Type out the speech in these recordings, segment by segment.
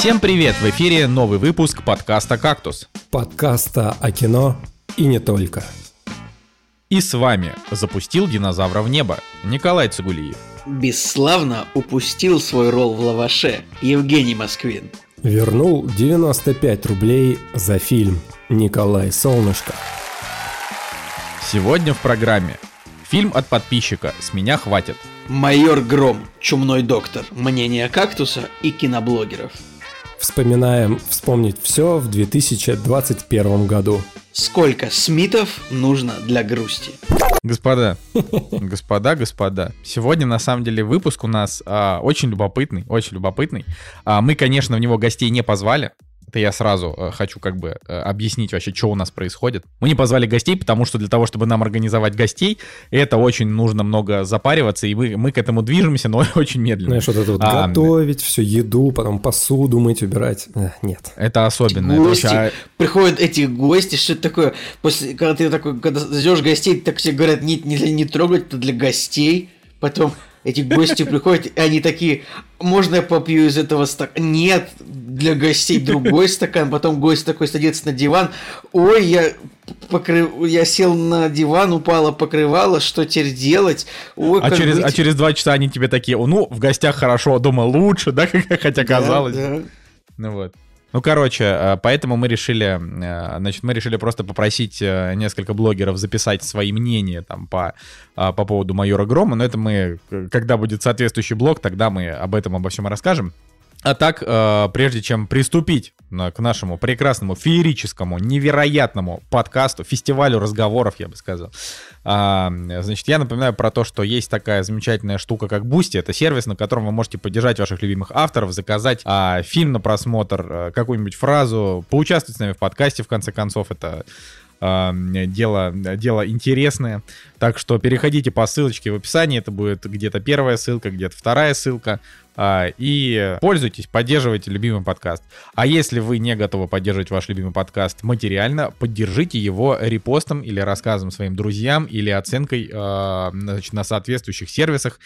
Всем привет! В эфире новый выпуск подкаста «Кактус». Подкаста о кино и не только. И с вами запустил динозавра в небо Николай Цигулиев. Бесславно упустил свой ролл в лаваше Евгений Москвин. Вернул 95 рублей за фильм Николай Солнышко. Сегодня в программе Фильм от подписчика «С меня хватит». Майор Гром, Чумной доктор, Мнение кактуса и киноблогеров. Вспоминаем вспомнить все в 2021 году. Сколько Смитов нужно для грусти? Господа, господа, господа, сегодня на самом деле выпуск у нас а, очень любопытный, очень любопытный. А, мы, конечно, в него гостей не позвали, это я сразу э, хочу как бы э, объяснить вообще, что у нас происходит. Мы не позвали гостей, потому что для того, чтобы нам организовать гостей, это очень нужно много запариваться, и мы, мы к этому движемся, но очень медленно. Знаешь, вот это вот а, готовить, все еду, потом посуду мыть, убирать. Э, нет. Это особенно. Гости, это вообще... приходят эти гости, что это такое, после, когда ты такой, когда ждешь гостей, так все говорят, не, не, не трогать, это для гостей. Потом эти гости приходят, и они такие, можно я попью из этого стакана? Нет, для гостей другой стакан. Потом гость такой садится на диван. Ой, я покры... я сел на диван, упала покрывало, что теперь делать? Ой, а, через, быть... а через два часа они тебе такие, ну, в гостях хорошо, а дома лучше, да, хотя казалось. Да, да. Ну вот. Ну, короче, э, поэтому мы решили, э, значит, мы решили просто попросить э, несколько блогеров записать свои мнения там по, по поводу майора Грома, но это мы, когда будет соответствующий блог, тогда мы об этом обо всем расскажем. А так, э, прежде чем приступить к нашему прекрасному, феерическому, невероятному подкасту, фестивалю разговоров, я бы сказал, э, значит, я напоминаю про то, что есть такая замечательная штука, как Boosty. Это сервис, на котором вы можете поддержать ваших любимых авторов, заказать э, фильм на просмотр, э, какую-нибудь фразу, поучаствовать с нами в подкасте, в конце концов, это дело, дело интересное. Так что переходите по ссылочке в описании, это будет где-то первая ссылка, где-то вторая ссылка. А, и пользуйтесь, поддерживайте любимый подкаст. А если вы не готовы поддерживать ваш любимый подкаст материально, поддержите его репостом или рассказом своим друзьям или оценкой а, значит, на соответствующих сервисах,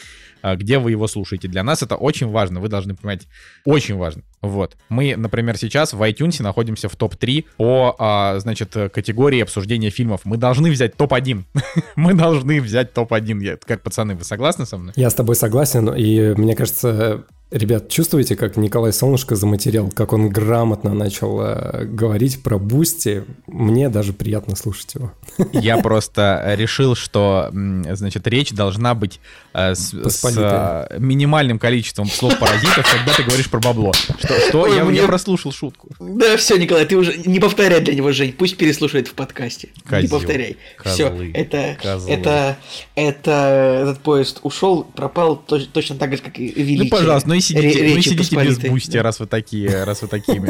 где вы его слушаете. Для нас это очень важно, вы должны понимать, очень важно. Вот. Мы, например, сейчас в iTunes находимся в топ-3 по, значит, категории обсуждения фильмов. Мы должны взять топ-1. Мы должны взять топ-1. Как пацаны, вы согласны со мной? Я с тобой согласен, и мне кажется, Ребят, чувствуете, как Николай Солнышко заматерял, как он грамотно начал э, говорить про Boosty? Мне даже приятно слушать его. Я просто решил, что, значит, речь должна быть э, с, с э, минимальным количеством слов-паразитов, когда ты говоришь про бабло. Что? что? Ой, я, мне... я прослушал шутку. Да, все, Николай, ты уже не повторяй для него, Жень, пусть переслушает в подкасте. Козел, не повторяй. Все, это, это, это, этот поезд ушел, пропал точно так же, как и величие. Ну, пожалуйста, ну сидите, ну, сидите без Boosty, раз вы такие, раз вы такие,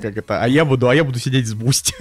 как это, а я буду, а я буду сидеть с Boosty.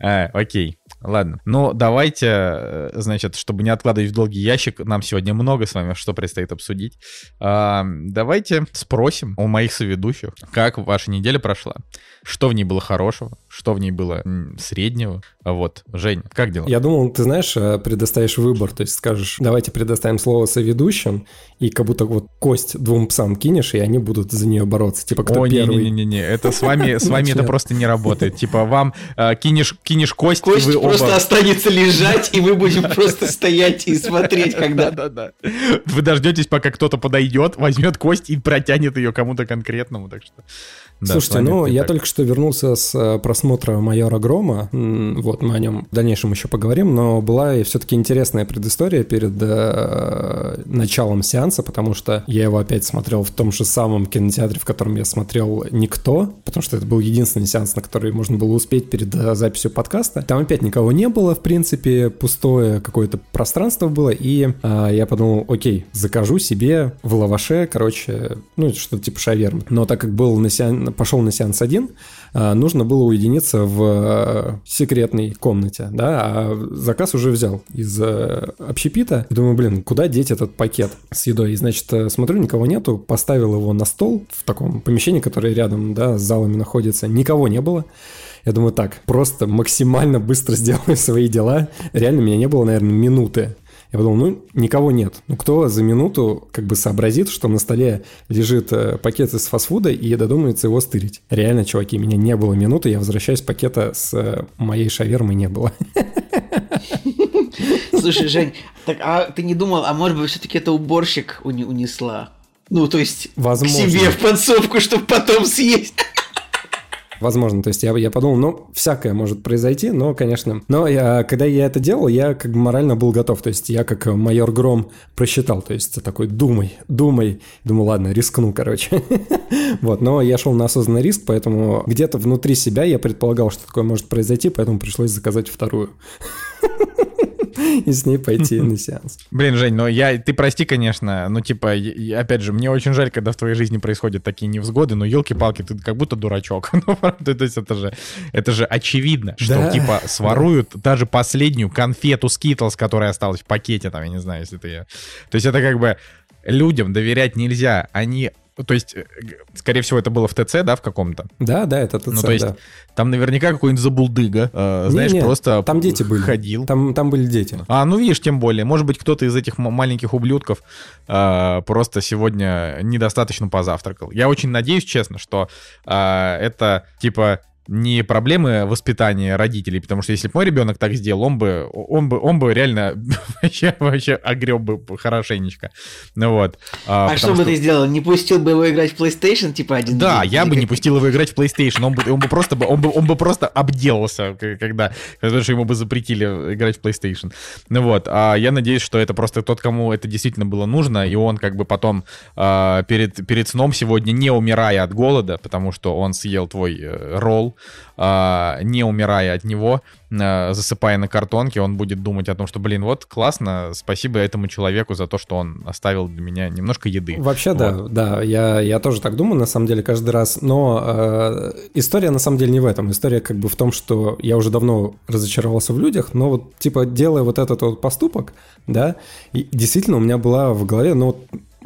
а, окей. Ладно, ну давайте, э, значит, чтобы не откладывать в долгий ящик, нам сегодня много с вами, что предстоит обсудить. А, давайте спросим у моих соведущих, как ваша неделя прошла, что в ней было хорошего, что в ней было среднего. Вот, Жень, как дела? Я думал, ты знаешь, э, предоставишь выбор, то есть скажешь, давайте предоставим слово соведущим, и как будто вот кость двум псам кинешь, и они будут за нее бороться, типа кто О, первый. не-не-не, это с вами, с вами это просто не работает, типа вам э, кинешь, кинешь кость, кость вы просто останется лежать, и мы будем просто стоять и смотреть, когда... Да-да-да. Вы дождетесь, пока кто-то подойдет, возьмет кость и протянет ее кому-то конкретному, так что... Да, Слушайте, ну я так. только что вернулся с э, просмотра «Майора Грома», вот мы о нем в дальнейшем еще поговорим, но была и все-таки интересная предыстория перед э, началом сеанса, потому что я его опять смотрел в том же самом кинотеатре, в котором я смотрел «Никто», потому что это был единственный сеанс, на который можно было успеть перед э, записью подкаста. Там опять никого не было, в принципе, пустое какое-то пространство было, и э, я подумал, окей, закажу себе в лаваше, короче, ну, что-то типа шавермы. Но так как был на сеанс пошел на сеанс один, а, нужно было уединиться в э, секретной комнате, да, а заказ уже взял из э, общепита. Думаю, блин, куда деть этот пакет с едой? И, значит, э, смотрю, никого нету, поставил его на стол в таком помещении, которое рядом, да, с залами находится, никого не было. Я думаю, так, просто максимально быстро сделаю свои дела. Реально, меня не было, наверное, минуты. Я подумал, ну, никого нет. Ну, кто за минуту как бы сообразит, что на столе лежит э, пакет из фастфуда и додумается его стырить. Реально, чуваки, меня не было минуты, я возвращаюсь, пакета с э, моей шавермой не было. Слушай, Жень, так а ты не думал, а может быть все-таки это уборщик унесла? Ну, то есть Возможно. к себе в подсобку, чтобы потом съесть. Возможно, то есть я, я подумал, ну, всякое может произойти, но, конечно... Но я, когда я это делал, я как бы морально был готов, то есть я как майор Гром просчитал, то есть такой, думай, думай. Думаю, ладно, рискну, короче. вот, но я шел на осознанный риск, поэтому где-то внутри себя я предполагал, что такое может произойти, поэтому пришлось заказать вторую. и с ней пойти на сеанс. Блин, Жень, ну я, ты прости, конечно, но типа, опять же, мне очень жаль, когда в твоей жизни происходят такие невзгоды, но елки-палки, ты как будто дурачок. ну, правда, то есть это же, это же очевидно, что да. типа своруют да. даже последнюю конфету Skittles, которая осталась в пакете, там, я не знаю, если ты... То есть это как бы людям доверять нельзя, они ну, то есть, э, скорее всего, это было в ТЦ, да, в каком-то? Да, да, это ТЦ, Ну, то есть, да. там наверняка какой-нибудь забулдыга, э, знаешь, не, просто там дети были. ходил. Там, там были дети. А, ну, видишь, тем более. Может быть, кто-то из этих маленьких ублюдков э, просто сегодня недостаточно позавтракал. Я очень надеюсь, честно, что э, это, типа, не проблемы воспитания родителей, потому что если бы мой ребенок так сделал, он бы, он бы, он бы реально вообще, вообще огреб бы хорошенечко. Ну вот. А, а что бы ты сделал? Не пустил бы его играть в PlayStation, типа один? Да, я бы не пустил его играть в PlayStation. Он бы, он бы просто бы, он бы, он бы просто обделался, когда, потому что ему бы запретили играть в PlayStation. Ну вот. А я надеюсь, что это просто тот, кому это действительно было нужно, и он как бы потом а, перед перед сном сегодня не умирая от голода, потому что он съел твой э, ролл а, не умирая от него, а, засыпая на картонке, он будет думать о том, что, блин, вот классно, спасибо этому человеку за то, что он оставил для меня немножко еды. Вообще, вот. да, да, я, я тоже так думаю, на самом деле, каждый раз, но э, история на самом деле не в этом, история как бы в том, что я уже давно разочаровался в людях, но вот, типа, делая вот этот вот поступок, да, и действительно у меня была в голове, ну,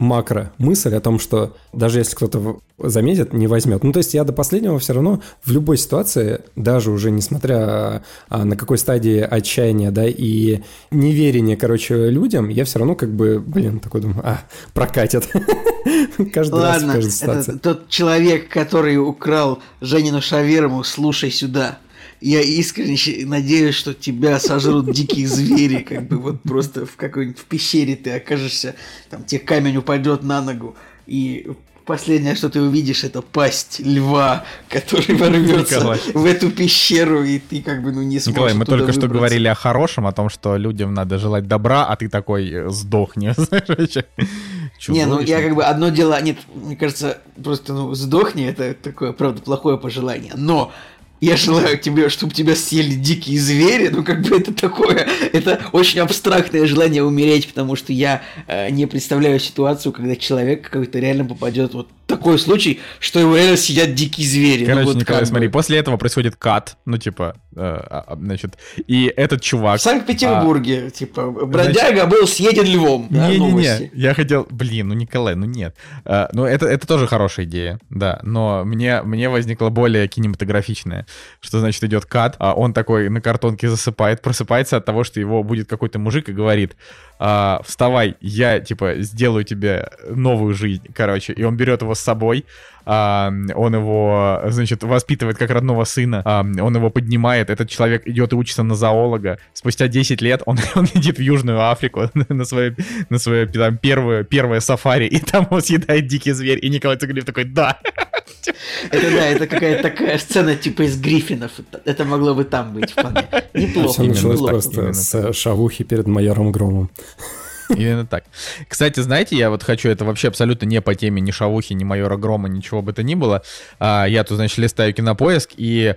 макро мысль о том, что даже если кто-то заметит, не возьмет. Ну, то есть я до последнего все равно в любой ситуации, даже уже несмотря а, на какой стадии отчаяния, да, и неверия, короче, людям, я все равно как бы, блин, такой думаю, а, прокатит. Каждый раз в каждой ситуации. тот человек, который украл Женину шаверму, слушай сюда я искренне надеюсь, что тебя сожрут дикие звери, как бы вот просто в какой-нибудь в пещере ты окажешься, там тебе камень упадет на ногу, и последнее, что ты увидишь, это пасть льва, который ворвется Николай. в эту пещеру, и ты как бы ну не сможешь Николай, мы только выбраться. что говорили о хорошем, о том, что людям надо желать добра, а ты такой э, сдохни. Не, ну я как бы одно дело, нет, мне кажется, просто ну сдохни, это такое, правда, плохое пожелание, но я желаю тебе, чтобы тебя съели дикие звери, ну как бы это такое, это очень абстрактное желание умереть, потому что я э, не представляю ситуацию, когда человек какой-то реально попадет вот такой случай, что его реально съедят дикие звери. Ну Короче, ну, вот Николай, смотри, бы. после этого происходит кат, ну типа, э, а, а, значит, и этот чувак... В Санкт-Петербурге, а, типа, бродяга значит, был съеден львом. Не-не-не, я хотел, блин, ну Николай, ну нет. А, ну это, это тоже хорошая идея, да, но мне, мне возникла более кинематографичная, что значит идет кат, а он такой на картонке засыпает, просыпается от того, что его будет какой-то мужик и говорит, а, вставай, я, типа, сделаю тебе новую жизнь, короче. И он берет его с собой, а, он его, значит, воспитывает как родного сына, а, он его поднимает, этот человек идет и учится на зоолога. Спустя 10 лет он, он идет в Южную Африку на свое, на свое там, первое, первое сафари, и там он съедает дикий зверь, и Николай Тугалев такой, да. Это да, это какая-то такая сцена типа из Гриффинов. Это могло бы там быть вполне. Неплохо. Все началось просто с шавухи перед майором Громом. Именно так. Кстати, знаете, я вот хочу, это вообще абсолютно не по теме ни шавухи, ни майора Грома, ничего бы то ни было. А, я тут, значит, листаю кинопоиск, и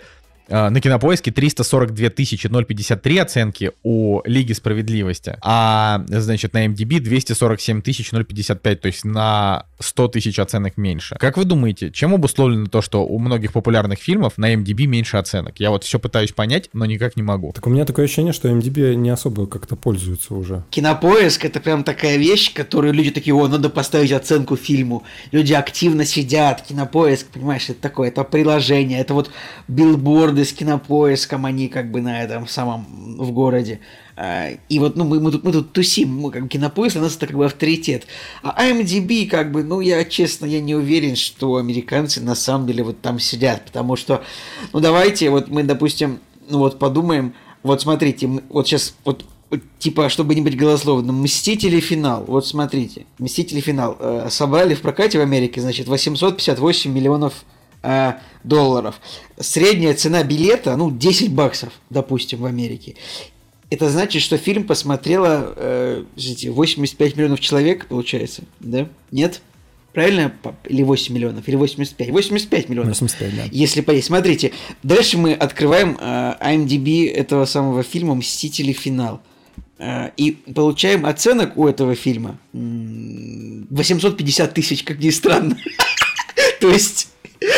на кинопоиске 342 053 оценки у Лиги Справедливости, а, значит, на MDB 247 055, то есть на 100 тысяч оценок меньше. Как вы думаете, чем обусловлено то, что у многих популярных фильмов на MDB меньше оценок? Я вот все пытаюсь понять, но никак не могу. Так у меня такое ощущение, что MDB не особо как-то пользуется уже. Кинопоиск — это прям такая вещь, которую люди такие, о, надо поставить оценку фильму. Люди активно сидят, кинопоиск, понимаешь, это такое, это приложение, это вот билборд рекорды с кинопоиском, они как бы на этом самом в городе. А, и вот, ну, мы, мы, тут, мы тут тусим, мы как кинопоиск, у нас это как бы авторитет. А IMDb, как бы, ну, я, честно, я не уверен, что американцы на самом деле вот там сидят, потому что, ну, давайте, вот мы, допустим, ну, вот подумаем, вот смотрите, вот сейчас, вот типа, чтобы не быть голословным, «Мстители. Финал». Вот смотрите, «Мстители. Финал». Э, собрали в прокате в Америке, значит, 858 миллионов э, долларов. Средняя цена билета, ну, 10 баксов, допустим, в Америке. Это значит, что фильм посмотрело э, 85 миллионов человек, получается, да? Нет? Правильно? Или 8 миллионов, или 85? 85 миллионов. 85, да. Если поесть. Смотрите, дальше мы открываем э, IMDb этого самого фильма «Мстители. Финал». Э, и получаем оценок у этого фильма 850 тысяч, как ни странно. То есть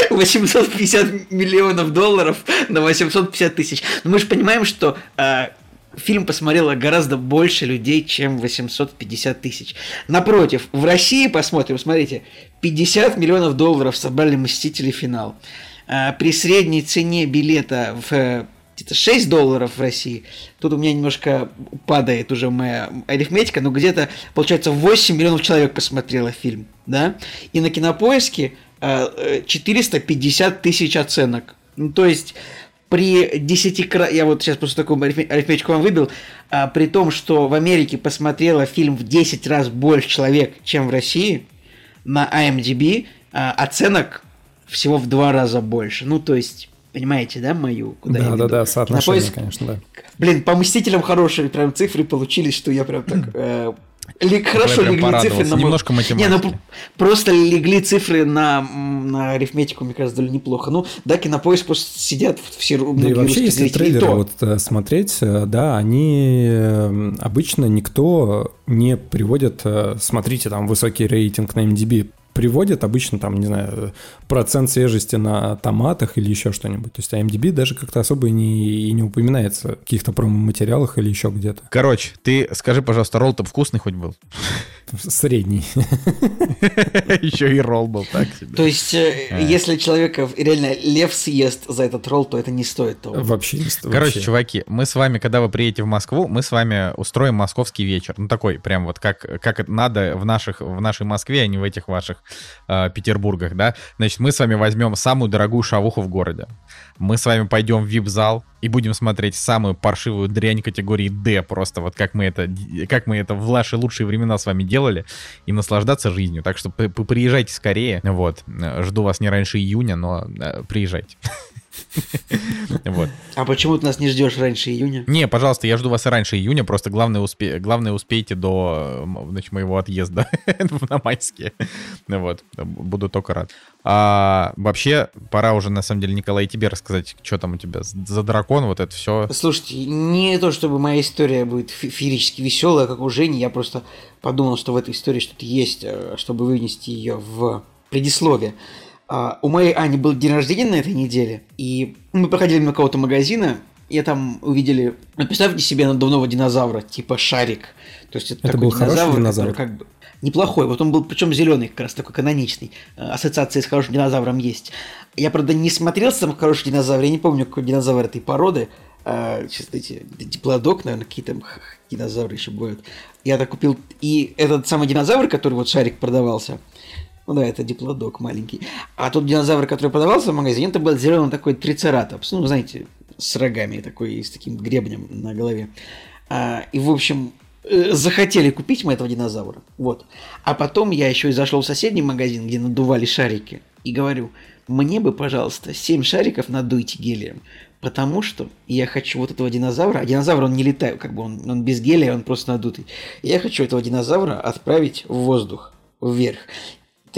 850 миллионов долларов на 850 тысяч. Но мы же понимаем, что э, фильм посмотрело гораздо больше людей, чем 850 тысяч. Напротив, в России посмотрим, смотрите, 50 миллионов долларов собрали «Мстители. Финал». Э, при средней цене билета в э, где-то 6 долларов в России. Тут у меня немножко падает уже моя арифметика, но где-то, получается, 8 миллионов человек посмотрело фильм, да? И на Кинопоиске 450 э, тысяч оценок. Ну, то есть при 10 я вот сейчас просто такую арифметику вам выбил, а, при том, что в Америке посмотрело фильм в 10 раз больше человек, чем в России, на IMDb а, оценок всего в два раза больше. Ну, то есть, понимаете, да, мою? Куда да, да, да, соотношение, поиск... конечно, да. Блин, по Мстителям хорошие прям цифры получились, что я прям так э, ли, хорошо легли цифры на... Немножко математики. Не, ну просто легли цифры на, на арифметику, мне кажется, довольно неплохо. Ну, да, кинопоиск просто сидят все Да и вообще, если трейлеры вот э, смотреть, э, да, они э, обычно никто не приводит, смотрите, там высокий рейтинг на MDB приводят обычно там, не знаю, процент свежести на томатах или еще что-нибудь. То есть IMDb даже как-то особо не, и не упоминается в каких-то промо-материалах или еще где-то. Короче, ты скажи, пожалуйста, ролл-то вкусный хоть был? Средний. Еще и ролл был так себе. То есть, э, а. если человека реально лев съест за этот ролл, то это не стоит того. Вообще не стоит. Короче, чуваки, мы с вами, когда вы приедете в Москву, мы с вами устроим московский вечер. Ну, такой прям вот как, как это надо в, наших, в нашей Москве, а не в этих ваших э, Петербургах, да. Значит, мы с вами возьмем самую дорогую шавуху в городе. Мы с вами пойдем в VIP-зал и будем смотреть самую паршивую дрянь категории D, просто вот как мы это, как мы это в наши лучшие времена с вами делали, и наслаждаться жизнью. Так что приезжайте скорее, вот. Жду вас не раньше июня, но э, приезжайте. Вот. А почему ты нас не ждешь раньше июня? Не, пожалуйста, я жду вас и раньше июня, просто главное, успе... главное успейте до значит, моего отъезда на майске. Вот, буду только рад. А вообще, пора уже, на самом деле, Николай, тебе рассказать, что там у тебя за дракон, вот это все. Слушайте, не то, чтобы моя история будет феерически веселая, как у Жени, я просто подумал, что в этой истории что-то есть, э, чтобы вынести ее в предисловие. А, у моей Ани был день рождения на этой неделе, и мы проходили мимо какого-то магазина, и там увидели, ну, представьте себе надувного динозавра, типа шарик. То есть это, это такой был динозавр, динозавр. как бы неплохой. Вот он был, причем зеленый, как раз такой каноничный. Э, ассоциация с хорошим динозавром есть. Я, правда, не смотрел сам хороший динозавр, я не помню, какой динозавр этой породы. А, сейчас эти диплодок, наверное, какие там динозавры еще бывают. Я так купил. И этот самый динозавр, который вот шарик продавался, ну да, это диплодок маленький. А тот динозавр, который продавался в магазине, это был зеленый такой трицератопс. Ну, знаете, с рогами такой, с таким гребнем на голове. А, и, в общем, э, захотели купить мы этого динозавра. Вот. А потом я еще и зашел в соседний магазин, где надували шарики. И говорю, мне бы, пожалуйста, 7 шариков надуйте гелием. Потому что я хочу вот этого динозавра, а динозавр он не летает, как бы он, он без гелия, он просто надутый. Я хочу этого динозавра отправить в воздух вверх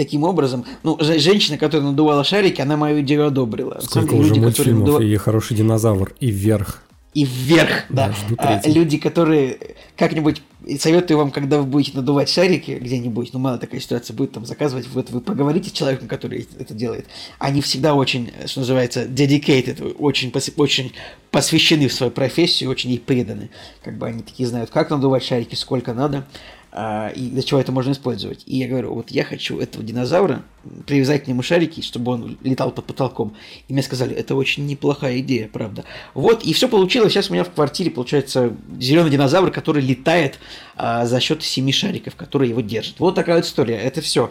таким образом, ну, женщина, которая надувала шарики, она мою идею одобрила. Сколько уже люди, мультфильмов надув... и хороший динозавр, и вверх. И вверх, да. да. А, люди, которые как-нибудь советую вам, когда вы будете надувать шарики где-нибудь, ну, мало такая ситуация будет, там, заказывать, вот вы поговорите с человеком, который это делает. Они всегда очень, что называется, dedicated, очень, очень посвящены в свою профессию, очень ей преданы. Как бы они такие знают, как надувать шарики, сколько надо. А, и для чего это можно использовать. И я говорю, вот я хочу этого динозавра, привязать к нему шарики, чтобы он летал под потолком. И мне сказали, это очень неплохая идея, правда. Вот, и все получилось. Сейчас у меня в квартире, получается, зеленый динозавр, который летает а, за счет семи шариков, которые его держат. Вот такая вот история. Это все.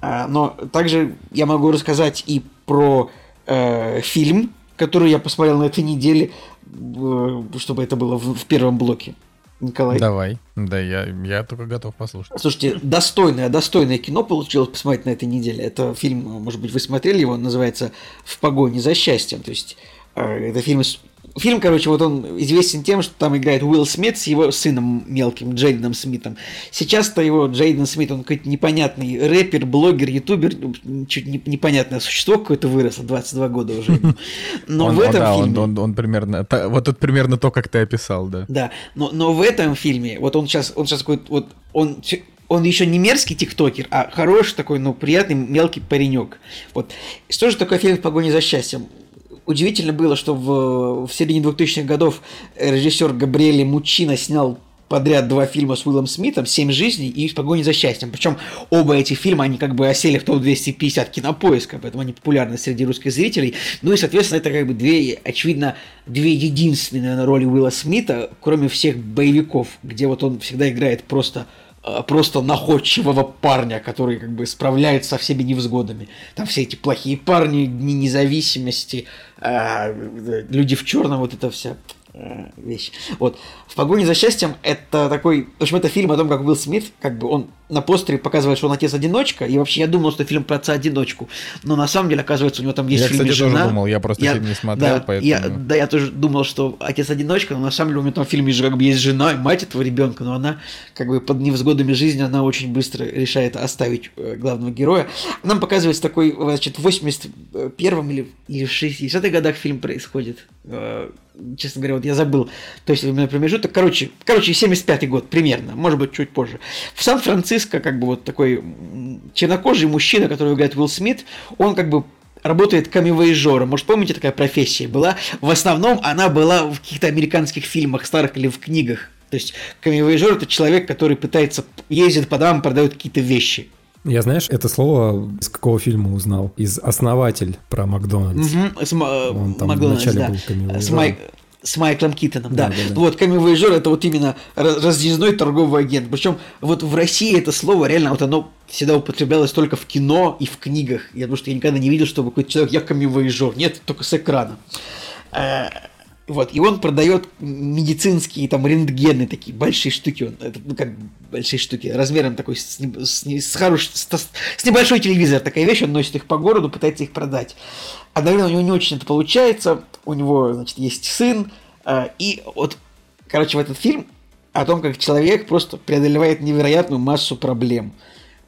А, но также я могу рассказать и про э, фильм, который я посмотрел на этой неделе, э, чтобы это было в, в первом блоке. Николай. Давай. Да, я, я только готов послушать. Слушайте, достойное, достойное кино получилось посмотреть на этой неделе. Это фильм, может быть, вы смотрели его, называется «В погоне за счастьем». То есть, э, это фильм Фильм, короче, вот он известен тем, что там играет Уилл Смит с его сыном мелким, Джейденом Смитом. Сейчас-то его Джейден Смит, он какой-то непонятный рэпер, блогер, ютубер, чуть не, непонятное существо какое-то выросло, 22 года уже. Но он, в этом да, фильме... Он, он, он примерно, вот это примерно то, как ты описал, да. Да, но, но в этом фильме, вот он сейчас, он сейчас какой-то, вот он он еще не мерзкий тиктокер, а хороший такой, ну, приятный мелкий паренек. Вот. Что же такое фильм в погоне за счастьем? Удивительно было, что в, в середине 2000-х годов режиссер Габриэль Мучина снял подряд два фильма с Уиллом Смитом «Семь жизней» и «В погоне за счастьем». Причем оба эти фильма, они как бы осели в топ-250 кинопоиска, поэтому они популярны среди русских зрителей. Ну и, соответственно, это как бы две, очевидно, две единственные наверное, роли Уилла Смита, кроме всех боевиков, где вот он всегда играет просто просто находчивого парня, который как бы справляется со всеми невзгодами. Там все эти плохие парни, дни независимости, э, люди в черном, вот это вся э, вещь. Вот. «В погоне за счастьем» — это такой... В общем, это фильм о том, как Уилл Смит, как бы он на постере показывает, что он отец-одиночка, и вообще я думал, что фильм про отца-одиночку, но на самом деле, оказывается, у него там есть я, фильм кстати, «Жена». тоже думал, я просто я, фильм не смотрел, да, поэтому... Я, да, я тоже думал, что отец-одиночка, но на самом деле у него там в фильме же как бы есть жена и мать этого ребенка, но она как бы под невзгодами жизни, она очень быстро решает оставить э, главного героя. Нам показывается такой, значит, в 81-м или, или в 60-х годах фильм происходит, э, честно говоря, вот я забыл, то есть именно промежуток, короче, короче, 75-й год примерно, может быть, чуть позже. В Сан-Франциско как бы вот такой чернокожий мужчина, который играет Уилл Смит, он как бы работает камевоежором. Может, помните, такая профессия была? В основном она была в каких-то американских фильмах старых или в книгах. То есть камевоежор – это человек, который пытается ездить по домам, продает какие-то вещи. Я, знаешь, это слово из какого фильма узнал? Из «Основатель» про Макдональдс. Угу, с, Он там Макдональдс, вначале да. был. С, Май с Майклом Китоном, да. да, да, да. Вот камевояжер это вот именно разъездной торговый агент. Причем вот в России это слово реально вот оно всегда употреблялось только в кино и в книгах. Я потому что я никогда не видел, чтобы какой-то человек я камевояжер. Нет, только с экрана. Вот, и он продает медицинские там рентгены такие, большие штуки, он, это, ну как большие штуки, размером такой с, с, с, хорош, с, с небольшой телевизор, такая вещь, он носит их по городу, пытается их продать. Одновременно у него не очень это получается, у него, значит, есть сын, э, и вот, короче, в этот фильм о том, как человек просто преодолевает невероятную массу проблем –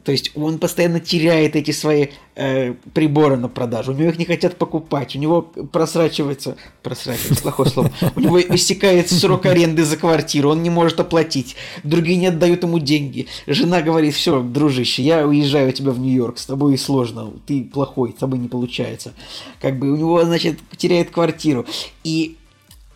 то есть он постоянно теряет эти свои э, приборы на продажу. У него их не хотят покупать. У него просрачивается... Просрачивается, плохое слово. У него истекает срок аренды за квартиру. Он не может оплатить. Другие не отдают ему деньги. Жена говорит, все, дружище, я уезжаю у тебя в Нью-Йорк. С тобой сложно. Ты плохой, с тобой не получается. Как бы у него, значит, теряет квартиру. И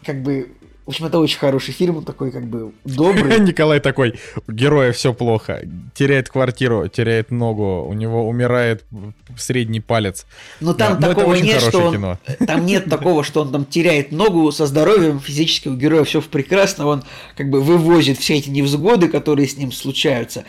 как бы в общем, это очень хороший фильм, он такой как бы добрый. Николай такой, героя все плохо, теряет квартиру, теряет ногу, у него умирает средний палец. Но там да, такого нет, что он, кино. там нет такого, что он там теряет ногу со здоровьем, физически у героя все прекрасно, он как бы вывозит все эти невзгоды, которые с ним случаются.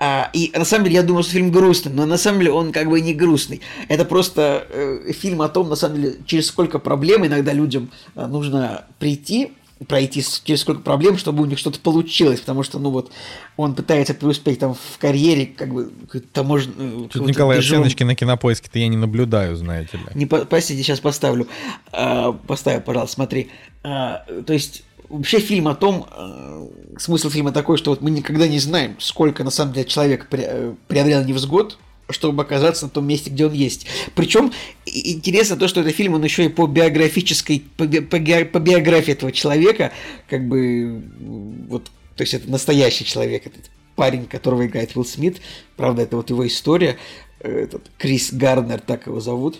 А, и на самом деле я думал, что фильм грустный, но на самом деле он как бы не грустный. Это просто э, фильм о том, на самом деле, через сколько проблем иногда людям э, нужно прийти, пройти через сколько проблем, чтобы у них что-то получилось, потому что, ну вот, он пытается преуспеть там в карьере, как бы, таможен... Э, Тут, Николай, бежом... оценочки на кинопоиске-то я не наблюдаю, знаете ли. Не, простите, сейчас поставлю. А, поставь, пожалуйста, смотри. А, то есть, вообще фильм о том, а, смысл фильма такой, что вот мы никогда не знаем, сколько на самом деле человек э, преодолел невзгод, чтобы оказаться на том месте, где он есть. Причем интересно то, что этот фильм, он еще и по биографической, по, по, по биографии этого человека, как бы, вот То есть это настоящий человек, этот парень, которого играет Уилл Смит. Правда, это вот его история. Этот Крис Гарнер, так его зовут.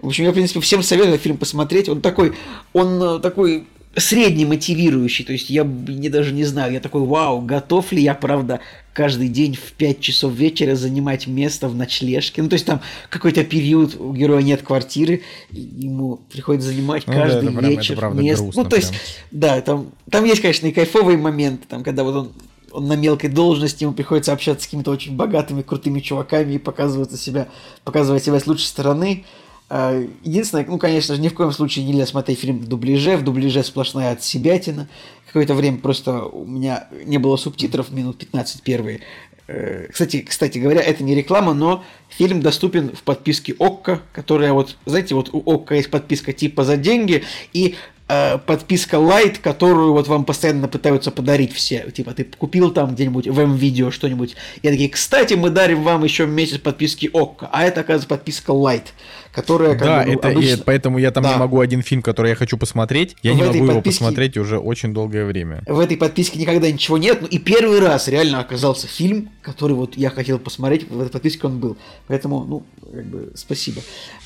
В общем, я, в принципе, всем советую фильм посмотреть. Он такой, он э, такой средне мотивирующий, то есть я не, даже не знаю, я такой, вау, готов ли я, правда, каждый день в 5 часов вечера занимать место в ночлежке, ну, то есть там какой-то период, у героя нет квартиры, ему приходится занимать ну, каждый да, вечер прям, место, ну, то есть, прям. да, там, там есть, конечно, и кайфовые моменты, там, когда вот он он на мелкой должности, ему приходится общаться с какими-то очень богатыми, крутыми чуваками и показывать себя, показывать себя с лучшей стороны. А, единственное, ну, конечно же, ни в коем случае нельзя смотреть фильм в дубляже. В дубляже сплошная отсебятина. Какое-то время просто у меня не было субтитров, минут 15 первые. Э, кстати, кстати говоря, это не реклама, но фильм доступен в подписке ОККО, которая вот, знаете, вот у ОККО есть подписка типа за деньги, и Э, подписка Light, которую вот вам постоянно пытаются подарить все. Типа, ты купил там где-нибудь в М-видео что-нибудь. И такие, кстати, мы дарим вам еще месяц подписки ОККО. А это, оказывается, подписка Light, которая как Да, бы, ну, это обычно... и, поэтому я там да. не могу один фильм, который я хочу посмотреть, я в не могу подписке... его посмотреть уже очень долгое время. В этой подписке никогда ничего нет. Ну и первый раз реально оказался фильм, который вот я хотел посмотреть, в этой подписке он был. Поэтому, ну, как бы, спасибо.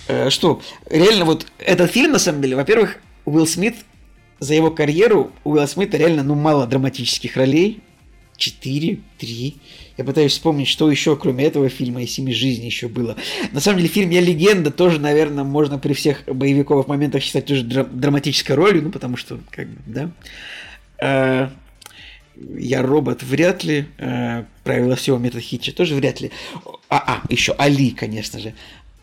Э, что, реально вот этот фильм, на самом деле, во-первых, Уилл Смит, за его карьеру у Уилла Смита реально, ну, мало драматических ролей. Четыре, три. Я пытаюсь вспомнить, что еще, кроме этого фильма и «Семи жизней» еще было. На самом деле, фильм «Я легенда» тоже, наверное, можно при всех боевиковых моментах считать тоже драматической ролью, ну, потому что, как бы, да. А, я робот вряд ли. А, правила всего метод Хитча тоже вряд ли. А, а, еще Али, конечно же.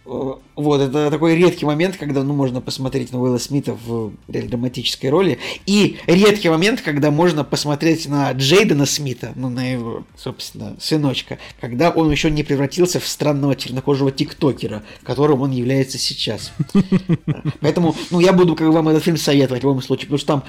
Вот, это такой редкий момент, когда, ну, можно посмотреть на Уилла Смита в реально драматической роли. И редкий момент, когда можно посмотреть на Джейдена Смита, ну, на его, собственно, сыночка, когда он еще не превратился в странного чернокожего тиктокера, которым он является сейчас. Поэтому, ну, я буду как вам этот фильм советовать в любом случае, потому что там,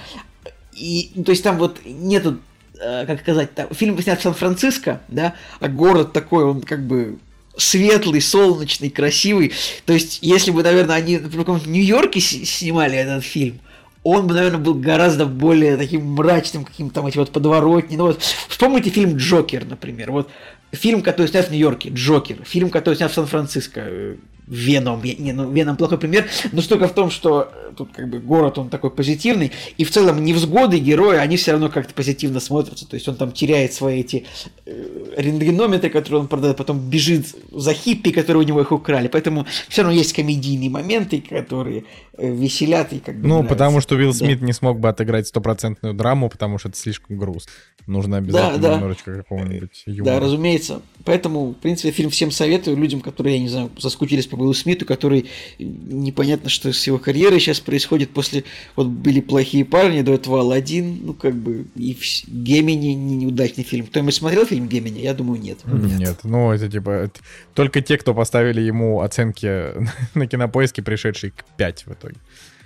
и, ну, то есть там вот нету э, как сказать, там, фильм снят в Сан-Франциско, да, а город такой, он как бы светлый, солнечный, красивый. То есть, если бы, наверное, они в каком-то Нью-Йорке снимали этот фильм, он бы, наверное, был гораздо более таким мрачным, каким-то там эти вот подворотни. Ну вот, вспомните фильм «Джокер», например. Вот фильм, который снят в Нью-Йорке, «Джокер». Фильм, который снят в Сан-Франциско, Веном. Не, ну, Веном плохой пример, но штука в том, что э, тут как бы город, он такой позитивный, и в целом невзгоды героя, они все равно как-то позитивно смотрятся, то есть он там теряет свои эти э, рентгенометры, которые он продает, потом бежит за хиппи, которые у него их украли, поэтому все равно есть комедийные моменты, которые э, веселят и как бы Ну, нравятся. потому что Уилл Смит да. не смог бы отыграть стопроцентную драму, потому что это слишком груз. Нужно обязательно да, да. немножечко какого-нибудь юмора. Да, разумеется. Поэтому, в принципе, фильм всем советую, людям, которые, я не знаю, заскучились по Уиллу Смиту, который непонятно, что с его карьерой сейчас происходит после... Вот были «Плохие парни», до этого «Аладдин», ну, как бы, и «Гемини» неудачный фильм. Кто-нибудь смотрел фильм «Гемини»? Я думаю, нет. Нет, нет ну, это типа... Только те, кто поставили ему оценки на кинопоиске, пришедшие к 5 в итоге.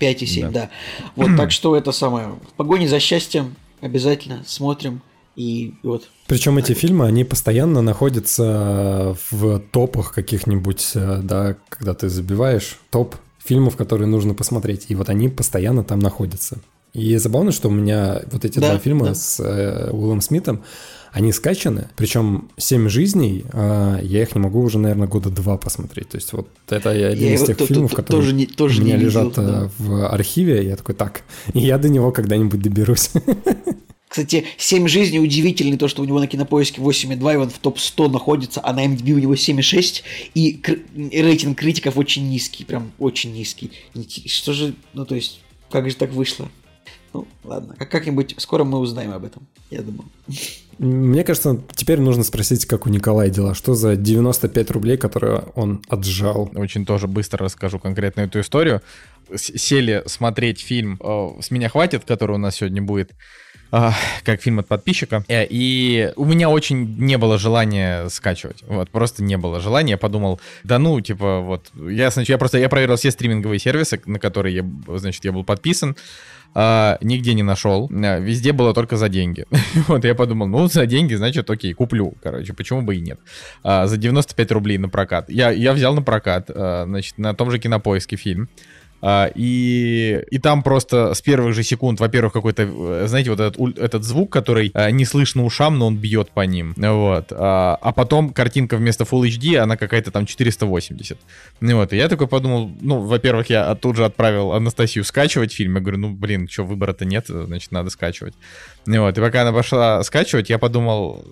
5,7, да. да. Вот, так что это самое. В погоне за счастьем обязательно смотрим. И вот. Причем эти фильмы, они постоянно находятся в топах каких-нибудь, э, да, когда ты забиваешь топ фильмов, которые нужно посмотреть. И вот они постоянно там находятся. И забавно, что у меня вот эти да, два фильма да. с э, Уиллом Смитом, они скачаны, причем «Семь жизней», э, я их не могу уже, наверное, года два посмотреть. То есть вот это один я из тех фильмов, которые тоже не, тоже у меня не лежат видел, да. Э, в архиве, я такой, так, я до него когда-нибудь доберусь. Кстати, «Семь жизней» удивительный, то, что у него на кинопоиске 8,2, и он в топ-100 находится, а на MDB у него 7,6, и рейтинг критиков очень низкий, прям очень низкий. Что же, ну то есть, как же так вышло? Ну, ладно, как-нибудь скоро мы узнаем об этом, я думаю. Мне кажется, теперь нужно спросить, как у Николая дела. Что за 95 рублей, которые он отжал? Очень тоже быстро расскажу конкретно эту историю. Сели смотреть фильм э, «С меня хватит», который у нас сегодня будет как фильм от подписчика. Э, и у меня очень не было желания скачивать. Вот, просто не было желания. Я подумал, да ну, типа, вот, я, значит, я просто, я проверил все стриминговые сервисы, на которые я, значит, я был подписан. А, нигде не нашел. Э, везде было только за деньги. вот я подумал, ну, за деньги, значит, окей, куплю. Короче, почему бы и нет. А, за 95 рублей на прокат. Я, я взял на прокат, а, значит, на том же кинопоиске фильм. А, и, и там просто с первых же секунд, во-первых, какой-то, э, знаете, вот этот, этот звук, который а, не слышно ушам, но он бьет по ним. Вот. А, а потом картинка вместо Full HD, она какая-то там 480. Ну вот. И я такой подумал, ну, во-первых, я тут же отправил Анастасию скачивать фильм. Я говорю, ну, блин, что, выбора-то нет, значит, надо скачивать. Ну вот. И пока она пошла скачивать, я подумал,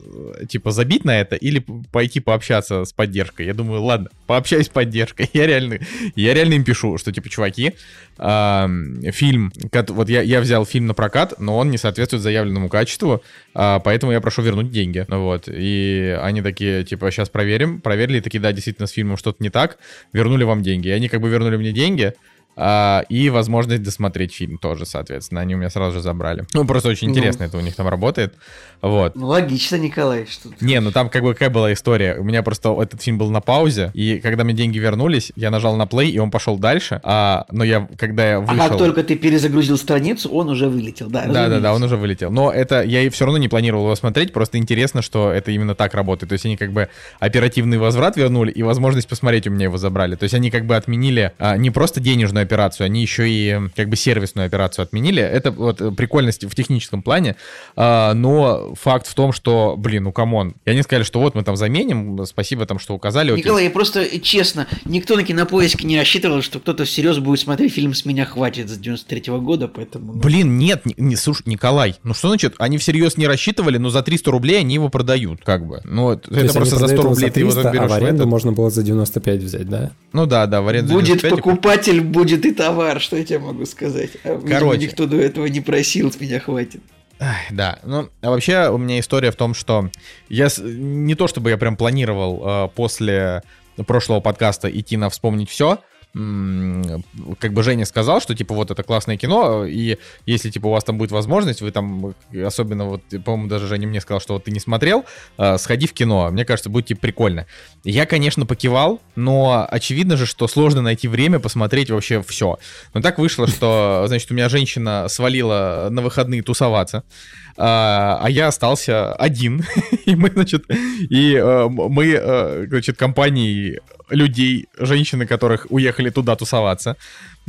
типа, забить на это или пойти пообщаться с поддержкой. Я думаю, ладно, пообщаюсь с поддержкой. Я реально, я реально им пишу, что, типа, чуваки. А, фильм, вот я, я взял фильм на прокат, но он не соответствует заявленному качеству, а, поэтому я прошу вернуть деньги. Вот. И они такие, типа, сейчас проверим. Проверили, такие, да, действительно, с фильмом что-то не так. Вернули вам деньги. И они как бы вернули мне деньги, а, и возможность досмотреть фильм тоже, соответственно. Они у меня сразу же забрали. Ну, просто очень ну. интересно ну, это у них там работает. Вот. Ну, логично, Николай. Что Не, ну там как бы какая была история. У меня просто этот фильм был на паузе, и когда мне деньги вернулись, я нажал на play, и он пошел дальше. А, но я, когда я вышел... А как только ты перезагрузил страницу, он уже вылетел, да? Да, да, да, он уже вылетел. Но это я все равно не планировал его смотреть, просто интересно, что это именно так работает. То есть они как бы оперативный возврат вернули, и возможность посмотреть у меня его забрали. То есть они как бы отменили а, не просто денежную операцию, они еще и как бы сервисную операцию отменили. Это вот прикольность в техническом плане, а, но факт в том, что, блин, ну come on, и они сказали, что вот мы там заменим, спасибо там, что указали. Окей. Николай, я просто, честно, никто на кинопоиске не рассчитывал, что кто-то всерьез будет смотреть фильм «С меня хватит» с 93 -го года, поэтому... Ну... Блин, нет, не, не, слушай, Николай, ну что значит, они всерьез не рассчитывали, но за 300 рублей они его продают, как бы. Ну, То это просто за 100 рублей 300, ты его берешь а в аренду в можно было за 95 взять, да? Ну да, да, в аренду Будет покупатель, будет и товар, что я тебе могу сказать. А, Короче. никто до этого не просил, с меня хватит. Да, ну, а вообще у меня история в том, что я не то чтобы я прям планировал э, после прошлого подкаста идти на вспомнить все, как бы Женя сказал, что, типа, вот это классное кино, и если, типа, у вас там будет возможность, вы там, особенно, вот, по-моему, даже Женя мне сказал, что вот ты не смотрел, э, сходи в кино, мне кажется, будет, типа, прикольно. Я, конечно, покивал, но очевидно же, что сложно найти время посмотреть вообще все. Но так вышло, что, значит, у меня женщина свалила на выходные тусоваться, а, а я остался один, и мы, значит, и э, мы, э, значит, компанией людей, женщины, которых уехали туда тусоваться.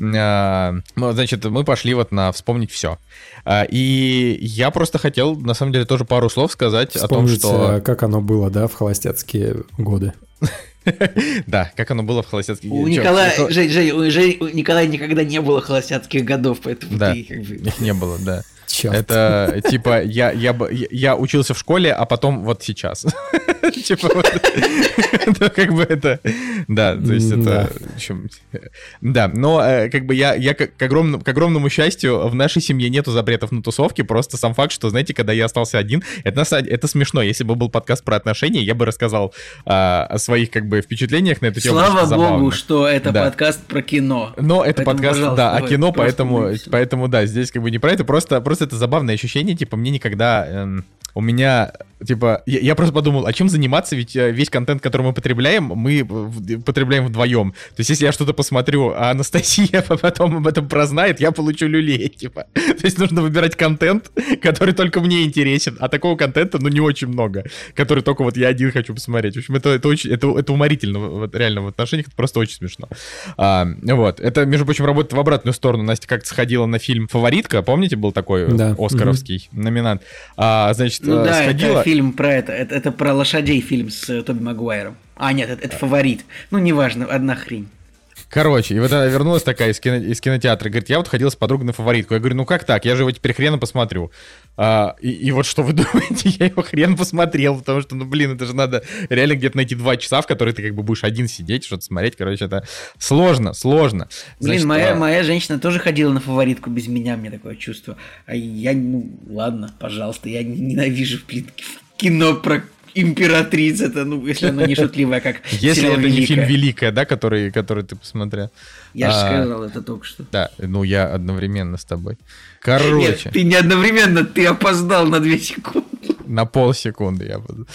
А, ну, значит, мы пошли вот на вспомнить все. А, и я просто хотел, на самом деле, тоже пару слов сказать Вспомнить, о том, что... Э, как оно было, да, в холостяцкие годы. Да, как оно было в холостяцких годах. У Николая, Жень, у, Жень, у Николая никогда не было холостяцких годов, поэтому да, ты как бы... не было, да. Черт. Это типа я, я, я учился в школе, а потом вот сейчас. Типа как бы это... Да, то есть это... Да, но э, как бы я к огромному счастью в нашей семье нету запретов на тусовки, просто сам факт, что, знаете, когда я остался один, это это смешно. Если бы был подкаст про отношения, я бы рассказал а, о своих как бы впечатлениях на эту тему. Слава богу, что это подкаст про кино. Но это подкаст, да, о кино, поэтому, поэтому, да, здесь как бы не про это, просто, просто это забавное ощущение, типа, мне никогда... Эм, у меня, типа, я, я просто подумал, а чем заниматься, ведь э, весь контент, который мы потребляем, мы потребляем вдвоем. То есть, если я что-то посмотрю, а Анастасия потом об этом прознает, я получу люлей, типа. То есть, нужно выбирать контент, который только мне интересен, а такого контента, ну, не очень много, который только вот я один хочу посмотреть. В общем, это, это очень, это, это уморительно, вот, реально, в отношениях это просто очень смешно. А, вот, это, между прочим, работает в обратную сторону. Настя как-то сходила на фильм «Фаворитка», помните, был такой да. оскаровский угу. номинант. А, значит, значит, ну, э, да, сходила... это фильм про это, это, это про лошадей фильм с э, Тоби Магуайром. А, нет, это, это фаворит. Ну, неважно, одна хрень. Короче, и вот она вернулась такая из, кино, из кинотеатра, говорит, я вот ходила с подругой на фаворитку. Я говорю, ну как так? Я же его теперь хрена посмотрю. А, и, и вот что вы думаете, я его хрен посмотрел, потому что, ну блин, это же надо реально где-то найти два часа, в которые ты как бы будешь один сидеть, что-то смотреть. Короче, это сложно, сложно. Значит, блин, моя, а... моя женщина тоже ходила на фаворитку без меня, мне такое чувство. А я, ну ладно, пожалуйста, я ненавижу, блин, кино про императрица, это, ну, если она не шутливая, как Если это не фильм «Великая», да, который, который ты посмотрел. Я а, же сказал это только что. Да, ну я одновременно с тобой. Короче. Нет, ты не одновременно, ты опоздал на две секунды. На полсекунды я буду.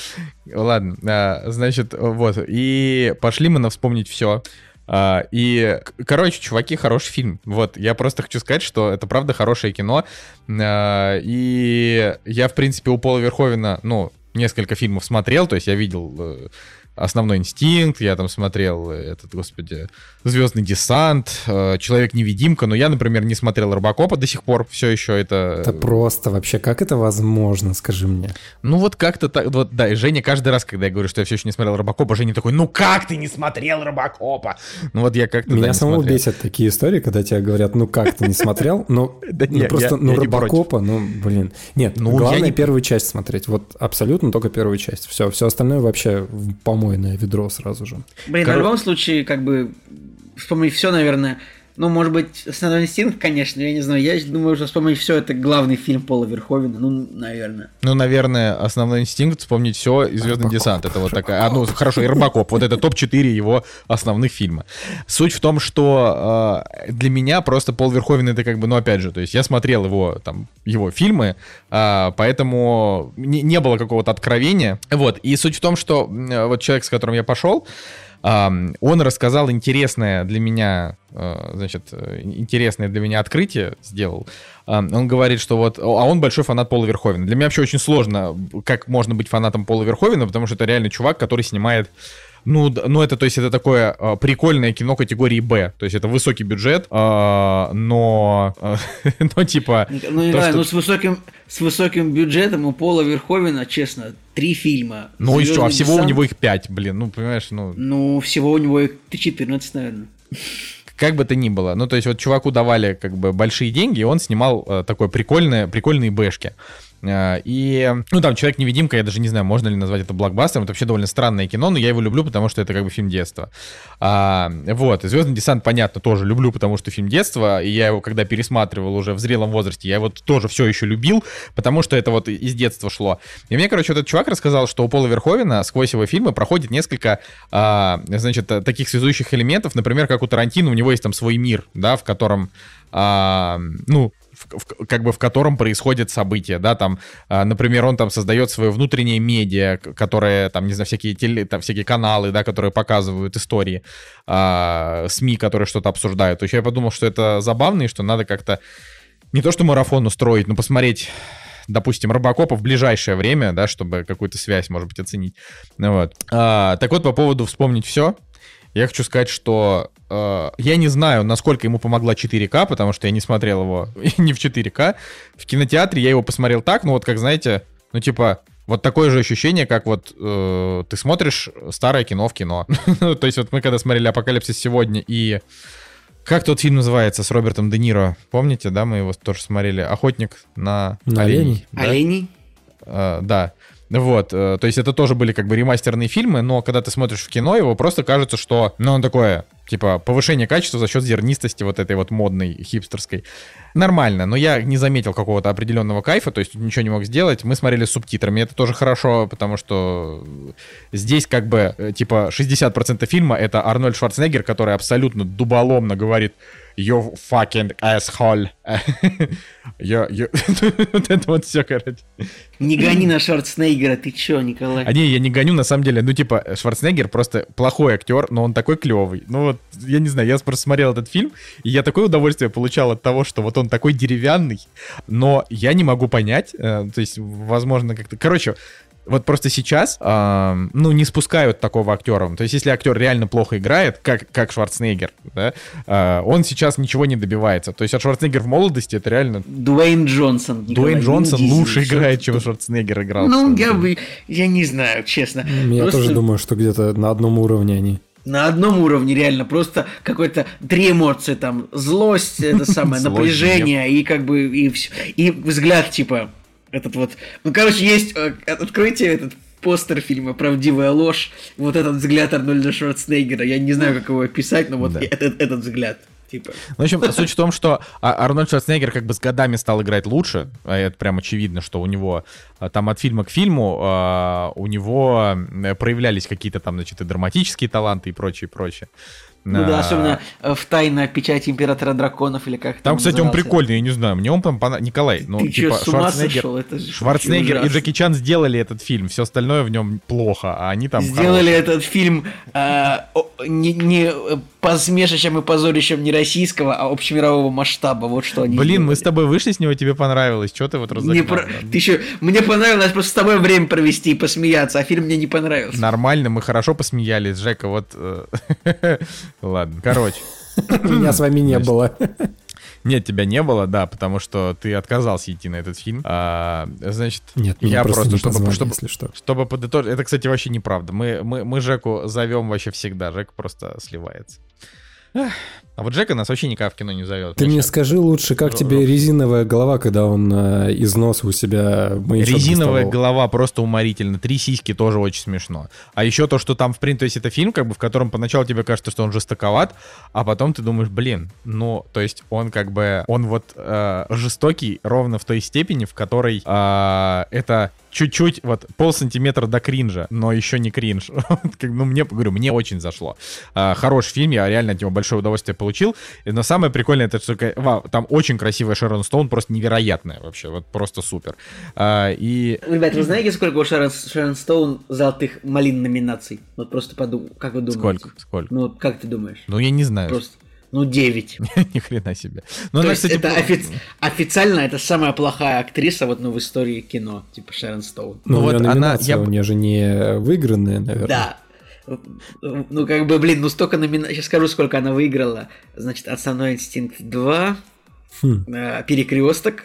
Ладно, а, значит, вот. И пошли мы на вспомнить все. Uh, и, короче, чуваки, хороший фильм. Вот, я просто хочу сказать, что это правда хорошее кино. Uh, и я, в принципе, у Пола Верховина, ну, несколько фильмов смотрел, то есть я видел э, Основной инстинкт, я там смотрел этот, господи, Звездный десант, э, Человек-невидимка, но я, например, не смотрел Робокопа до сих пор, все еще это... Это просто вообще, как это возможно, скажи мне? Ну вот как-то так, вот да, и Женя каждый раз, когда я говорю, что я все еще не смотрел Робокопа, Женя такой, ну как ты не смотрел Робокопа? Ну вот я как-то... Меня самого бесят такие истории, когда тебе говорят, ну как ты не смотрел? Ну, ну просто, ну Робокопа, ну блин. Нет, ну главное первую часть смотреть, вот абсолютно только первую часть. Все, все остальное вообще, по помойное ведро сразу же. Блин, Кор... в любом случае, как бы вспомнить все, наверное, ну, может быть, основной инстинкт, конечно, я не знаю. Я думаю, что вспомнить все это главный фильм Пола Верховина. Ну, наверное. Ну, наверное, основной инстинкт вспомнить все и Звездный десант. Это вот такая. А, ну, хорошо, и Рыбакоп. Вот это топ-4 его основных фильма. Суть в том, что э, для меня просто Пол Верховен это как бы, ну, опять же, то есть я смотрел его там, его фильмы, э, поэтому не, не было какого-то откровения. Вот. И суть в том, что э, вот человек, с которым я пошел, он рассказал интересное для меня, э, значит, э, интересное для меня открытие сделал. Он говорит, что вот, а он большой фанат Пола Верховена. Для меня вообще очень сложно, как можно быть фанатом Пола Верховена, потому что это реально чувак, который снимает ну, ну это, то есть, это такое э, прикольное кино категории Б. То есть, это высокий бюджет, э, но, э, но типа... Ну, не знаю, что... ну с высоким, с высоким бюджетом у Пола Верховина, честно, три фильма. Ну и что, а всего десант... у него их пять, блин, ну, понимаешь, ну... Ну, всего у него их 14, наверное. Как бы то ни было. Ну, то есть, вот чуваку давали как бы большие деньги, и он снимал э, такой прикольные, прикольные бэшки. Э, и, ну, там «Человек-невидимка», я даже не знаю, можно ли назвать это блокбастером, это вообще довольно странное кино, но я его люблю, потому что это как бы фильм детства. А, вот, «Звездный десант», понятно, тоже люблю, потому что фильм детства, и я его, когда пересматривал уже в зрелом возрасте, я его тоже все еще любил, потому что это вот из детства шло. И мне, короче, этот чувак рассказал, что у Пола Верховена сквозь его фильмы проходит несколько, а, значит, таких связующих элементов, например, как у Тарантино, у него есть там свой мир, да, в котором а, ну, в, как бы в котором происходят события, да, там, а, например, он там создает свое внутреннее медиа, которое, там, не знаю, всякие, теле, там, всякие каналы, да, которые показывают истории, а, СМИ, которые что-то обсуждают. То есть я подумал, что это забавно и что надо как-то не то что марафон устроить, но посмотреть допустим, Робокопа в ближайшее время, да, чтобы какую-то связь, может быть, оценить. Ну, вот. А, так вот, по поводу вспомнить все, я хочу сказать, что э, я не знаю, насколько ему помогла 4К, потому что я не смотрел его не в 4К. В кинотеатре я его посмотрел так, ну вот как знаете, ну типа вот такое же ощущение, как вот э, ты смотришь старое кино в кино. Ну, то есть вот мы когда смотрели «Апокалипсис сегодня» и... Как тот фильм называется с Робертом Де Ниро? Помните, да, мы его тоже смотрели? «Охотник на, на оленей». Да? Оленей? Uh, да. Вот, э, то есть это тоже были как бы ремастерные фильмы, но когда ты смотришь в кино, его просто кажется, что, ну, он такое, типа, повышение качества за счет зернистости вот этой вот модной, хипстерской. Нормально, но я не заметил какого-то определенного кайфа, то есть ничего не мог сделать. Мы смотрели с субтитрами, это тоже хорошо, потому что здесь как бы, э, типа, 60% фильма — это Арнольд Шварценеггер, который абсолютно дуболомно говорит you fucking asshole. я, я... вот это вот все, короче. Не гони на Шварценеггера, ты чё, Николай? А не, я не гоню, на самом деле. Ну, типа, Шварценеггер просто плохой актер, но он такой клевый. Ну, вот, я не знаю, я просто смотрел этот фильм, и я такое удовольствие получал от того, что вот он такой деревянный, но я не могу понять, э, то есть, возможно, как-то... Короче, вот просто сейчас, э, ну, не спускают такого актера. То есть, если актер реально плохо играет, как, как Шварценеггер, да, э, он сейчас ничего не добивается. То есть, от Шварценеггер в молодости это реально... Дуэйн Джонсон. Дуэйн Джонсон лучше Дизель, играет, чем Шварценеггер играл. Ну, я бы... Я не знаю, честно. Я Просто... тоже думаю, что где-то на одном уровне они на одном уровне реально просто какой-то три эмоции там злость это самое напряжение и как бы и все и взгляд типа этот вот... Ну, короче, есть э, открытие, этот постер фильма «Правдивая ложь», вот этот взгляд Арнольда Шварценеггера, я не знаю, как его описать, но вот да. этот, этот взгляд. Типа. Ну, в общем, суть в том, что а, Арнольд Шварценеггер как бы с годами стал играть лучше. А это прям очевидно, что у него а, там от фильма к фильму у него проявлялись какие-то там, значит, и драматические таланты и прочее, прочее. Ну а... да, особенно э, в тайна печать императора драконов или как там. Кстати, он прикольный, я не знаю, мне он там понравился. Николай, ну, Ты типа, что, Шварценеггер, сошел? Это Шварценеггер и Джеки Чан сделали этот фильм, все остальное в нем плохо, а они там Сделали хорошие. этот фильм э, не, не посмешищем и позорищем не российского, а общемирового масштаба, вот что они Блин, сделали. мы с тобой вышли с него, тебе понравилось, что ты вот разогнал? Про... Ты еще... Мне понравилось просто с тобой время провести и посмеяться, а фильм мне не понравился. Нормально, мы хорошо посмеялись, Жека, вот... Ладно, короче. Меня с вами не было. Нет, тебя не было, да, потому что ты отказался идти на этот фильм. А, значит, Нет, я просто, просто чтобы, позвали, чтобы, если что. чтобы подытожить. Это, кстати, вообще неправда. Мы, мы, мы Жеку зовем вообще всегда. Жек просто сливается. А вот Джека нас вообще никак в кино не зовет. Ты мне скажи лучше, как тебе резиновая голова, когда он э, из носа у себя Резиновая доставал. голова просто уморительно. Три сиськи тоже очень смешно. А еще то, что там, в принципе, то есть это фильм, как бы, в котором поначалу тебе кажется, что он жестоковат, а потом ты думаешь, блин, ну, то есть он как бы, он вот э, жестокий ровно в той степени, в которой э, это чуть-чуть, вот пол сантиметра до кринжа, но еще не кринж. ну, мне, говорю, мне очень зашло. А, хороший фильм, я реально от него большое удовольствие получил. Но самое прикольное, это что вау, там очень красивая Шерон Стоун, просто невероятная вообще, вот просто супер. А, и... Ребят, вы знаете, сколько у Шерон, Шерон Стоун золотых малин номинаций? Вот просто подумай, как вы думаете? Сколько? Сколько? Ну, как ты думаешь? Ну, я не знаю. Просто. Ну, 9. Ни хрена себе. Но ну, То она, есть кстати, это офи- официально это самая плохая актриса вот, ну, в истории кино, типа Шерон Стоун. Ну, ну вот она... Я... У нее же не выигранная, наверное. Да, ну, как бы, блин, ну столько номинаций. Сейчас скажу, сколько она выиграла. Значит, основной инстинкт 2, хм. Э, перекресток,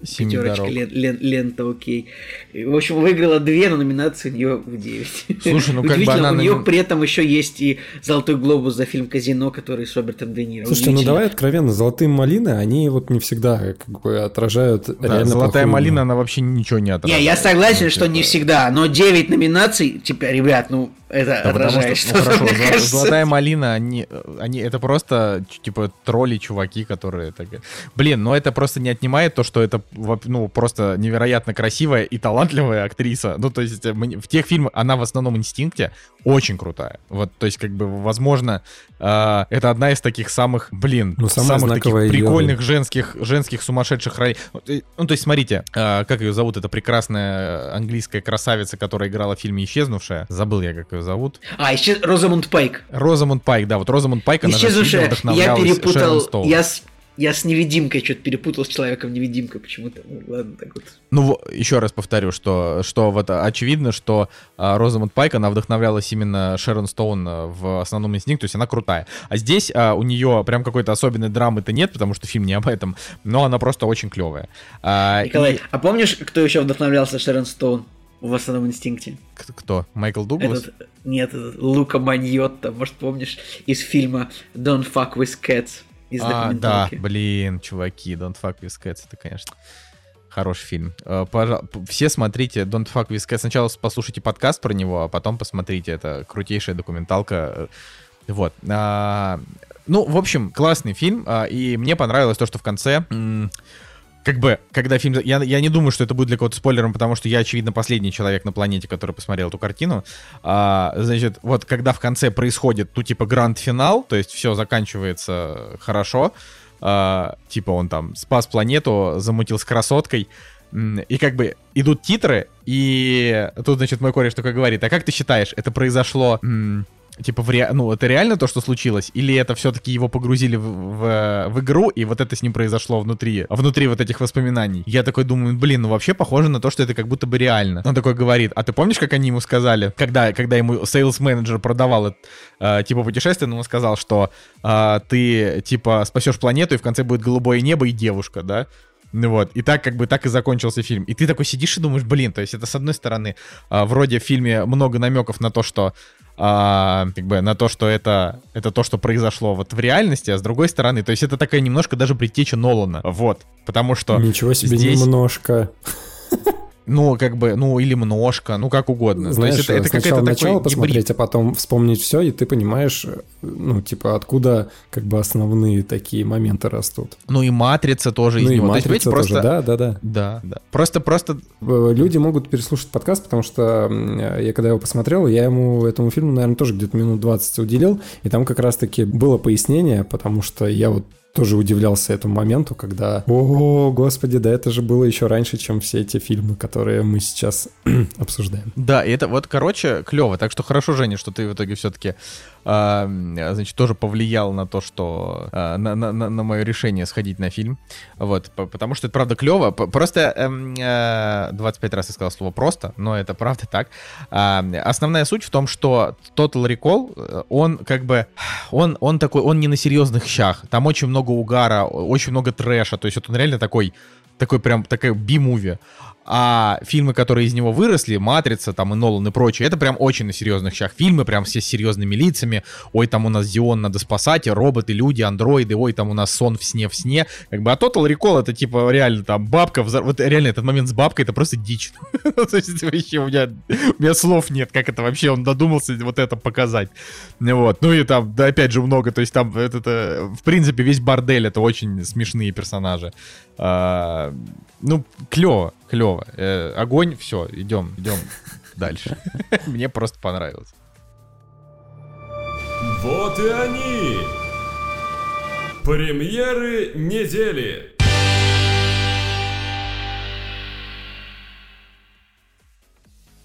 Пятерочка, лен, лен, лента, окей. В общем, выиграла две, но номинации у нее в 9. Слушай, ну как бы она... у нее при этом еще есть и Золотой глобус за фильм Казино, который с Робертом Де Ниро. Слушай, ну давай откровенно, Золотые малины, они вот не всегда как бы отражают да, реально Золотая малина, она вообще ничего не отражает. Не, я согласен, что не всегда, но 9 номинаций, типа, ребят, ну, это да, отражает что, что ну, хорошо, Золотая малина, они, они, это просто, типа, тролли, чуваки, которые... Так... Блин, но это просто не отнимает то, что это ну, просто невероятно красивая и талантливая актриса. Ну, то есть в тех фильмах она в основном инстинкте очень крутая. Вот, то есть, как бы, возможно, э, это одна из таких самых, блин, ну, самых таких прикольных ее... женских, женских сумасшедших ролей. Ну, то есть, смотрите, э, как ее зовут, эта прекрасная английская красавица, которая играла в фильме «Исчезнувшая». Забыл я, как ее зовут. А, исчез... Розамунд Пайк. Розамунд Пайк, да, вот Розамунд Пайк, она Исчезнувшая. Я перепутал, я я с невидимкой что-то перепутал с человеком-невидимкой почему-то. Ну, ладно, так вот. Ну, еще раз повторю, что, что вот очевидно, что а, Розамунд Пайк, она вдохновлялась именно Шерон Стоун а, в основном инстинкте, то есть она крутая. А здесь а, у нее прям какой-то особенной драмы-то нет, потому что фильм не об этом, но она просто очень клевая. А, Николай, и... а помнишь, кто еще вдохновлялся Шерон Стоун? В основном инстинкте. Кто? Майкл Дуглас? Этот, нет, этот Лука Маньотта, может помнишь, из фильма Don't Fuck With Cats из а, да, блин, чуваки, Don't Fuck With Cats, это, конечно, хороший фильм. Э, Пожалуйста, все смотрите Don't Fuck With Cats. Сначала послушайте подкаст про него, а потом посмотрите. Это крутейшая документалка. Вот. А, ну, в общем, классный фильм. А, и мне понравилось то, что в конце как бы, когда фильм... Я, я не думаю, что это будет для кого-то спойлером, потому что я, очевидно, последний человек на планете, который посмотрел эту картину. А, значит, вот когда в конце происходит, ну, типа, гранд-финал, то есть все заканчивается хорошо, а, типа он там спас планету, замутил с красоткой, и как бы идут титры, и тут, значит, мой кореш такой говорит, а как ты считаешь, это произошло типа, в ре... ну, это реально то, что случилось? Или это все-таки его погрузили в, в, в игру, и вот это с ним произошло внутри, внутри вот этих воспоминаний? Я такой думаю, блин, ну вообще похоже на то, что это как будто бы реально. Он такой говорит, а ты помнишь, как они ему сказали, когда, когда ему sales менеджер продавал э, типа, путешествие, он сказал, что э, ты, типа, спасешь планету, и в конце будет голубое небо и девушка, да? Ну вот, и так как бы так и закончился фильм. И ты такой сидишь и думаешь, блин, то есть это с одной стороны, э, вроде в фильме много намеков на то, что а, как бы на то, что это, это то, что произошло вот в реальности, а с другой стороны, то есть это такая немножко даже предтеча Нолана, вот, потому что Ничего себе, здесь... немножко. Ну, как бы, ну, или множко, ну, как угодно. Знаешь, То есть это, это сначала начало посмотреть, гибрид. а потом вспомнить все, и ты понимаешь, ну, типа, откуда как бы основные такие моменты растут. Ну, и «Матрица» тоже ну, из и него. «Матрица» есть, тоже, просто... да, да, да. Да, да. Просто, просто... Люди могут переслушать подкаст, потому что я когда его посмотрел, я ему, этому фильму, наверное, тоже где-то минут 20 уделил, и там как раз-таки было пояснение, потому что я вот тоже удивлялся этому моменту, когда, о, господи, да это же было еще раньше, чем все эти фильмы, которые мы сейчас обсуждаем. Да, и это вот, короче, клево. Так что хорошо, Женя, что ты в итоге все-таки а, значит, тоже повлиял на то, что а, на, на, на мое решение сходить на фильм. Вот, потому что это правда клево. Просто 25 эм, раз я сказал слово просто, но это правда так. А, основная суть в том, что Total Recall, э, он как бы, он, он такой, он не на серьезных щах. Там очень много угара, очень много трэша. То есть вот он реально такой такой прям такая би-муви. А фильмы, которые из него выросли, «Матрица», там и «Нолан» и прочее, это прям очень на серьезных щах. Фильмы прям все с серьезными лицами. Ой, там у нас Зион надо спасать, роботы, люди, андроиды, ой, там у нас сон в сне в сне. Как бы, а Total Recall это типа реально там бабка, взор... вот реально этот момент с бабкой, это просто дичь. То есть вообще у меня, у меня слов нет, как это вообще он додумался вот это показать. Вот. Ну и там, да, опять же, много, то есть там это, это в принципе, весь бордель это очень смешные персонажи. А, ну, клево, клево. Э, огонь, все, идем, идем дальше. Мне просто понравилось. Вот и они! Премьеры недели!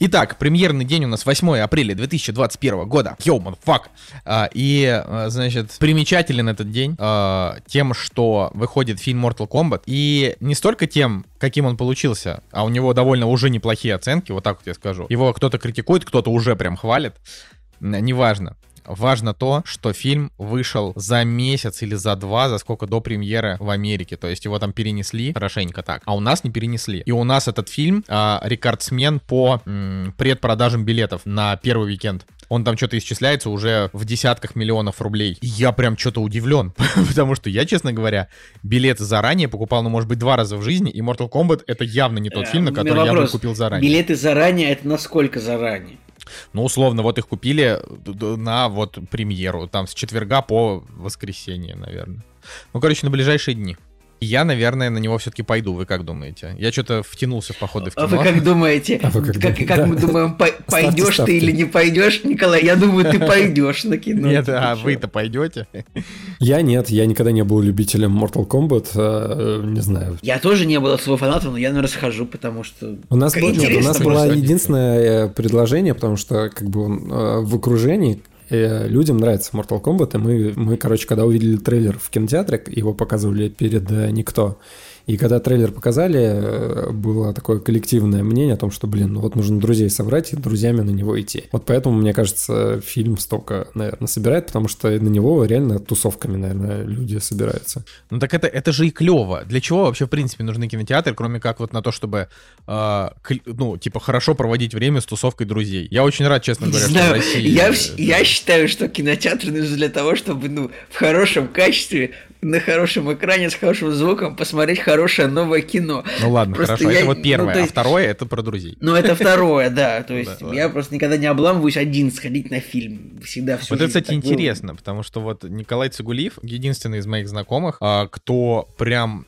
Итак, премьерный день у нас 8 апреля 2021 года. Йоу, фак. А, и, а, значит, примечателен этот день а, тем, что выходит фильм Mortal Kombat. И не столько тем, каким он получился, а у него довольно уже неплохие оценки, вот так вот я скажу. Его кто-то критикует, кто-то уже прям хвалит. Неважно. Важно то, что фильм вышел за месяц или за два, за сколько до премьеры в Америке. То есть его там перенесли хорошенько так, а у нас не перенесли. И у нас этот фильм а, рекордсмен по м, предпродажам билетов на первый уикенд. Он там что-то исчисляется уже в десятках миллионов рублей. И я прям что-то удивлен, потому что я, честно говоря, билеты заранее покупал, ну, может быть, два раза в жизни, и Mortal Kombat это явно не тот э, фильм, на который я бы купил заранее. Билеты заранее, это насколько заранее? Ну, условно, вот их купили на вот премьеру, там с четверга по воскресенье, наверное. Ну, короче, на ближайшие дни. Я, наверное, на него все-таки пойду. Вы как думаете? Я что-то втянулся в походы в кино. А вы как думаете? А вы как, как, как да. мы думаем, по пойдешь ты или не пойдешь, Николай? Я думаю, ты пойдешь на кино. Нет, а вы-то пойдете? Я нет, я никогда не был любителем Mortal Kombat, а, не знаю. Я тоже не был своего фанатом, но я, наверное, расхожу, потому что... У нас, был, нет, у нас было единственное э, предложение, потому что как бы он э, в окружении и людям нравится Mortal Kombat, и мы, мы, короче, когда увидели трейлер в кинотеатре, его показывали перед э, «Никто», и когда трейлер показали, э, было такое коллективное мнение о том, что, блин, ну вот нужно друзей собрать и друзьями на него идти. Вот поэтому, мне кажется, фильм столько, наверное, собирает, потому что на него реально тусовками, наверное, люди собираются. Ну так это, это же и клево. Для чего вообще, в принципе, нужны кинотеатры, кроме как вот на то, чтобы, э, ну, типа, хорошо проводить время с тусовкой друзей. Я очень рад, честно говоря, что в России... Я, я считаю, что кинотеатры нужны для того, чтобы, ну, в хорошем качестве на хорошем экране с хорошим звуком посмотреть хорошее новое кино. Ну ладно, просто хорошо, я, это вот первое, ну, есть, а второе это про друзей. Ну это второе, да, то есть я просто никогда не обламываюсь один сходить на фильм, всегда всю Вот это, кстати, интересно, потому что вот Николай Цигулиев, единственный из моих знакомых, а, кто прям,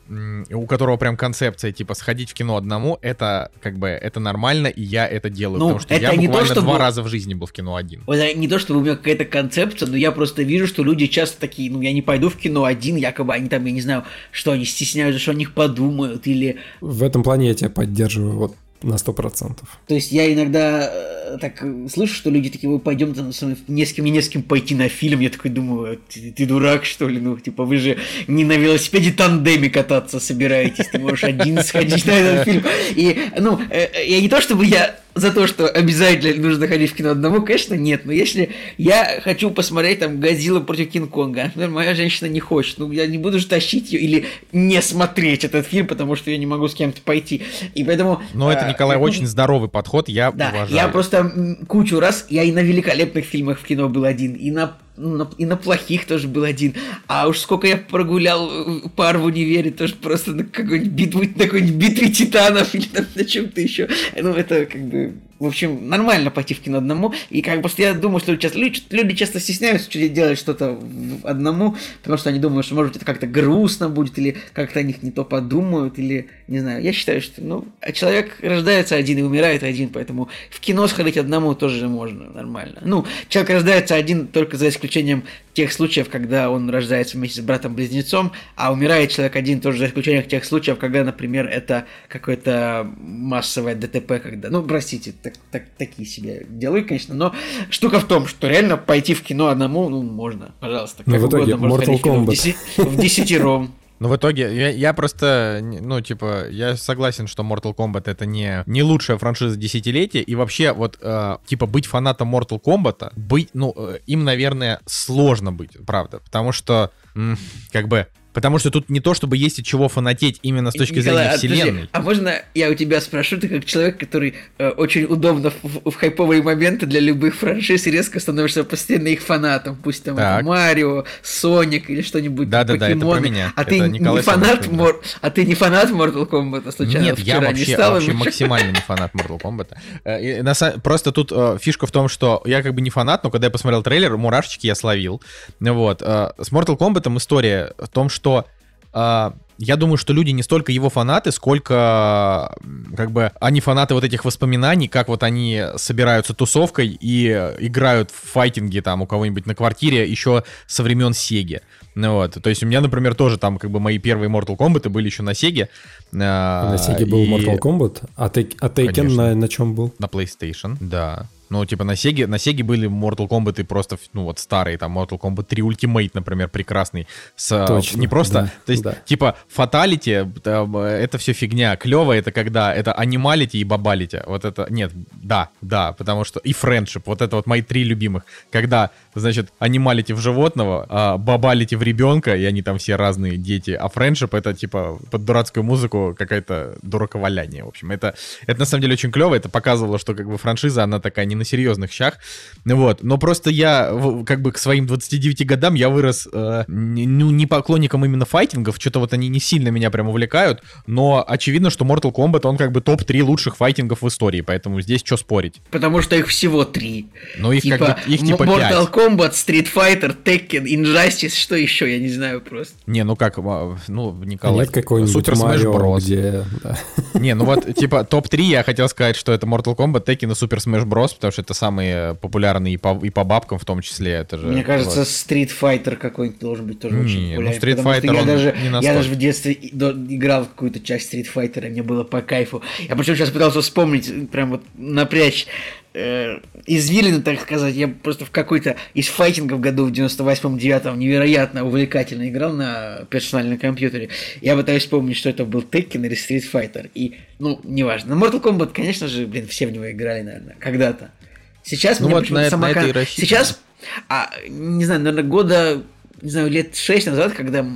у которого прям концепция, типа, сходить в кино одному, это как бы, это нормально, и я это делаю, ну, потому что я буквально два раза в жизни был в кино один. Это не то, чтобы у меня какая-то концепция, но я просто вижу, что люди часто такие, ну я не пойду в кино один, якобы они там, я не знаю, что они стесняются, что о них подумают, или... В этом плане я тебя поддерживаю, вот на сто процентов. То есть я иногда э, так слышу, что люди такие, вы пойдем там не с кем, не с кем пойти на фильм. Я такой думаю, ты, ты дурак, что ли? Ну, типа, вы же не на велосипеде тандеме кататься собираетесь, ты можешь один сходить на этот фильм. И, ну, э, э, я не то, чтобы я за то, что обязательно нужно ходить в кино одному, конечно, нет. Но если я хочу посмотреть там Годзилла против Кинг-Конга, например, моя женщина не хочет, ну я не буду же тащить ее или не смотреть этот фильм, потому что я не могу с кем-то пойти. И поэтому... Но это, а, Николай, я, очень здоровый подход, я да, уважаю. Я просто кучу раз, я и на великолепных фильмах в кино был один, и на ну, и на плохих тоже был один. А уж сколько я прогулял э, пар в универе, тоже просто на какой-нибудь битву, на какой-нибудь битве титанов или там, на чем-то еще. Ну, это как бы в общем, нормально пойти в кино одному. И как бы я думаю, что часто, люди, люди часто стесняются делать что-то одному, потому что они думают, что может быть это как-то грустно будет, или как-то о них не то подумают, или не знаю. Я считаю, что ну, а человек рождается один и умирает один, поэтому в кино сходить одному тоже можно нормально. Ну, человек рождается один только за исключением тех случаев, когда он рождается вместе с братом-близнецом, а умирает человек один тоже за исключением тех случаев, когда, например, это какое-то массовое ДТП, когда, ну, простите, так, так, такие себе делаю, конечно, но штука в том, что реально пойти в кино одному, ну, можно, пожалуйста. Но в итоге Mortal Kombat. В десятером. Ну, в итоге, я, я просто, ну, типа, я согласен, что Mortal Kombat это не, не лучшая франшиза десятилетия, и вообще, вот, э, типа, быть фанатом Mortal Kombat, быть, ну, э, им, наверное, сложно быть, правда, потому что, м, как бы, Потому что тут не то, чтобы есть от чего фанатеть именно с точки Николай, зрения вселенной. Подожди, а можно я у тебя спрошу, ты как человек, который э, очень удобно в, в хайповые моменты для любых франшиз резко становишься постоянно их фанатом, пусть там это Марио, Соник или что-нибудь, да, да, да, это про меня. А это ты не фанат, Мор... а ты не фанат Mortal Kombat, случайно Нет, я вообще, не вообще максимально не фанат Mortal Kombat. Э, и, на, просто тут э, фишка в том, что я как бы не фанат, но когда я посмотрел трейлер, мурашечки я словил. Вот. Э, с Mortal Kombat история в том, что что э, я думаю, что люди не столько его фанаты, сколько как бы они фанаты вот этих воспоминаний, как вот они собираются тусовкой и играют в файтинги там у кого-нибудь на квартире еще со времен Сеги. Ну вот, то есть у меня, например, тоже там как бы мои первые Mortal Kombat были еще на Сеге. На Сеге был Mortal Kombat, а, а Taken на, на чем был? На PlayStation, да. Ну, типа, на Сеге, на Сеге были Mortal Kombat и просто, ну, вот старые, там, Mortal Kombat 3 Ultimate, например, прекрасный. С, Точно, не просто, да, то есть, да. типа, Fatality, это все фигня. Клево это когда это анималити и бабалити. Вот это, нет, да, да, потому что, и Friendship, вот это вот мои три любимых. Когда, значит, анималити в животного, а бабалити в ребенка, и они там все разные дети, а Friendship это, типа, под дурацкую музыку какая-то дураковаляние, в общем. Это, это на самом деле очень клево, это показывало, что, как бы, франшиза, она такая не на серьезных щах. Вот. Но просто я, как бы к своим 29 годам, я вырос, э, ну, не поклонником именно файтингов, что-то вот они не сильно меня прям увлекают, но очевидно, что Mortal Kombat, он как бы топ-3 лучших файтингов в истории, поэтому здесь что спорить. Потому что их всего три. Ну, их типа, как бы, их типа Mortal 5. Kombat, Street Fighter, Tekken, Injustice, что еще, я не знаю просто. Не, ну как, ну, Николай. нет какой-нибудь Smash Bros. Где... Не, ну вот, типа, топ-3 я хотел сказать, что это Mortal Kombat, Tekken и Super Smash Bros., потому что это самые популярные и по, и по бабкам в том числе. Это же, Мне кажется, вот. Street Fighter какой-нибудь должен быть тоже не, очень популярный. Ну, Street Fighter я, даже, не я даже в детстве играл в какую-то часть Street Fighter, мне было по кайфу. Я причем сейчас пытался вспомнить, прям вот напрячь э, извилины, так сказать. Я просто в какой-то из файтингов году в 98-9 невероятно увлекательно играл на персональном компьютере. Я пытаюсь вспомнить, что это был Tekken или Street Fighter. И, ну, неважно. На Mortal Kombat, конечно же, блин, все в него играли, наверное, когда-то. Сейчас ну мне вот на, сама... на это Сейчас, а, не знаю, наверное, года, не знаю, лет 6 назад, когда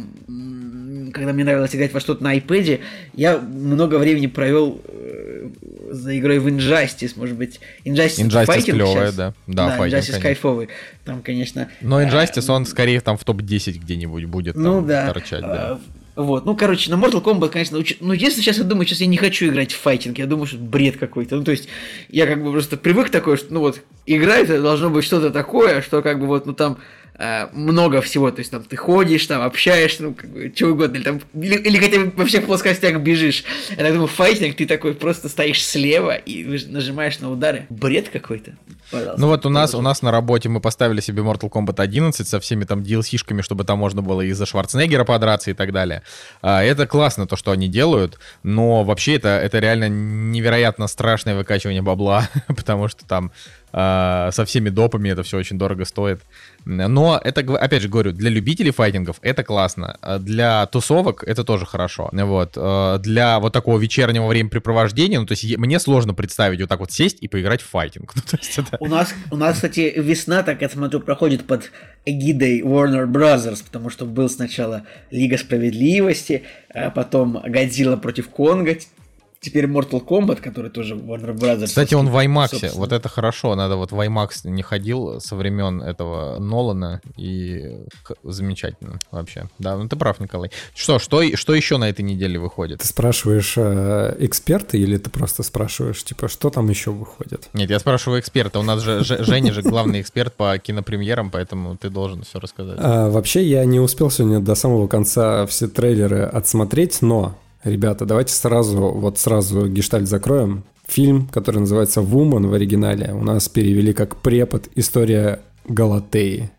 когда мне нравилось играть во что-то на iPad, я много времени провел э, за игрой в Injustice, может быть. Injustice, Injustice клевая, да. Да, да файтинг, Injustice кайфовый. Там, конечно... Но Injustice, э, он скорее там в топ-10 где-нибудь будет ну, там, да. торчать, да. Вот, ну, короче, на Mortal Kombat, конечно, уч... ну, если сейчас я думаю, сейчас я не хочу играть в файтинг, я думаю, что бред какой-то. Ну, то есть, я как бы просто привык такой, что, ну, вот, игра это должно быть что-то такое, что как бы вот, ну, там, Э, много всего, то есть там ты ходишь, там общаешься, ну, как бы, что угодно, или, там, или, или хотя бы во всех плоскостях бежишь. Я так думаю, файтинг, ты такой просто стоишь слева и нажимаешь на удары. Бред какой-то. Пожалуйста. Ну вот у нас, у нас на работе мы поставили себе Mortal Kombat 11 со всеми там DLC-шками, чтобы там можно было из-за Шварценеггера подраться и так далее. А, это классно, то, что они делают, но вообще это, это реально невероятно страшное выкачивание бабла, потому что там а, со всеми допами это все очень дорого стоит. Но это, опять же говорю, для любителей файтингов это классно. А для тусовок это тоже хорошо. Вот. А, для вот такого вечернего времяпрепровождения, ну, то есть мне сложно представить вот так вот сесть и поиграть в файтинг. Ну, то есть это... у, нас, у нас, кстати, весна, так я смотрю, проходит под эгидой Warner Brothers, потому что был сначала Лига Справедливости, а потом Годзилла против Конга, теперь Mortal Kombat, который тоже Warner Brothers. Кстати, он в IMAX. Собственно. Вот это хорошо. Надо вот в IMAX не ходил со времен этого Нолана. И замечательно вообще. Да, ну ты прав, Николай. Что, что, что еще на этой неделе выходит? Ты спрашиваешь э, эксперта или ты просто спрашиваешь, типа, что там еще выходит? Нет, я спрашиваю эксперта. У нас же Женя же главный эксперт по кинопремьерам, поэтому ты должен все рассказать. А, вообще, я не успел сегодня до самого конца все трейлеры отсмотреть, но Ребята, давайте сразу, вот сразу гештальт закроем. Фильм, который называется «Вумен» в оригинале, у нас перевели как «Препод. История Галатеи».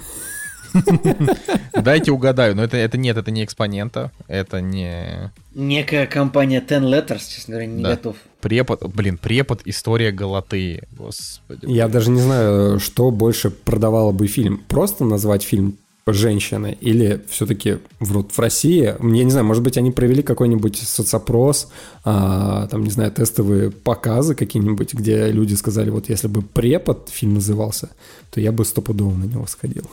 Дайте угадаю, но это, это нет, это не экспонента, это не... Некая компания Ten Letters, честно говоря, не да. готов. Препод, блин, препод «История Галатеи», господи. Я даже не знаю, что больше продавало бы фильм. Просто назвать фильм женщины, или все-таки врут в России. Мне не знаю, может быть, они провели какой-нибудь соцопрос, а, там, не знаю, тестовые показы какие-нибудь, где люди сказали, вот если бы «Препод» фильм назывался, то я бы стопудово на него сходил.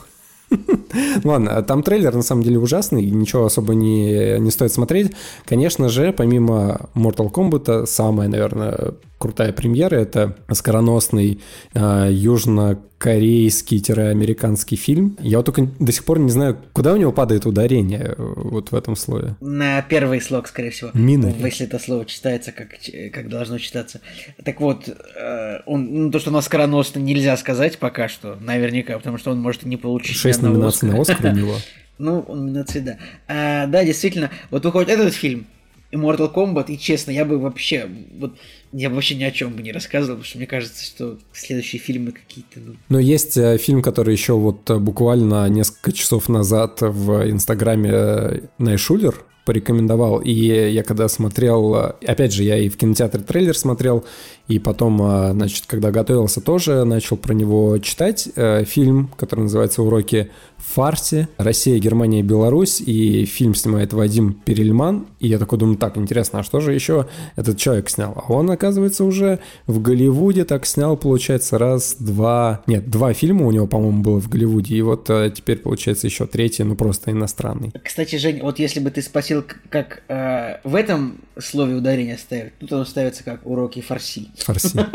Ладно, там трейлер на самом деле ужасный, ничего особо не, не стоит смотреть. Конечно же, помимо Mortal Kombat, самая, наверное, крутая премьера это скороносный э, южнокорейский-американский фильм. Я вот только до сих пор не знаю, куда у него падает ударение э, вот в этом слове. На первый слог, скорее всего. Мина. Если это слово читается, как, как должно читаться. Так вот, э, он, ну, то, что у нас скороносный, нельзя сказать пока что, наверняка, потому что он может не получить Шесть номинаций на Оскар у него. Ну, номинации, да. А, да, действительно, вот выходит этот фильм, Immortal Kombat, и честно, я бы вообще, вот, я вообще ни о чем бы не рассказывал, потому что мне кажется, что следующие фильмы какие-то, ну... Но есть э, фильм, который еще вот э, буквально несколько часов назад в Инстаграме э, Найшулер порекомендовал, и я когда смотрел, опять же, я и в кинотеатре трейлер смотрел, и потом, значит, когда готовился, тоже начал про него читать фильм, который называется «Уроки фарсе. Россия, Германия, Беларусь. И фильм снимает Вадим Перельман. И я такой думаю, так, интересно, а что же еще этот человек снял? А он, оказывается, уже в Голливуде так снял, получается, раз, два... Нет, два фильма у него, по-моему, было в Голливуде. И вот а, теперь, получается, еще третий, ну просто иностранный. Кстати, Жень, вот если бы ты спросил, как э, в этом слове ударение ставят, тут оно ставится как уроки фарси. Фарси.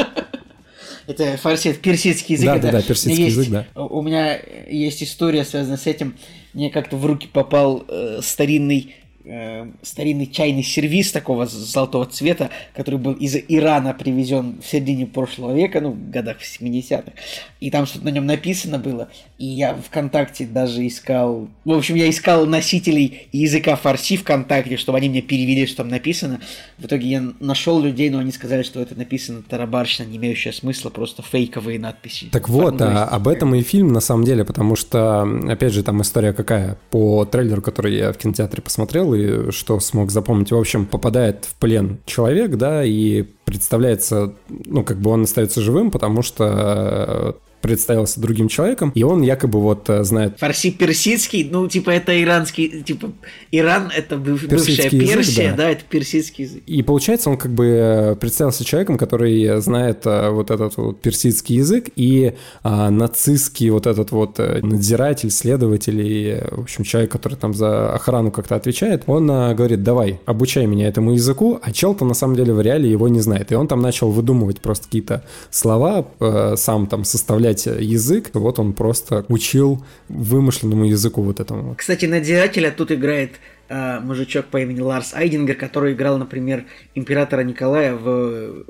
Это фарси, персидский язык. Да, да, да, персидский язык, да. У меня есть история, связанная с этим. Мне как-то в руки попал э, старинный э, старинный чайный сервис такого золотого цвета, который был из Ирана привезен в середине прошлого века, ну, в годах 70-х. И там что-то на нем написано было. И я ВКонтакте даже искал... В общем, я искал носителей языка фарси ВКонтакте, чтобы они мне перевели, что там написано. В итоге я нашел людей, но они сказали, что это написано тарабарщина, не имеющая смысла, просто фейковые надписи. Так вот, а, об этом и фильм на самом деле, потому что, опять же, там история какая? По трейлеру, который я в кинотеатре посмотрел, и что смог запомнить. В общем, попадает в плен человек, да, и представляется, ну, как бы он остается живым, потому что представился другим человеком, и он якобы вот э, знает... Фарси персидский, ну, типа, это иранский, типа, Иран — это быв, бывшая Персия, язык, да. да, это персидский язык. И получается, он как бы э, представился человеком, который знает э, вот этот вот персидский язык и а, нацистский вот этот вот надзиратель, следователь и, в общем, человек, который там за охрану как-то отвечает, он а, говорит, давай, обучай меня этому языку, а чел-то на самом деле в реале его не знает. И он там начал выдумывать просто какие-то слова, а, сам там составлять изучать язык, вот он просто учил вымышленному языку вот этому. Кстати, надзирателя тут играет э, мужичок по имени Ларс Айдингер, который играл, например, императора Николая в,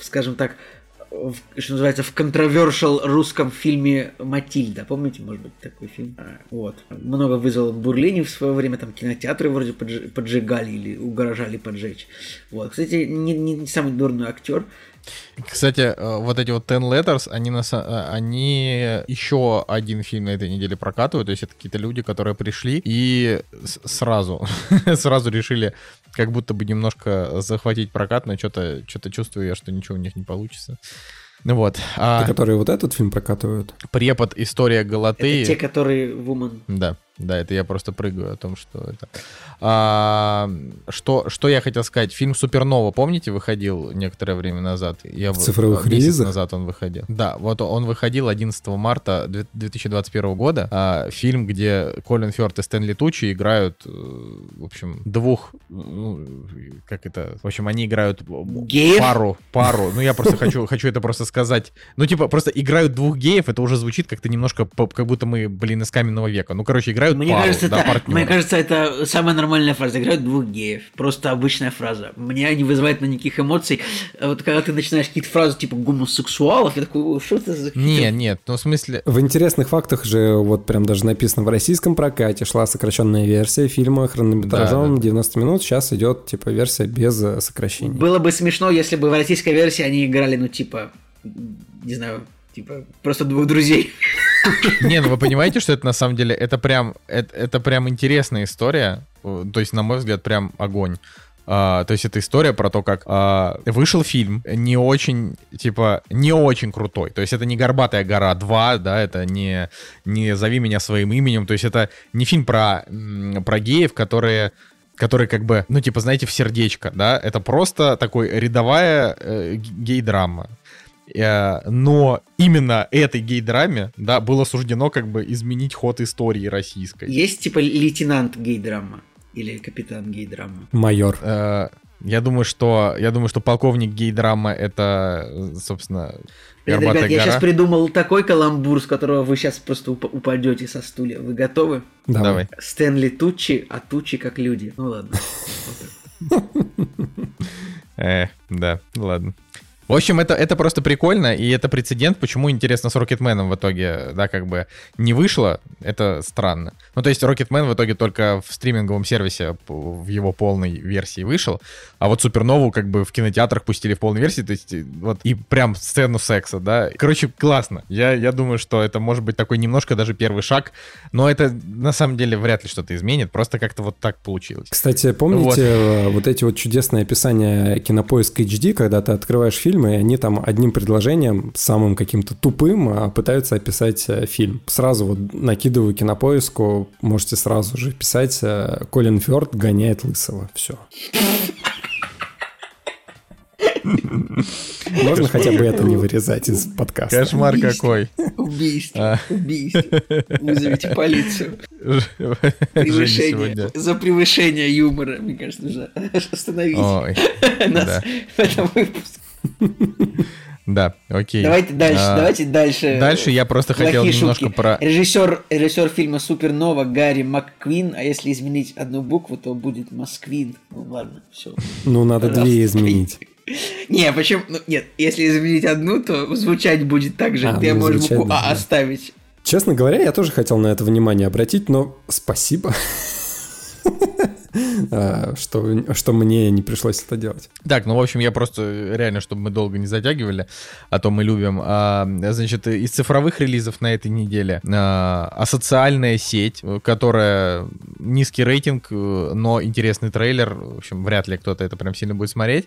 скажем так, в, что называется, в контровершал русском фильме «Матильда». Помните, может быть, такой фильм? А, вот. Много вызвало бурлений в свое время, там кинотеатры вроде поджигали или угрожали поджечь. Вот. Кстати, не, не самый дурной актер. Кстати, э, вот эти вот Ten Letters, они, на, э, они еще один фильм на этой неделе прокатывают, то есть это какие-то люди, которые пришли и сразу, сразу решили как будто бы немножко захватить прокат, но что-то что чувствую я, что ничего у них не получится. Ну вот. А... Те, которые вот этот фильм прокатывают? Препод «История Галатеи». Это те, которые Woman. Да. Да, это я просто прыгаю о том, что это. А, что, что я хотел сказать? Фильм Супернова, помните, выходил некоторое время назад? Я в цифровых релизах? назад он выходил. Да, вот он выходил 11 марта 2021 года. А, фильм, где Колин Фёрд и Стэнли Тучи играют, э, в общем, двух, ну, как это, в общем, они играют Геев? пару, пару. Ну, я просто хочу, хочу это просто сказать. Ну, типа, просто играют двух геев, это уже звучит как-то немножко, как будто мы, блин, из каменного века. Ну, короче, играют мне пару, кажется, да, это, партнера. Мне кажется, это самая нормальная фраза. Играют двух геев. Просто обычная фраза. Меня не вызывает на никаких эмоций. А вот когда ты начинаешь какие-то фразы типа гомосексуалов, я такой, что это за... Не, нет, ну в смысле... В интересных фактах же вот прям даже написано в российском прокате шла сокращенная версия фильма хронометражом да, да. 90 минут. Сейчас идет типа версия без э, сокращений. Было бы смешно, если бы в российской версии они играли, ну типа, не знаю, типа просто двух друзей. Не, ну вы понимаете, что это на самом деле, это прям, это, прям интересная история. То есть, на мой взгляд, прям огонь. Uh, то есть это история про то, как uh, вышел фильм не очень, типа, не очень крутой. То есть это не «Горбатая гора 2», да, это не, не «Зови меня своим именем». То есть это не фильм про, про геев, которые которые как бы, ну, типа, знаете, в сердечко, да, это просто такой рядовая э, гей-драма. Э, но именно этой гей-драме, да, было суждено как бы изменить ход истории российской. Есть типа лейтенант гей-драма или капитан гей-драма? Майор. Э, я думаю, что я думаю, что полковник гей-драма это, собственно, Ребят, гора. я сейчас придумал такой каламбур, с которого вы сейчас просто уп- упадете со стулья. Вы готовы? Давай. Стэнли Тучи, а Тучи как люди. Ну ладно. Э, да, ладно. В общем, это, это просто прикольно, и это прецедент, почему, интересно, с Рокетменом в итоге, да, как бы не вышло, это странно. Ну, то есть Рокетмен в итоге только в стриминговом сервисе в его полной версии вышел, а вот Супернову как бы в кинотеатрах пустили в полной версии, то есть вот и прям сцену секса, да. Короче, классно. Я, я думаю, что это может быть такой немножко даже первый шаг, но это на самом деле вряд ли что-то изменит, просто как-то вот так получилось. Кстати, помните вот, э, вот эти вот чудесные описания Кинопоиск HD, когда ты открываешь фильм, фильмы, и они там одним предложением, самым каким-то тупым, а, пытаются описать э, фильм. Сразу вот накидываю кинопоиску, можете сразу же писать э, «Колин Фёрд гоняет лысого». Все. Можно хотя бы это не вырезать из подкаста. Кошмар какой. Убийство. А. Убийство. Вызовите полицию. Превышение. За превышение юмора, мне кажется, нужно остановить нас в этом выпуске. Да, окей. Давайте дальше, а, давайте дальше. Дальше я просто хотел немножко про... Режиссер, режиссер фильма «Супернова» Гарри МакКвин, а если изменить одну букву, то будет Москвин. Ну ладно, все. Ну, надо две изменить. Не, почему? Ну, нет, если изменить одну, то звучать будет так же. А, Ты ну, можешь букву А оставить. Честно говоря, я тоже хотел на это внимание обратить, но спасибо. А, что, что мне не пришлось это делать. Так, ну, в общем, я просто реально, чтобы мы долго не затягивали, а то мы любим. А, значит, из цифровых релизов на этой неделе а, асоциальная сеть, которая низкий рейтинг, но интересный трейлер. В общем, вряд ли кто-то это прям сильно будет смотреть.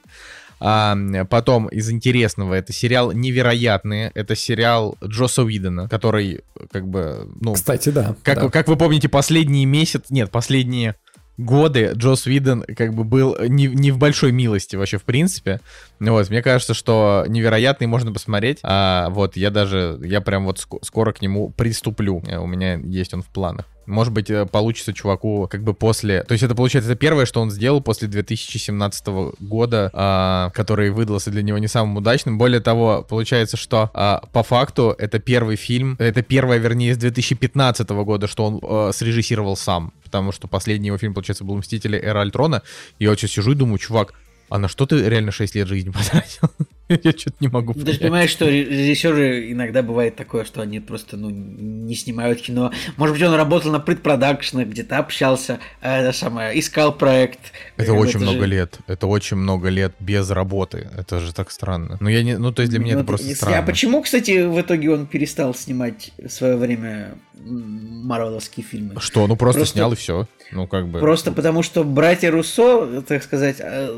А, потом из интересного это сериал «Невероятные». Это сериал Джоса Уидона, который как бы, ну... Кстати, да. Как, да. как вы помните, последние месяц... Нет, последние годы Джос Виден как бы был не, не в большой милости вообще в принципе. Вот, мне кажется, что невероятный можно посмотреть. А вот я даже, я прям вот ск- скоро к нему приступлю. Э, у меня есть он в планах. Может быть, э, получится чуваку как бы после... То есть это, получается, это первое, что он сделал после 2017 года, а, который выдался для него не самым удачным. Более того, получается, что а, по факту это первый фильм, это первое, вернее, из 2015 года, что он а, срежиссировал сам. Потому что последний его фильм, получается, был «Мстители. Эра Альтрона». И я вот сейчас сижу и думаю, чувак, а на что ты реально 6 лет жизни потратил? Я что-то не могу понять. Ты же понимаешь, что режиссеры иногда бывает такое, что они просто ну, не снимают кино. Может быть, он работал на предпродакшенах, где-то общался, э, это самое, искал проект. Это очень много же... лет. Это очень много лет без работы. Это же так странно. Ну, я не, ну то есть для меня ну, это просто странно. А почему, кстати, в итоге он перестал снимать в свое время марвеловские фильмы. Что? Ну просто, просто снял и все. Ну как бы. Просто потому что братья Руссо, так сказать, а,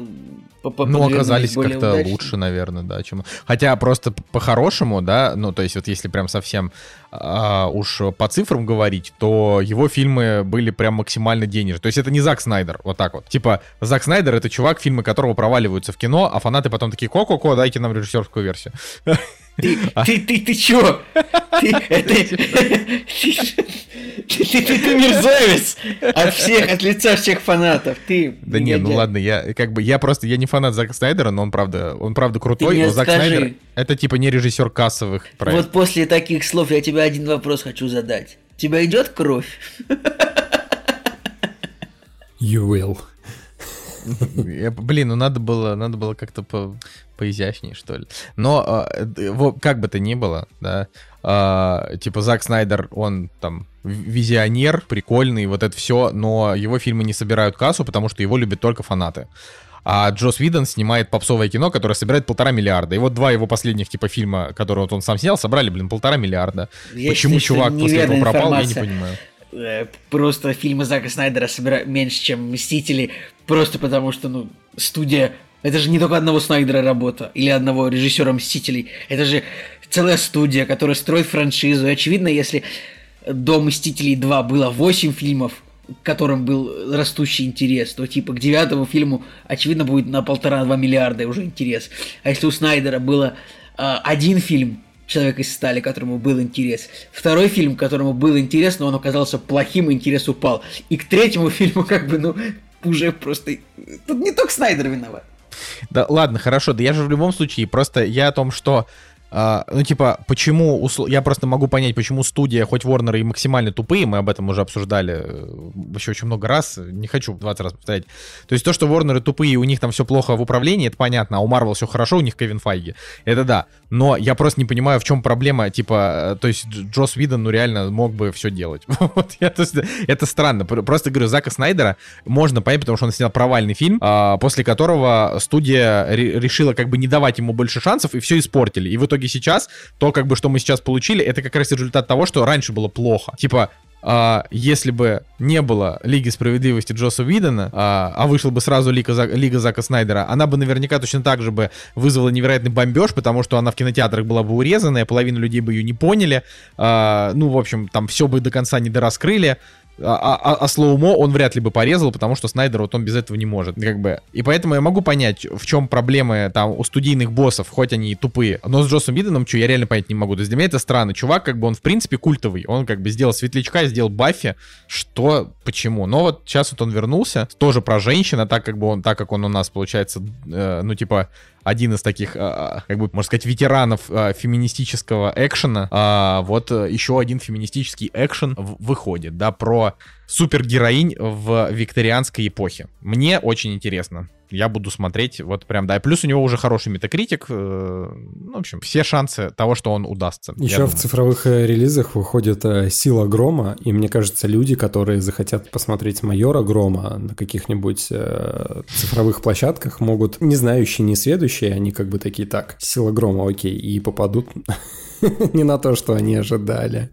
ну, оказались как-то лучше, наверное, да, чем... Хотя просто по-хорошему, да, ну, то есть вот если прям совсем а, уж по цифрам говорить, то его фильмы были прям максимально денежные. То есть это не Зак Снайдер, вот так вот. Типа, Зак Снайдер — это чувак, фильмы которого проваливаются в кино, а фанаты потом такие, ко-ко-ко, дайте нам режиссерскую версию. Ты, а... ты, ты, ты чё? Ты, это... Ты, ты, ты, ты мерзавец от всех, от лица всех фанатов. Ты. Да не, ну ладно, я как бы я просто я не фанат Зака Снайдера, но он правда, он правда крутой, но Зак скажи, Снайдер это типа не режиссер кассовых проектов. Вот после таких слов я тебе один вопрос хочу задать. Тебя идет кровь? You will. Я, блин, ну надо было, надо было как-то по, поизящнее, что ли. Но э, как бы то ни было, да, э, типа Зак Снайдер, он там визионер, прикольный, вот это все, но его фильмы не собирают кассу, потому что его любят только фанаты. А Джос Видон снимает попсовое кино, которое собирает полтора миллиарда. И вот два его последних типа фильма, которые вот он сам снял, собрали, блин, полтора миллиарда. Я Почему считаю, чувак после этого пропал, я не понимаю. Э, просто фильмы Зака Снайдера собирают меньше, чем Мстители, просто потому что, ну, студия... Это же не только одного Снайдера работа или одного режиссера Мстителей. Это же целая студия, которая строит франшизу. И очевидно, если до Мстителей 2 было 8 фильмов, к которым был растущий интерес, то типа к девятому фильму, очевидно, будет на полтора-два миллиарда уже интерес. А если у Снайдера было э, один фильм, Человек из стали, которому был интерес. Второй фильм, которому был интерес, но он оказался плохим, интерес упал. И к третьему фильму, как бы, ну, уже просто... Тут не только Снайдер виноват. Да ладно, хорошо, да я же в любом случае, просто я о том, что Uh, ну, типа, почему... Я просто могу понять, почему студия, хоть Warner и максимально тупые, мы об этом уже обсуждали еще э, очень много раз, не хочу 20 раз повторять. То есть то, что Warner тупые, у них там все плохо в управлении, это понятно, а у Marvel все хорошо, у них Кевин Файги. Это да. Но я просто не понимаю, в чем проблема, типа, э, то есть Джос Видон, ну, реально мог бы все делать. вот, я, то есть, это странно. Просто говорю, Зака Снайдера можно понять, потому что он снял провальный фильм, а, после которого студия решила как бы не давать ему больше шансов, и все испортили. И в итоге итоге сейчас, то, как бы, что мы сейчас получили, это как раз результат того, что раньше было плохо. Типа, а, если бы не было Лиги Справедливости Джоса Видена, а, а вышел бы сразу Лига, Лига Зака Снайдера, она бы наверняка точно так же бы вызвала невероятный бомбеж, потому что она в кинотеатрах была бы урезанная, половина людей бы ее не поняли, а, ну, в общем, там все бы до конца не дораскрыли, а, а, а слоумо он вряд ли бы порезал, потому что Снайдер вот он без этого не может, как бы. И поэтому я могу понять, в чем проблемы там у студийных боссов, хоть они и тупые. Но с Джосом Биденом, что я реально понять не могу. То есть для меня это странно. Чувак, как бы он в принципе культовый. Он как бы сделал Светлячка, сделал Баффи. Что, почему? Но вот сейчас вот он вернулся, тоже про женщин, а так как бы он, так как он у нас получается, э, ну типа один из таких, а, а, как бы, можно сказать, ветеранов а, феминистического экшена, вот э, еще один феминистический экшен выходит, да, про супергероинь в викторианской эпохе. Мне очень интересно я буду смотреть вот прям, да. И плюс у него уже хороший метакритик. Э, ну, в общем, все шансы того, что он удастся. Еще в цифровых э, релизах выходит э, «Сила Грома», и мне кажется, люди, которые захотят посмотреть «Майора Грома» на каких-нибудь цифровых площадках, могут, не знающие, не сведущие, они как бы такие, так, «Сила Грома», окей, и попадут не на то, что они ожидали.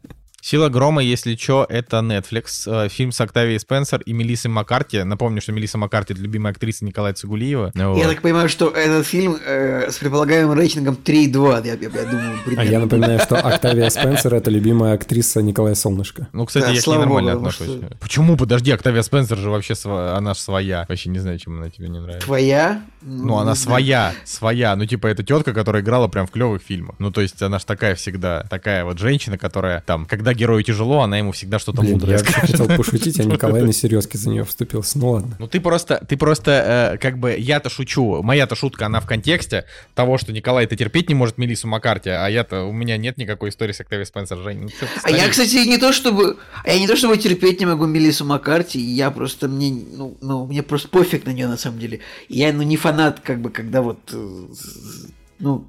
«Сила грома», если что, это Netflix. Э, фильм с Октавией Спенсер и Мелиссой Маккарти. Напомню, что Мелисса Маккарти — это любимая актриса Николая Цигулиева. Вот. Я так понимаю, что этот фильм э, с предполагаемым рейтингом 3,2, я, я, я думаю, примерно. А я напоминаю, что Октавия Спенсер — это любимая актриса Николая Солнышко. Ну, кстати, да, я к ней нормально Богу, отношусь. Что... Почему? Подожди, Октавия Спенсер же вообще она же своя. Вообще не знаю, чем она тебе не нравится. Твоя? Ну, она своя, своя. Ну, типа, это тетка, которая играла прям в клевых фильмах. Ну, то есть, она же такая всегда, такая вот женщина, которая там, когда герою тяжело, она ему всегда что-то Блин, мудрое я скажет. хотел пошутить, а Николай на серьезке за нее вступился. Ну ладно. Ну ты просто, ты просто, э, как бы, я-то шучу. Моя-то шутка, она в контексте того, что Николай-то терпеть не может Мелиссу Маккарти, а я-то, у меня нет никакой истории с Октавией Спенсер. Жень, ну, а я, кстати, не то чтобы, а я не то чтобы терпеть не могу Мелиссу Маккарти, я просто, мне, ну, ну, мне просто пофиг на нее на самом деле. Я, ну, не фанат, как бы, когда вот, э, ну,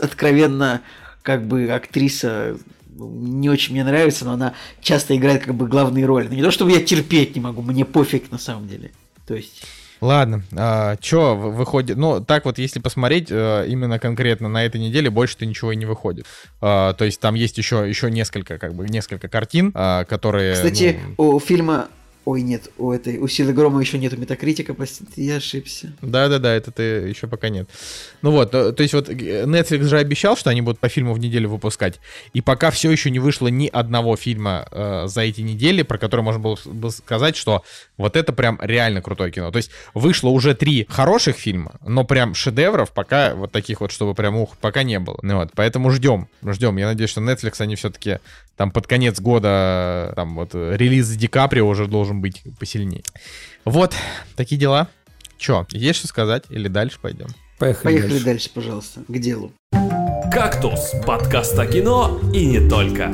откровенно, как бы, актриса не очень мне нравится, но она часто играет как бы главные роли. Но не то, чтобы я терпеть не могу, мне пофиг на самом деле. То есть... Ладно, а, что выходит? Ну, так вот, если посмотреть а, именно конкретно на этой неделе, больше-то ничего и не выходит. А, то есть там есть еще, еще несколько, как бы, несколько картин, а, которые... Кстати, ну... у фильма Ой, нет, у этой, у Силы Грома еще нету метакритика, простите, я ошибся. Да-да-да, это ты еще пока нет. Ну вот, то, то есть вот Netflix же обещал, что они будут по фильму в неделю выпускать, и пока все еще не вышло ни одного фильма э, за эти недели, про который можно было бы сказать, что вот это прям реально крутое кино. То есть вышло уже три хороших фильма, но прям шедевров пока вот таких вот, чтобы прям ух, пока не было. Ну вот, поэтому ждем, ждем. Я надеюсь, что Netflix они все-таки там под конец года, там вот релиз Ди Каприо уже должен быть посильнее. Вот, такие дела. Че, есть что сказать или дальше пойдем? Поехали, Поехали дальше. дальше, пожалуйста, к делу. «Кактус» — подкаст о кино и не только.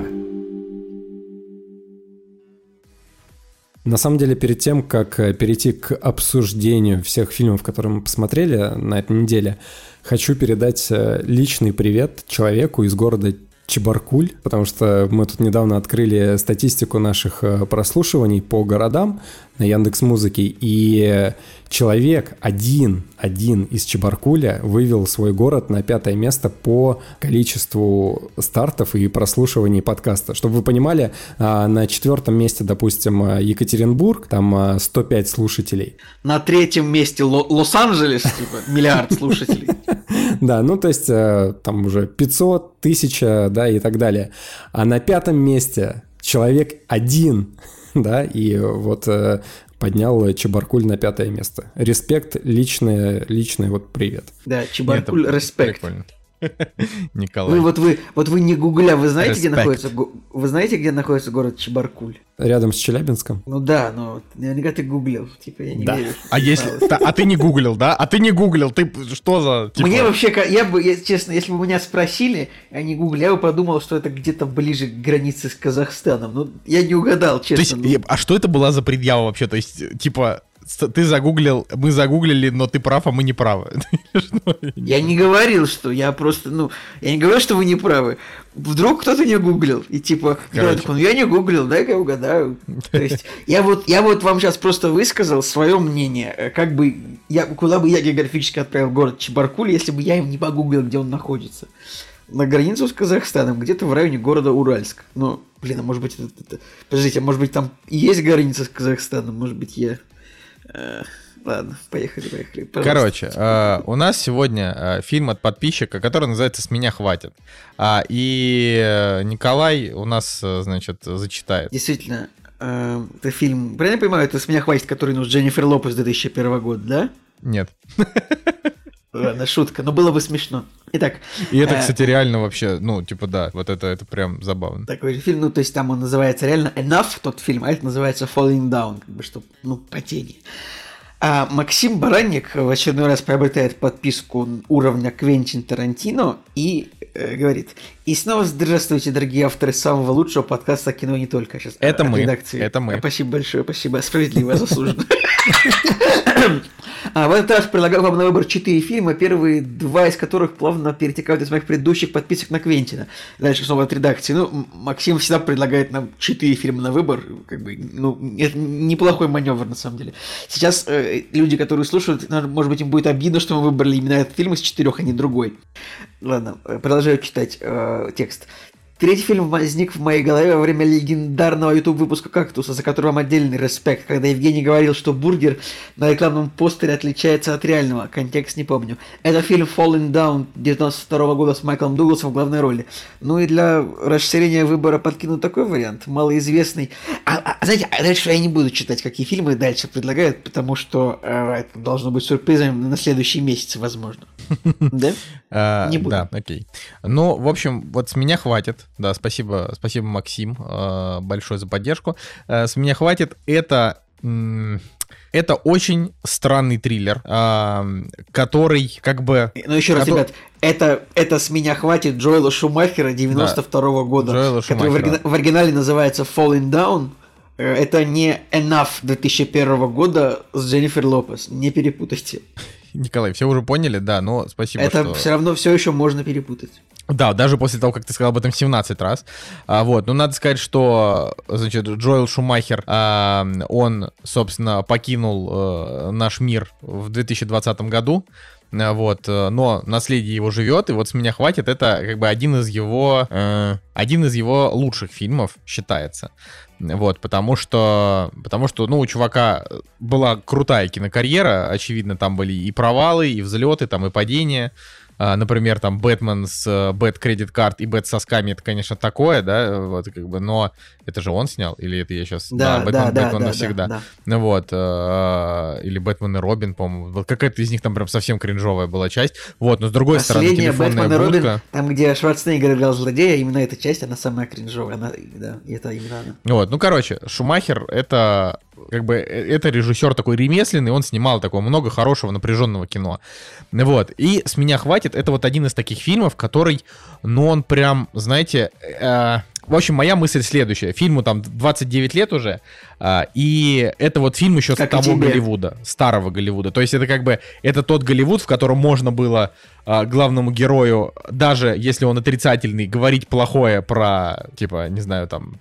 На самом деле, перед тем, как э, перейти к обсуждению всех фильмов, которые мы посмотрели на этой неделе, хочу передать э, личный привет человеку из города Чебаркуль, потому что мы тут недавно открыли статистику наших э, прослушиваний по городам на Яндекс Музыке, и человек один, один из Чебаркуля вывел свой город на пятое место по количеству стартов и прослушиваний подкаста. Чтобы вы понимали, а, на четвертом месте, допустим, Екатеринбург, там 105 а, слушателей. На третьем месте Лос-Анджелес, типа, миллиард слушателей. Да, ну то есть э, там уже 500, 1000, да, и так далее. А на пятом месте человек один, да, и вот э, поднял Чебаркуль на пятое место. Респект, личное, личное вот привет. Да, Чебаркуль, респект. Прикольно. Николай. Вы вот вы вот вы не гугля, вы знаете, Respect. где находится вы знаете, где находится город Чебаркуль? Рядом с Челябинском? Ну да, но наверняка ты гуглил, типа я не да. верю. А если, а ты не гуглил, да? А ты не гуглил, ты что за? Типа... Мне вообще, я бы, я, честно, если бы меня спросили, а не гуглил, я бы подумал, что это где-то ближе к границе с Казахстаном. Ну я не угадал, честно. То есть, а что это была за предъява вообще? То есть, типа, ты загуглил, мы загуглили, но ты прав, а мы не правы. Я не говорил, что я просто, ну, я не говорил, что вы не правы. Вдруг кто-то не гуглил, и типа, я, такой, ну, я не гуглил, дай-ка я угадаю. То есть, я вот, я вот вам сейчас просто высказал свое мнение, э, как бы, я, куда бы я географически отправил город Чебаркуль, если бы я им не погуглил, где он находится на границу с Казахстаном, где-то в районе города Уральск. Ну, блин, а может быть, это, это... подождите, а может быть там есть граница с Казахстаном, может быть, я ладно, поехали, поехали. Пожалуйста. Короче, э, у нас сегодня э, фильм от подписчика, который называется «С меня хватит». А, и э, Николай у нас, э, значит, зачитает. Действительно, э, это фильм, правильно я понимаю, это «С меня хватит», который ну, Дженнифер Лопес 2001 года, да? Нет. Ладно, шутка, но было бы смешно. Итак. И это, кстати, реально вообще, ну, типа, да, вот это, это прям забавно. Такой же фильм, ну, то есть там он называется реально Enough, тот фильм, а это называется Falling Down, как бы, что, ну, падение. А Максим Баранник в очередной раз приобретает подписку уровня Квентин Тарантино и э, говорит, и снова здравствуйте, дорогие авторы самого лучшего подкаста «Кино не только». Сейчас, это мы, редакции. это мы. Спасибо большое, спасибо, справедливо, заслуженно. А в этот раз предлагаю вам на выбор четыре фильма, первые два из которых плавно перетекают из моих предыдущих подписок на Квентина. Дальше снова от редакции. Ну, Максим всегда предлагает нам четыре фильма на выбор. Как бы, ну, это неплохой маневр на самом деле. Сейчас э, люди, которые слушают, может быть, им будет обидно, что мы выбрали именно этот фильм из четырех, а не другой. Ладно, продолжаю читать э, текст. Третий фильм возник в моей голове во время легендарного YouTube-выпуска «Кактуса», за который вам отдельный респект, когда Евгений говорил, что бургер на рекламном постере отличается от реального. Контекст не помню. Это фильм «Falling Down» 92 года с Майклом Дугласом в главной роли. Ну и для расширения выбора подкину такой вариант, малоизвестный. А, а, а знаете, а дальше я не буду читать, какие фильмы дальше предлагают, потому что э, это должно быть сюрпризом на следующий месяц, возможно. Да? А, не буду. Да, окей. Ну, в общем, вот с меня хватит. Да, спасибо, спасибо, Максим, э, большое за поддержку. Э, с меня хватит. Это это очень странный триллер, э, который как бы... Ну еще раз, который... ребят, это, это «С меня хватит» Джоэла Шумахера 92 -го да. года, Джоэла который в, оригина... в оригинале называется «Falling Down». Это не «Enough» 2001 года с Дженнифер Лопес, не перепутайте. Николай, все уже поняли, да, но спасибо, Это что... все равно все еще можно перепутать. Да, даже после того, как ты сказал об этом 17 раз. А, вот, ну надо сказать, что, значит, Джоэл Шумахер, а, он, собственно, покинул а, наш мир в 2020 году. А, вот, э, но наследие его живет, и вот с меня хватит. Это как бы один из его, э, один из его лучших фильмов считается. Вот, потому что, потому что, ну, у чувака была крутая кинокарьера, очевидно, там были и провалы, и взлеты, там и падения. А, например, там Бэтмен с Bat Credit Card и Bat сосками, это, конечно, такое, да, вот как бы, но это же он снял, или это я сейчас... Да, да, Бэтмен, да, Бэтмен да, навсегда. Да, да. Ну вот, э, или Бэтмен и Робин, по-моему, вот какая-то из них там прям совсем кринжовая была часть, вот, но с другой Последняя стороны, телефонная Бэтмен будка... и Робин, там, где Шварценеггер играл злодея, именно эта часть, она самая кринжовая, она, да, и это именно она. Вот, ну, короче, Шумахер — это как бы э, это режиссер такой ремесленный, он снимал такого много хорошего напряженного кино. Вот. И с меня хватит. Это вот один из таких фильмов, который, ну, он прям, знаете, э, в общем, моя мысль следующая. Фильму там 29 лет уже, э, и это вот фильм еще как с того Голливуда, старого Голливуда. То есть это как бы, это тот Голливуд, в котором можно было э, главному герою, даже если он отрицательный, говорить плохое про, типа, не знаю, там,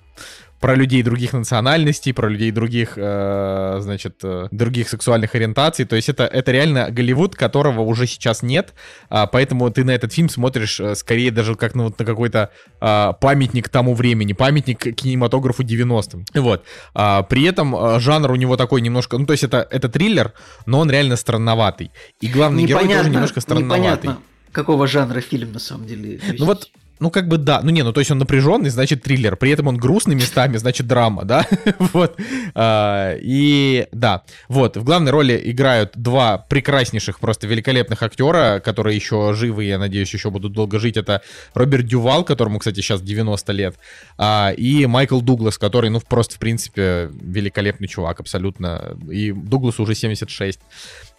про людей других национальностей, про людей других, э, значит, э, других сексуальных ориентаций. То есть это, это реально Голливуд, которого уже сейчас нет, э, поэтому ты на этот фильм смотришь э, скорее даже как на, вот, на какой-то э, памятник тому времени, памятник кинематографу 90-м. Вот. А, при этом э, жанр у него такой немножко, ну то есть это, это триллер, но он реально странноватый. И главный непонятно, герой тоже немножко странноватый. Непонятно, какого жанра фильм на самом деле. Ну вот ну, как бы да. Ну, не, ну, то есть он напряженный, значит, триллер. При этом он грустный местами, значит, драма, да? вот. А, и да. Вот. В главной роли играют два прекраснейших, просто великолепных актера, которые еще живы, я надеюсь, еще будут долго жить. Это Роберт Дювал, которому, кстати, сейчас 90 лет, а, и Майкл Дуглас, который, ну, просто, в принципе, великолепный чувак, абсолютно. И Дугласу уже 76.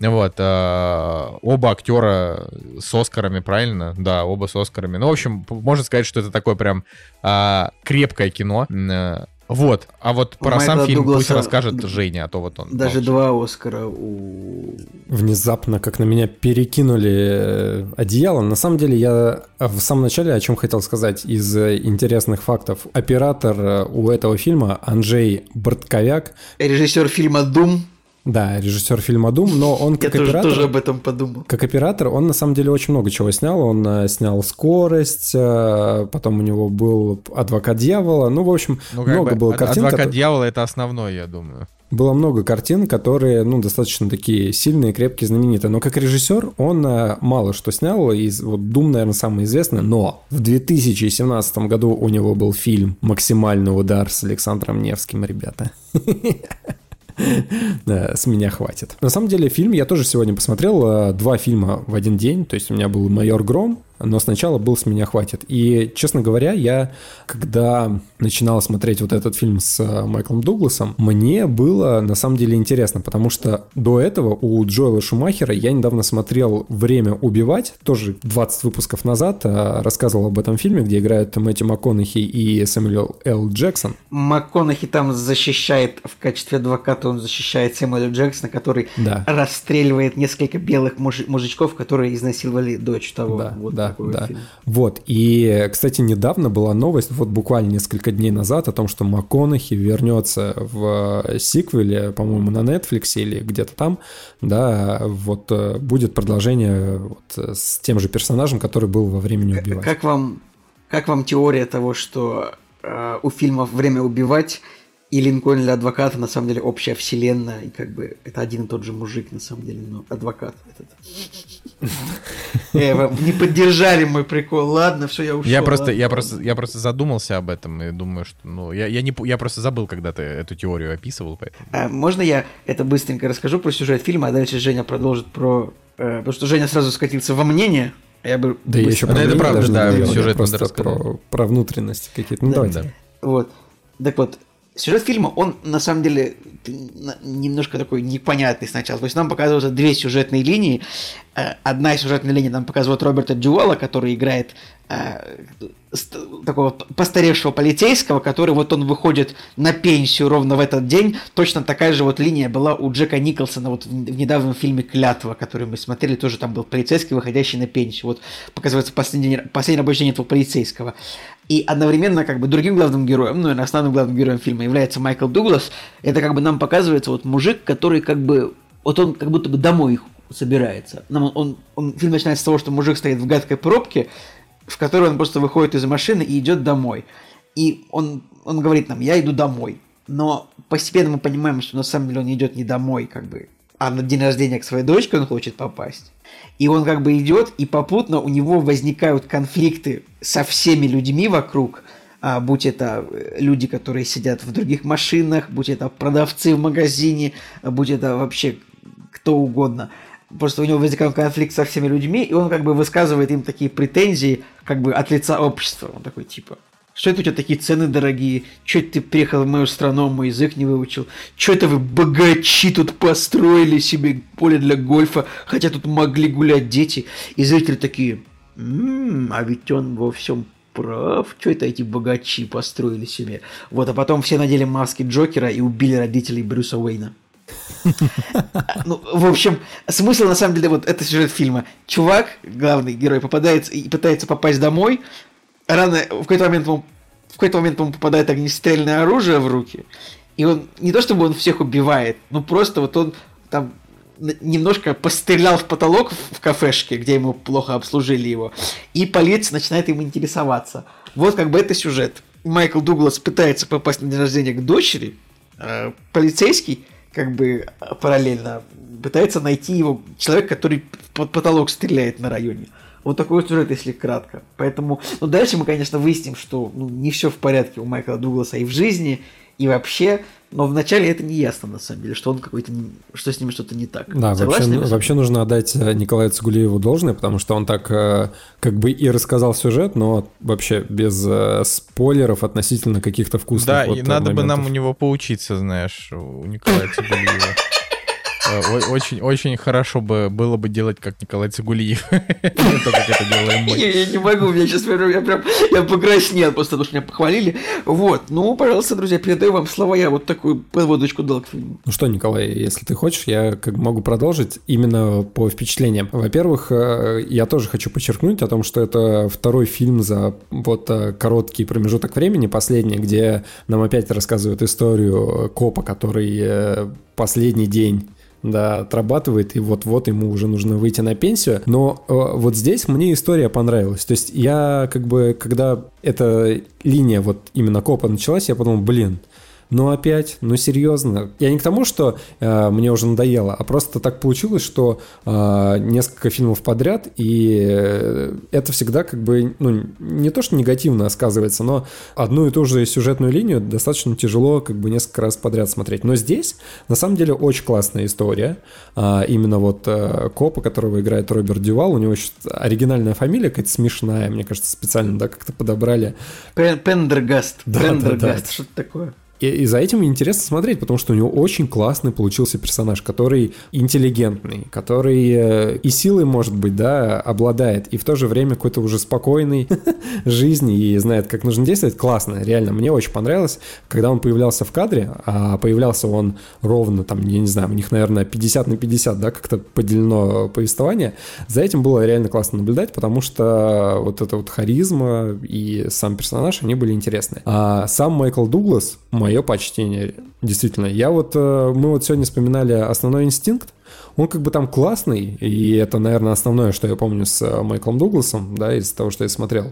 Вот. А, оба актера с Оскарами, правильно? Да, оба с Оскарами. Ну, в общем, можно сказать, что это такое прям а, крепкое кино. Э, вот, а вот про Майкла сам фильм Дугласа пусть расскажет Женя, а то вот он. Даже молчит. два Оскара у... Внезапно, как на меня перекинули э, одеяло. На самом деле, я в самом начале о чем хотел сказать из интересных фактов. Оператор э, у этого фильма Анджей Бортковяк. Режиссер фильма «Дум». Да, режиссер фильма Дум, но он как Я оператор... тоже, тоже об этом подумал. Как оператор он на самом деле очень много чего снял. Он э, снял «Скорость», э, потом у него был «Адвокат дьявола». Ну, в общем, ну, много бы, было картин. «Адвокат которые... дьявола» — это основной, я думаю. Было много картин, которые, ну, достаточно такие сильные, крепкие, знаменитые. Но как режиссер он э, мало что снял. Из, вот «Дум», наверное, самый известный. Но в 2017 году у него был фильм «Максимальный удар» с Александром Невским, ребята. с меня хватит. На самом деле, фильм я тоже сегодня посмотрел. Э, два фильма в один день. То есть у меня был «Майор Гром», но сначала был «С меня хватит». И, честно говоря, я, когда начинал смотреть вот этот фильм с э, Майклом Дугласом, мне было на самом деле интересно, потому что до этого у Джоэла Шумахера я недавно смотрел «Время убивать», тоже 20 выпусков назад, э, рассказывал об этом фильме, где играют Мэтью МакКонахи и Сэмюэл Л. Джексон. МакКонахи там защищает в качестве адвоката, он защищает Сэмюэля Джексона, который да. расстреливает несколько белых муж- мужичков, которые изнасиловали дочь того. Да, вот. да такой да. фильм. Вот, и, кстати, недавно была новость, вот буквально несколько дней назад, о том, что МакКонахи вернется в сиквеле, по-моему, на Netflix или где-то там, да, вот э, будет продолжение вот с тем же персонажем, который был во «Времени убивать». Как вам, как вам теория того, что э, у фильмов «Время убивать» и Линкольн для адвоката на самом деле общая вселенная, и как бы это один и тот же мужик на самом деле, но адвокат этот. Э, не поддержали мой прикол. Ладно, все, я ушел. Я просто, я просто, я просто задумался об этом и думаю, что, ну, я, я не, я просто забыл, когда ты эту теорию описывал, поэтому. А, можно я это быстренько расскажу про сюжет фильма, а дальше Женя продолжит про, э, потому что Женя сразу скатился во мнение. А я бы да, я еще про это правда, да, сюжет просто про, про внутренности какие-то. Ну, давайте. Да. Вот. Так вот, сюжет фильма, он на самом деле немножко такой непонятный сначала. То есть нам показываются две сюжетные линии. Э, одна из сюжетных линий нам показывает Роберта Дювала, который играет э, такого постаревшего полицейского, который вот он выходит на пенсию ровно в этот день. Точно такая же вот линия была у Джека Николсона вот в недавнем фильме «Клятва», который мы смотрели, тоже там был полицейский, выходящий на пенсию. Вот показывается последний, последний рабочий день этого полицейского. И одновременно как бы другим главным героем, ну и основным главным героем фильма является Майкл Дуглас. Это как бы нам показывается вот мужик, который как бы, вот он как будто бы домой собирается. Нам он, он, он, фильм начинается с того, что мужик стоит в гадкой пробке, в которой он просто выходит из машины и идет домой. И он, он говорит нам, я иду домой. Но постепенно мы понимаем, что на самом деле он идет не домой, как бы, а на день рождения к своей дочке он хочет попасть. И он как бы идет, и попутно у него возникают конфликты со всеми людьми вокруг, а, будь это э, люди, которые сидят в других машинах, будь это продавцы в магазине, будь это вообще кто угодно. Просто у него возникает конфликт со всеми людьми, и он как бы высказывает им такие претензии, как бы от лица общества. Он такой типа, что это у тебя такие цены дорогие? Это ты приехал в мою страну, мой язык не выучил? Что это вы, богачи, тут построили себе поле для гольфа, хотя тут могли гулять дети? И зрители такие, м-м, а ведь он во всем прав. Что это эти богачи построили себе? Вот, а потом все надели маски Джокера и убили родителей Брюса Уэйна. Ну, в общем, смысл на самом деле, вот это сюжет фильма. Чувак, главный герой, попадает и пытается попасть домой, рано, в какой-то момент ему, в какой-то момент ему попадает огнестрельное оружие в руки, и он, не то чтобы он всех убивает, ну просто вот он там немножко пострелял в потолок в кафешке, где ему плохо обслужили его, и полиция начинает им интересоваться. Вот как бы это сюжет. Майкл Дуглас пытается попасть на день рождения к дочери, э, полицейский как бы параллельно пытается найти его человек, который под потолок стреляет на районе. Вот такой вот сюжет, если кратко. Поэтому, ну, дальше мы, конечно, выясним, что ну, не все в порядке у Майкла Дугласа и в жизни, и вообще, но вначале это не ясно, на самом деле, что он какой-то, что с ним что-то не так. Да, вообще, вообще нужно отдать э, Николаю Цигулиеву должное, потому что он так э, как бы и рассказал сюжет, но вообще без э, спойлеров относительно каких-то вкусных Да, вот и надо моментов. бы нам у него поучиться, знаешь, у Николая Цигулиева. Э, очень, очень хорошо бы было бы делать, как Николай Цигулиев. Не то, как это делаем мы. Я не могу, у меня сейчас я прям я покраснел, просто потому что меня похвалили. Вот, ну, пожалуйста, друзья, передаю вам слова, я вот такую подводочку дал к фильму. Ну что, Николай, если ты хочешь, я как могу продолжить именно по впечатлениям. Во-первых, э, я тоже хочу подчеркнуть о том, что это второй фильм за вот э, короткий промежуток времени, последний, где нам опять рассказывают историю копа, который последний день да, отрабатывает, и вот-вот ему уже нужно выйти на пенсию. Но э, вот здесь мне история понравилась. То есть я как бы, когда эта линия вот именно копа началась, я подумал, блин, ну опять, ну серьезно. Я не к тому, что э, мне уже надоело, а просто так получилось, что э, несколько фильмов подряд, и э, это всегда как бы, ну, не то, что негативно сказывается, но одну и ту же сюжетную линию достаточно тяжело как бы несколько раз подряд смотреть. Но здесь, на самом деле, очень классная история. Э, именно вот э, копа, которого играет Роберт Дювал, у него еще оригинальная фамилия какая-то смешная, мне кажется, специально, да, как-то подобрали. Пендергаст. Да, Пендергаст, да, да. что-то такое. И, и за этим интересно смотреть, потому что у него очень классный получился персонаж, который интеллигентный, который э, и силой, может быть, да, обладает, и в то же время какой-то уже спокойный жизни и знает, как нужно действовать. Классно, реально, мне очень понравилось, когда он появлялся в кадре, а появлялся он ровно, там, я не знаю, у них, наверное, 50 на 50, да, как-то поделено повествование. За этим было реально классно наблюдать, потому что вот эта вот харизма и сам персонаж, они были интересны. А сам Майкл Дуглас, мое почтение, действительно. Я вот, э, мы вот сегодня вспоминали «Основной инстинкт», он как бы там классный, и это, наверное, основное, что я помню с э, Майклом Дугласом, да, из того, что я смотрел.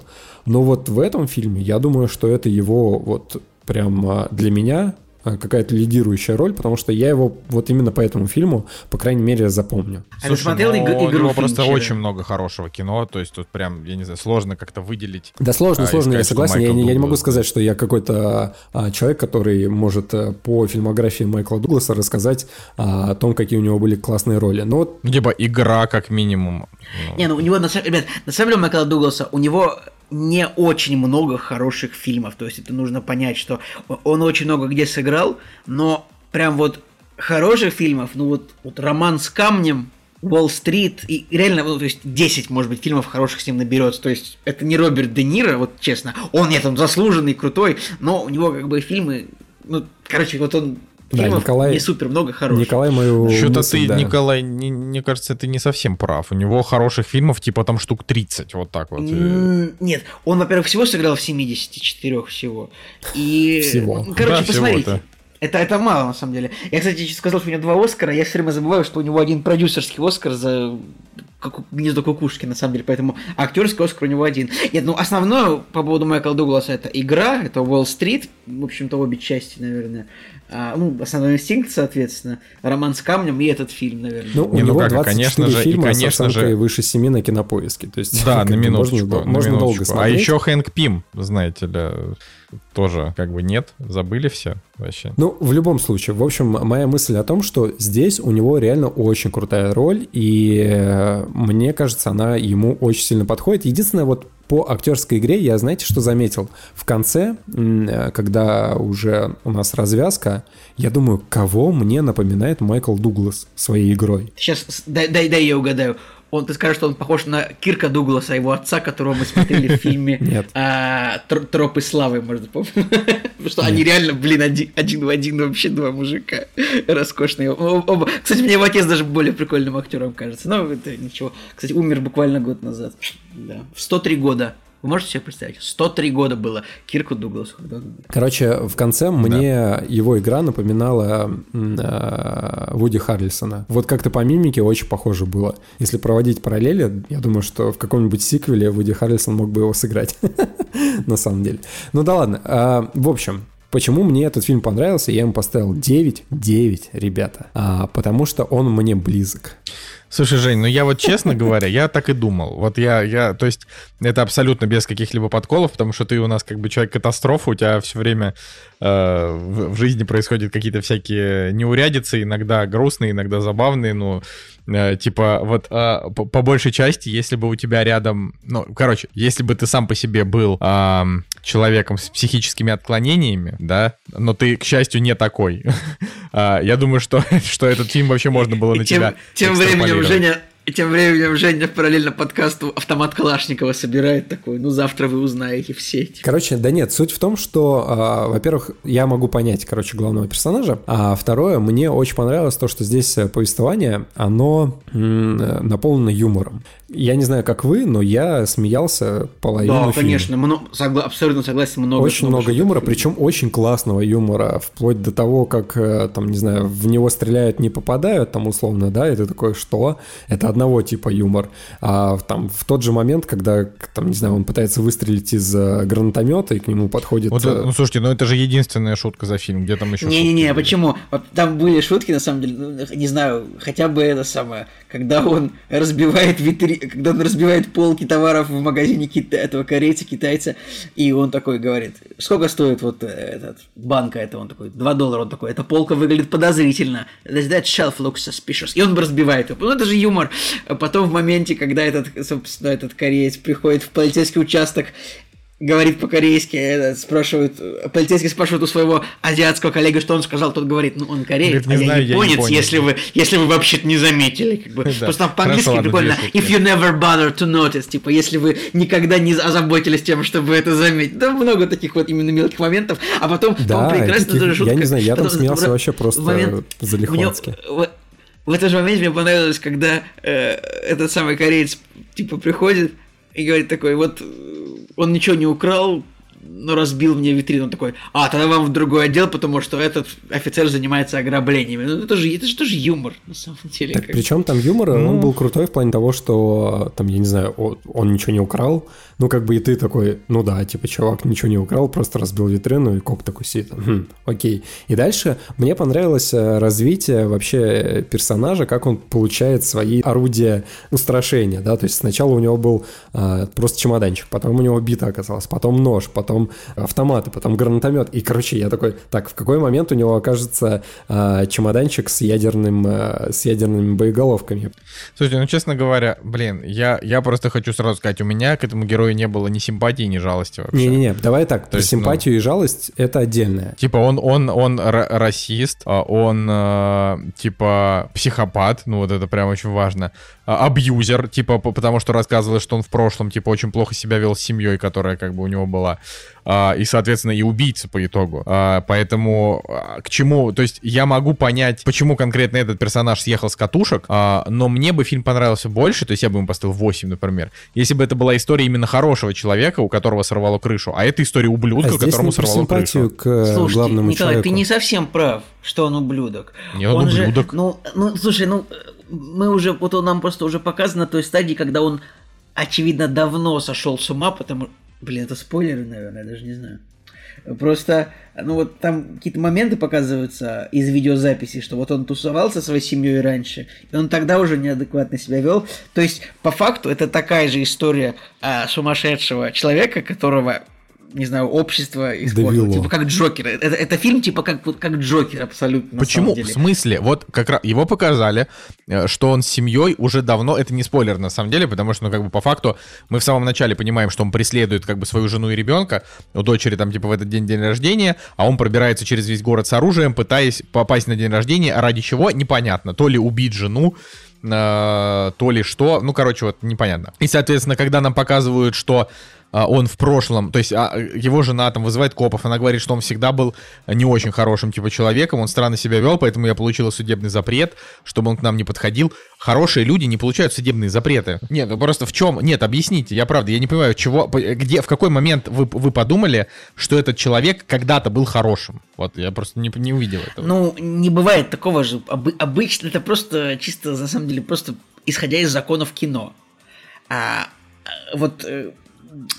Но вот в этом фильме, я думаю, что это его вот прям э, для меня какая-то лидирующая роль, потому что я его вот именно по этому фильму, по крайней мере, запомню. А Слушай, смотрел ну, игру У него просто очень много хорошего кино, то есть тут прям, я не знаю, сложно как-то выделить. Да сложно, а, сложно, я согласен. Я, я не могу сказать, что я какой-то а, человек, который может а, по фильмографии Майкла Дугласа рассказать а, о том, какие у него были классные роли. Но вот... Ну, типа игра, как минимум. Ну. Не, ну у него, на самом, ребят, на самом деле Майкла Дугласа, у него не очень много хороших фильмов. То есть это нужно понять, что он очень много где сыграл, но прям вот хороших фильмов, ну вот, вот «Роман с камнем», Уолл-стрит, и реально, ну, то есть 10, может быть, фильмов хороших с ним наберется. То есть это не Роберт Де Ниро, вот честно. Он, нет, он заслуженный, крутой, но у него как бы фильмы, ну, короче, вот он да, Николай, не супер много хороших. Николай мою Что-то ты, да. Николай, не, мне кажется, ты не совсем прав. У него хороших фильмов типа там штук 30, вот так вот. Нет, он, во-первых, всего сыграл в 74 всего. И, всего. Короче, да, посмотрите. Всего-то. Это, это мало, на самом деле. Я, кстати, сказал, что у него два Оскара, я все время забываю, что у него один продюсерский Оскар за как гнездо кукушки, на самом деле, поэтому актерский Оскар у него один. Нет, ну основное по поводу Майкла Дугласа это игра, это Уолл-стрит, в общем-то, обе части, наверное. А, ну, основной инстинкт, соответственно, роман с камнем и этот фильм, наверное. Ну, у Не, ну него ну как, 24 конечно же, фильма и, конечно с же... выше 7 на кинопоиске. То есть, да, на минуточку. Можно, на можно минуточку. долго а смотреть. А еще Хэнк Пим, знаете ли, тоже как бы нет, забыли все вообще. Ну, в любом случае, в общем, моя мысль о том, что здесь у него реально очень крутая роль, и э, мне кажется, она ему очень сильно подходит. Единственное, вот по актерской игре я, знаете, что заметил? В конце, э, когда уже у нас развязка, я думаю, кого мне напоминает Майкл Дуглас своей игрой? Сейчас, дай, дай, дай я угадаю он, ты скажешь, что он похож на Кирка Дугласа, его отца, которого мы смотрели в фильме а, «Тропы славы», может, помню. Потому что они реально, блин, один в один вообще два мужика роскошные. Кстати, мне его отец даже более прикольным актером кажется. Но это ничего. Кстати, умер буквально год назад. Да. В 103 года. Вы можете себе представить? 103 года было Кирку Дугласу. Короче, в конце мне да. его игра напоминала э, Вуди Харрельсона. Вот как-то по мимике очень похоже было. Если проводить параллели, я думаю, что в каком-нибудь сиквеле Вуди Харрельсон мог бы его сыграть. На самом деле. Ну да ладно. А, в общем, Почему мне этот фильм понравился? Я ему поставил 9, 9, ребята. А, потому что он мне близок. Слушай, Жень, ну я вот честно говоря, я так и думал. Вот я, я, то есть это абсолютно без каких-либо подколов, потому что ты у нас как бы человек-катастрофа, у тебя все время э, в, в жизни происходят какие-то всякие неурядицы, иногда грустные, иногда забавные, ну, э, типа вот э, по, по большей части, если бы у тебя рядом, ну, короче, если бы ты сам по себе был э, человеком с психическими отклонениями, да, но ты, к счастью, не такой, э, я думаю, что, что этот фильм вообще можно было на тебя Тем временем Женя и тем временем Женя параллельно подкасту автомат Калашникова собирает такой, ну завтра вы узнаете все эти. Короче, да нет, суть в том, что, э, во-первых, я могу понять, короче, главного персонажа, а второе, мне очень понравилось то, что здесь э, повествование, оно м- наполнено юмором. Я не знаю, как вы, но я смеялся половину Да, конечно, много, согла- абсолютно согласен, много. Очень много, много юмора, причем очень классного юмора, вплоть до того, как, э, там, не знаю, в него стреляют, не попадают, там, условно, да, это такое, что? Это одного типа юмор. А там в тот же момент, когда, там, не знаю, он пытается выстрелить из э, гранатомета, и к нему подходит... Вот, э, ну, слушайте, ну это же единственная шутка за фильм, где там еще Не-не-не, почему? Там были шутки, на самом деле, ну, не знаю, хотя бы это самое, когда он разбивает витри когда он разбивает полки товаров в магазине кита... этого корейца, китайца, и он такой говорит, сколько стоит вот э, этот банка это? Он такой, 2 доллара, он такой, эта полка выглядит подозрительно, that shelf looks suspicious, и он разбивает ее. Ну, это же юмор. Потом в моменте, когда этот, собственно, этот кореец приходит в полицейский участок говорит по-корейски, спрашивает, полицейский спрашивает у своего азиатского коллеги, что он сказал, тот говорит, ну он кореец, говорит, не а знаю, я японец, я японец, если вы, если вы вообще-то не заметили, как бы, да. просто там по-английски Хорошо, прикольно, if you never bother to notice, типа, если вы никогда не озаботились тем, чтобы это заметить, да, много таких вот именно мелких моментов, а потом, да, прекрасно таких, даже шутка. Я не знаю, я там смеялся вообще просто момент, залихватски. В этот же момент мне понравилось, когда э, этот самый кореец, типа, приходит и говорит такой, вот он ничего не украл, но разбил мне витрину. Он такой, а, тогда вам в другой отдел, потому что этот офицер занимается ограблениями. Ну, это же, это же тоже юмор, на самом деле. Так, причем там юмор, ну... он был крутой в плане того, что, там, я не знаю, он, он ничего не украл, ну, как бы и ты такой, ну да, типа, чувак ничего не украл, просто разбил витрину, и коп такой сидит, хм, окей. И дальше мне понравилось э, развитие вообще персонажа, как он получает свои орудия устрашения, да, то есть сначала у него был а, просто чемоданчик, потом у него бита оказалась, потом нож, потом потом автоматы, потом гранатомет. И, короче, я такой, так, в какой момент у него окажется э, чемоданчик с ядерным, э, с ядерными боеголовками? Слушайте, ну, честно говоря, блин, я, я просто хочу сразу сказать, у меня к этому герою не было ни симпатии, ни жалости вообще. Не-не-не, давай так, То есть, симпатию ну, и жалость — это отдельное. Типа он, он, он расист, а он, э, типа, психопат, ну, вот это прям очень важно. Абьюзер, типа, потому что рассказывалось, что он в прошлом, типа, очень плохо себя вел с семьей, которая, как бы, у него была. А, и, соответственно, и убийца по итогу. А, поэтому к чему... То есть я могу понять, почему конкретно этот персонаж съехал с катушек, но мне бы фильм понравился больше, то есть я бы ему поставил 8, например, если бы это была история именно хорошего человека, у которого сорвало крышу, а это история ублюдка, а которому сорвало крышу. к э, Слушайте, главному Николай, человеку. ты не совсем прав, что он ублюдок. Не, он, он ублюдок. Же, ну, ну, слушай, ну, мы уже, вот он нам просто уже показан на той стадии, когда он, очевидно, давно сошел с ума, потому... Блин, это спойлеры, наверное, я даже не знаю. Просто, ну вот там какие-то моменты показываются из видеозаписи, что вот он тусовался со своей семьей раньше, и он тогда уже неадекватно себя вел. То есть, по факту, это такая же история а, сумасшедшего человека, которого не знаю, общество испортило. Типа как Джокер. Это, это фильм типа как, как Джокер абсолютно. Почему? В смысле? Вот как раз его показали, э, что он с семьей уже давно. Это не спойлер на самом деле, потому что, ну, как бы по факту мы в самом начале понимаем, что он преследует как бы свою жену и ребенка. У дочери там типа в этот день день рождения, а он пробирается через весь город с оружием, пытаясь попасть на день рождения, а ради чего непонятно. То ли убить жену, э, то ли что. Ну, короче, вот непонятно. И, соответственно, когда нам показывают, что он в прошлом, то есть а, его жена там вызывает копов, она говорит, что он всегда был не очень хорошим типа человеком, он странно себя вел, поэтому я получила судебный запрет, чтобы он к нам не подходил. Хорошие люди не получают судебные запреты. Нет, ну просто в чем? Нет, объясните, я правда, я не понимаю, чего, где, в какой момент вы, вы подумали, что этот человек когда-то был хорошим? Вот, я просто не, не увидел этого. Ну, не бывает такого же. Обычно это просто чисто, на самом деле, просто исходя из законов кино. А вот э,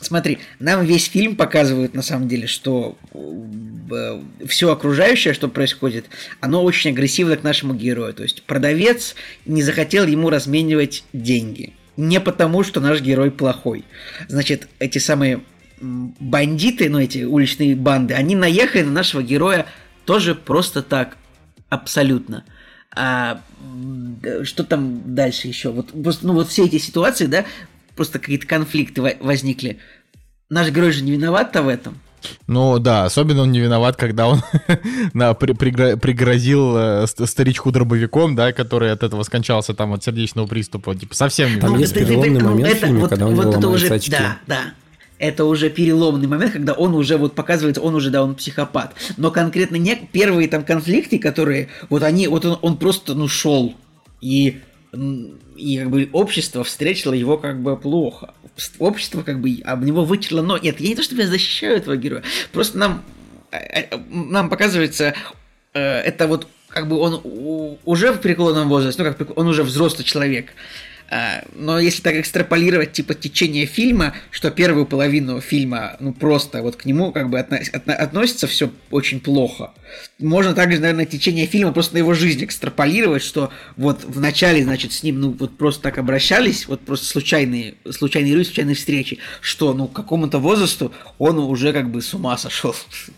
смотри, нам весь фильм показывает на самом деле, что э, все окружающее, что происходит, оно очень агрессивно к нашему герою. То есть продавец не захотел ему разменивать деньги. Не потому, что наш герой плохой. Значит, эти самые бандиты, ну эти уличные банды, они наехали на нашего героя тоже просто так, абсолютно. А что там дальше еще? Вот ну вот все эти ситуации, да, просто какие-то конфликты возникли. Наш герой же не виноват-то в этом. Ну да, особенно он не виноват, когда он на, при, пригро, пригрозил э, старичку дробовиком, да, который от этого скончался там от сердечного приступа. Типа совсем не Там есть переломный момент это, в фильме, вот, когда у него вот это уже, очки. Да, да. Это уже переломный момент, когда он уже вот показывается, он уже, да, он психопат. Но конкретно не первые там конфликты, которые, вот они, вот он, он просто, ну, шел. И и как бы общество встретило его как бы плохо. Общество как бы об него вытерло но Нет, я не то, чтобы я защищаю этого героя. Просто нам, э, э, нам показывается, э, это вот как бы он уже в преклонном возрасте, ну как он уже взрослый человек. А, но если так экстраполировать типа течение фильма, что первую половину фильма, ну просто вот к нему как бы отно- отно- относится все очень плохо. Можно также, наверное, течение фильма просто на его жизнь экстраполировать, что вот в начале, значит, с ним ну вот просто так обращались, вот просто случайные, случайные люди, случайные встречи, что ну к какому-то возрасту он уже как бы с ума сошел.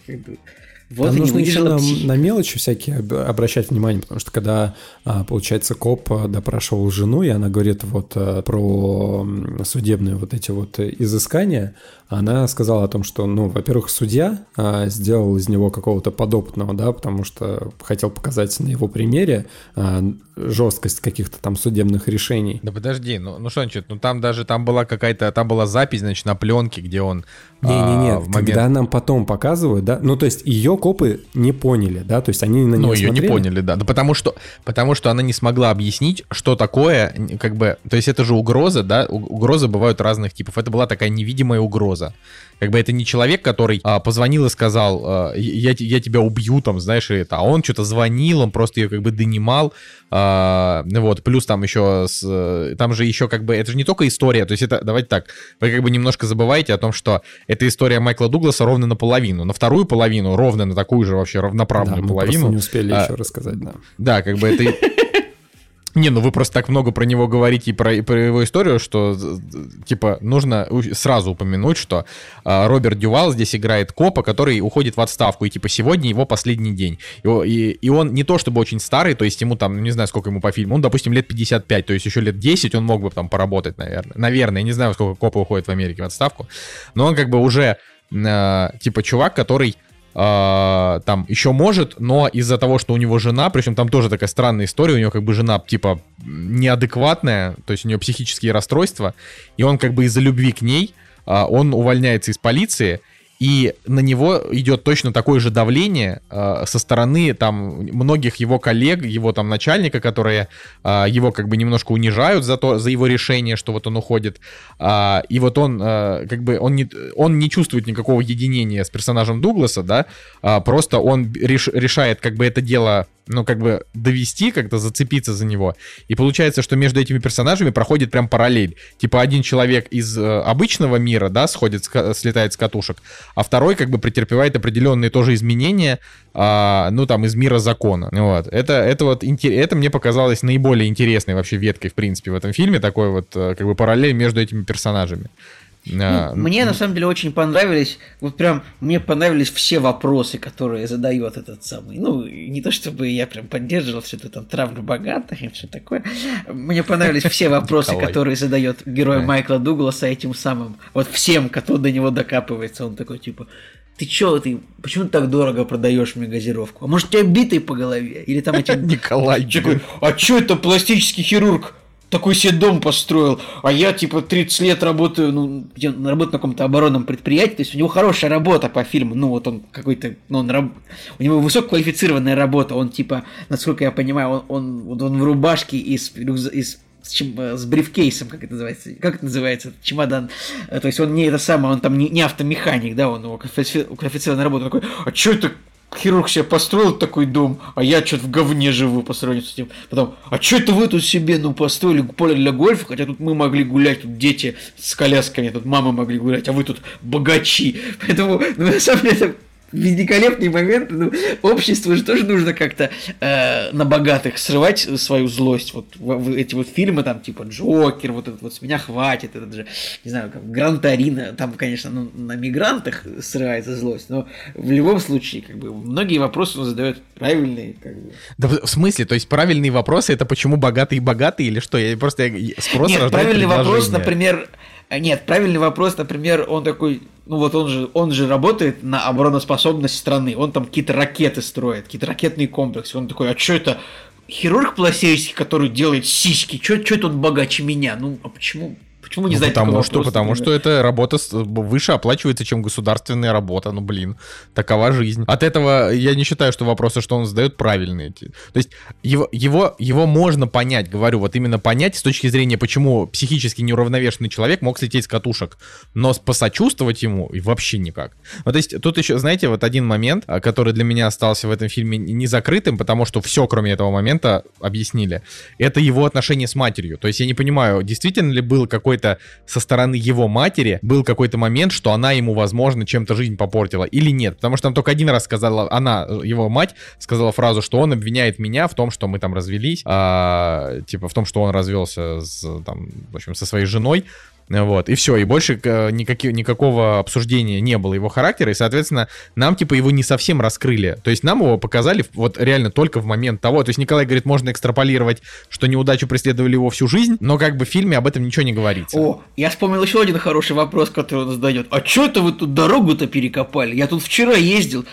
Вот Там нужно еще на, на мелочи всякие обращать внимание, потому что когда, а, получается, коп а, допрашивал жену, и она говорит вот а, про судебные вот эти вот изыскания, она сказала о том, что, ну, во-первых, судья сделал из него какого-то подопытного, да, потому что хотел показать на его примере жесткость каких-то там судебных решений. Да подожди, ну, ну что значит, ну там даже, там была какая-то, там была запись, значит, на пленке, где он... Не-не-не, а, момент... когда нам потом показывают, да, ну то есть ее копы не поняли, да, то есть они на нее Ну, ее не поняли, да, да потому что, потому что она не смогла объяснить, что такое, как бы, то есть это же угроза, да, угрозы бывают разных типов, это была такая невидимая угроза. Как бы это не человек, который а, позвонил и сказал, а, я, я тебя убью, там, знаешь, это, а он что-то звонил, он просто ее как бы донимал, а, вот, плюс там еще, с, там же еще как бы, это же не только история, то есть это, давайте так, вы как бы немножко забываете о том, что это история Майкла Дугласа ровно наполовину, на вторую половину, ровно на такую же вообще равноправную да, половину. Мы не успели а, еще рассказать, да. Да, как бы это... Не, ну вы просто так много про него говорите и про, и про его историю, что, типа, нужно сразу упомянуть, что э, Роберт Дювал здесь играет копа, который уходит в отставку, и, типа, сегодня его последний день. И, и, и он не то чтобы очень старый, то есть ему там, не знаю, сколько ему по фильму, он, допустим, лет 55, то есть еще лет 10 он мог бы там поработать, наверное. Наверное, я не знаю, сколько копы уходят в Америке в отставку, но он как бы уже, э, типа, чувак, который э, там еще может, но из-за того, что у него жена, причем там тоже такая странная история, у него как бы жена типа неадекватная, то есть у нее психические расстройства, и он как бы из-за любви к ней, э, он увольняется из полиции, и на него идет точно такое же давление э, со стороны там многих его коллег, его там начальника, которые э, его как бы немножко унижают за то, за его решение, что вот он уходит. Э, и вот он э, как бы он не он не чувствует никакого единения с персонажем Дугласа, да, э, просто он реш, решает как бы это дело ну, как бы довести, как-то зацепиться за него. И получается, что между этими персонажами проходит прям параллель. Типа один человек из э, обычного мира, да, сходит, слетает с катушек, а второй как бы претерпевает определенные тоже изменения, а, ну, там, из мира закона. Вот. Это, это вот, это мне показалось наиболее интересной вообще веткой, в принципе, в этом фильме, такой вот, э, как бы параллель между этими персонажами. А, ну, мне на самом деле очень понравились, вот прям мне понравились все вопросы, которые задает этот самый. Ну, не то чтобы я прям поддерживал все это там травлю богатых и все такое. Мне понравились все вопросы, которые задает герой Майкла Дугласа этим самым. Вот всем, кто до него докапывается, он такой типа. Ты чё, ты, почему ты так дорого продаешь мне газировку? А может, тебя битый по голове? Или там эти... Николай. А чё это пластический хирург? Такой себе дом построил, а я типа 30 лет работаю, ну, где работаю на каком-то оборонном предприятии, то есть у него хорошая работа по фильму, ну вот он какой-то, ну он раб... у него высококвалифицированная работа, он типа, насколько я понимаю, он, он, он в рубашке из, из с, чем, с брифкейсом, как это называется, как это называется, чемодан, то есть он не это самое, он там не, не автомеханик, да, он квалифицированная работа, такой, а что это хирург себе построил такой дом, а я что-то в говне живу по сравнению с этим. Потом, а что это вы тут себе, ну, построили поле для гольфа, хотя тут мы могли гулять, тут дети с колясками, тут мамы могли гулять, а вы тут богачи. Поэтому, ну, на самом деле, великолепный момент. Ну, обществу же тоже нужно как-то э, на богатых срывать свою злость. Вот в, в, эти вот фильмы, там, типа Джокер, вот этот вот с меня хватит, этот же, не знаю, как Гранд Арина, там, конечно, ну, на мигрантах срывается злость, но в любом случае, как бы, многие вопросы он задает правильные. Как бы. Да в смысле? То есть правильные вопросы это почему богатые богатые или что? Я просто я, спрос Нет, правильный вопрос, например, нет, правильный вопрос, например, он такой, ну вот он же, он же работает на обороноспособность страны, он там какие-то ракеты строит, какие-то ракетные комплексы, он такой, а что это, хирург пластический, который делает сиськи, что это он богаче меня, ну а почему, Почему не ну, знаете потому что, потому что эта работа выше оплачивается, чем государственная работа. Ну, блин, такова жизнь. От этого я не считаю, что вопросы, что он задает, правильные. То есть его, его, его можно понять, говорю, вот именно понять с точки зрения, почему психически неуравновешенный человек мог слететь с катушек, но посочувствовать ему вообще никак. Вот, то есть тут еще, знаете, вот один момент, а, который для меня остался в этом фильме не закрытым, потому что все, кроме этого момента, объяснили. Это его отношение с матерью. То есть я не понимаю, действительно ли был какой-то какой-то со стороны его матери был какой-то момент, что она ему, возможно, чем-то жизнь попортила или нет. Потому что там только один раз сказала, она, его мать, сказала фразу, что он обвиняет меня в том, что мы там развелись, а, типа в том, что он развелся с, там, в общем, со своей женой. Вот, и все, и больше э, никаких, никакого обсуждения не было его характера, и, соответственно, нам, типа, его не совсем раскрыли. То есть нам его показали вот реально только в момент того. То есть Николай говорит, можно экстраполировать, что неудачу преследовали его всю жизнь, но как бы в фильме об этом ничего не говорится. О, я вспомнил еще один хороший вопрос, который он задает. А что это вы тут дорогу-то перекопали? Я тут вчера ездил.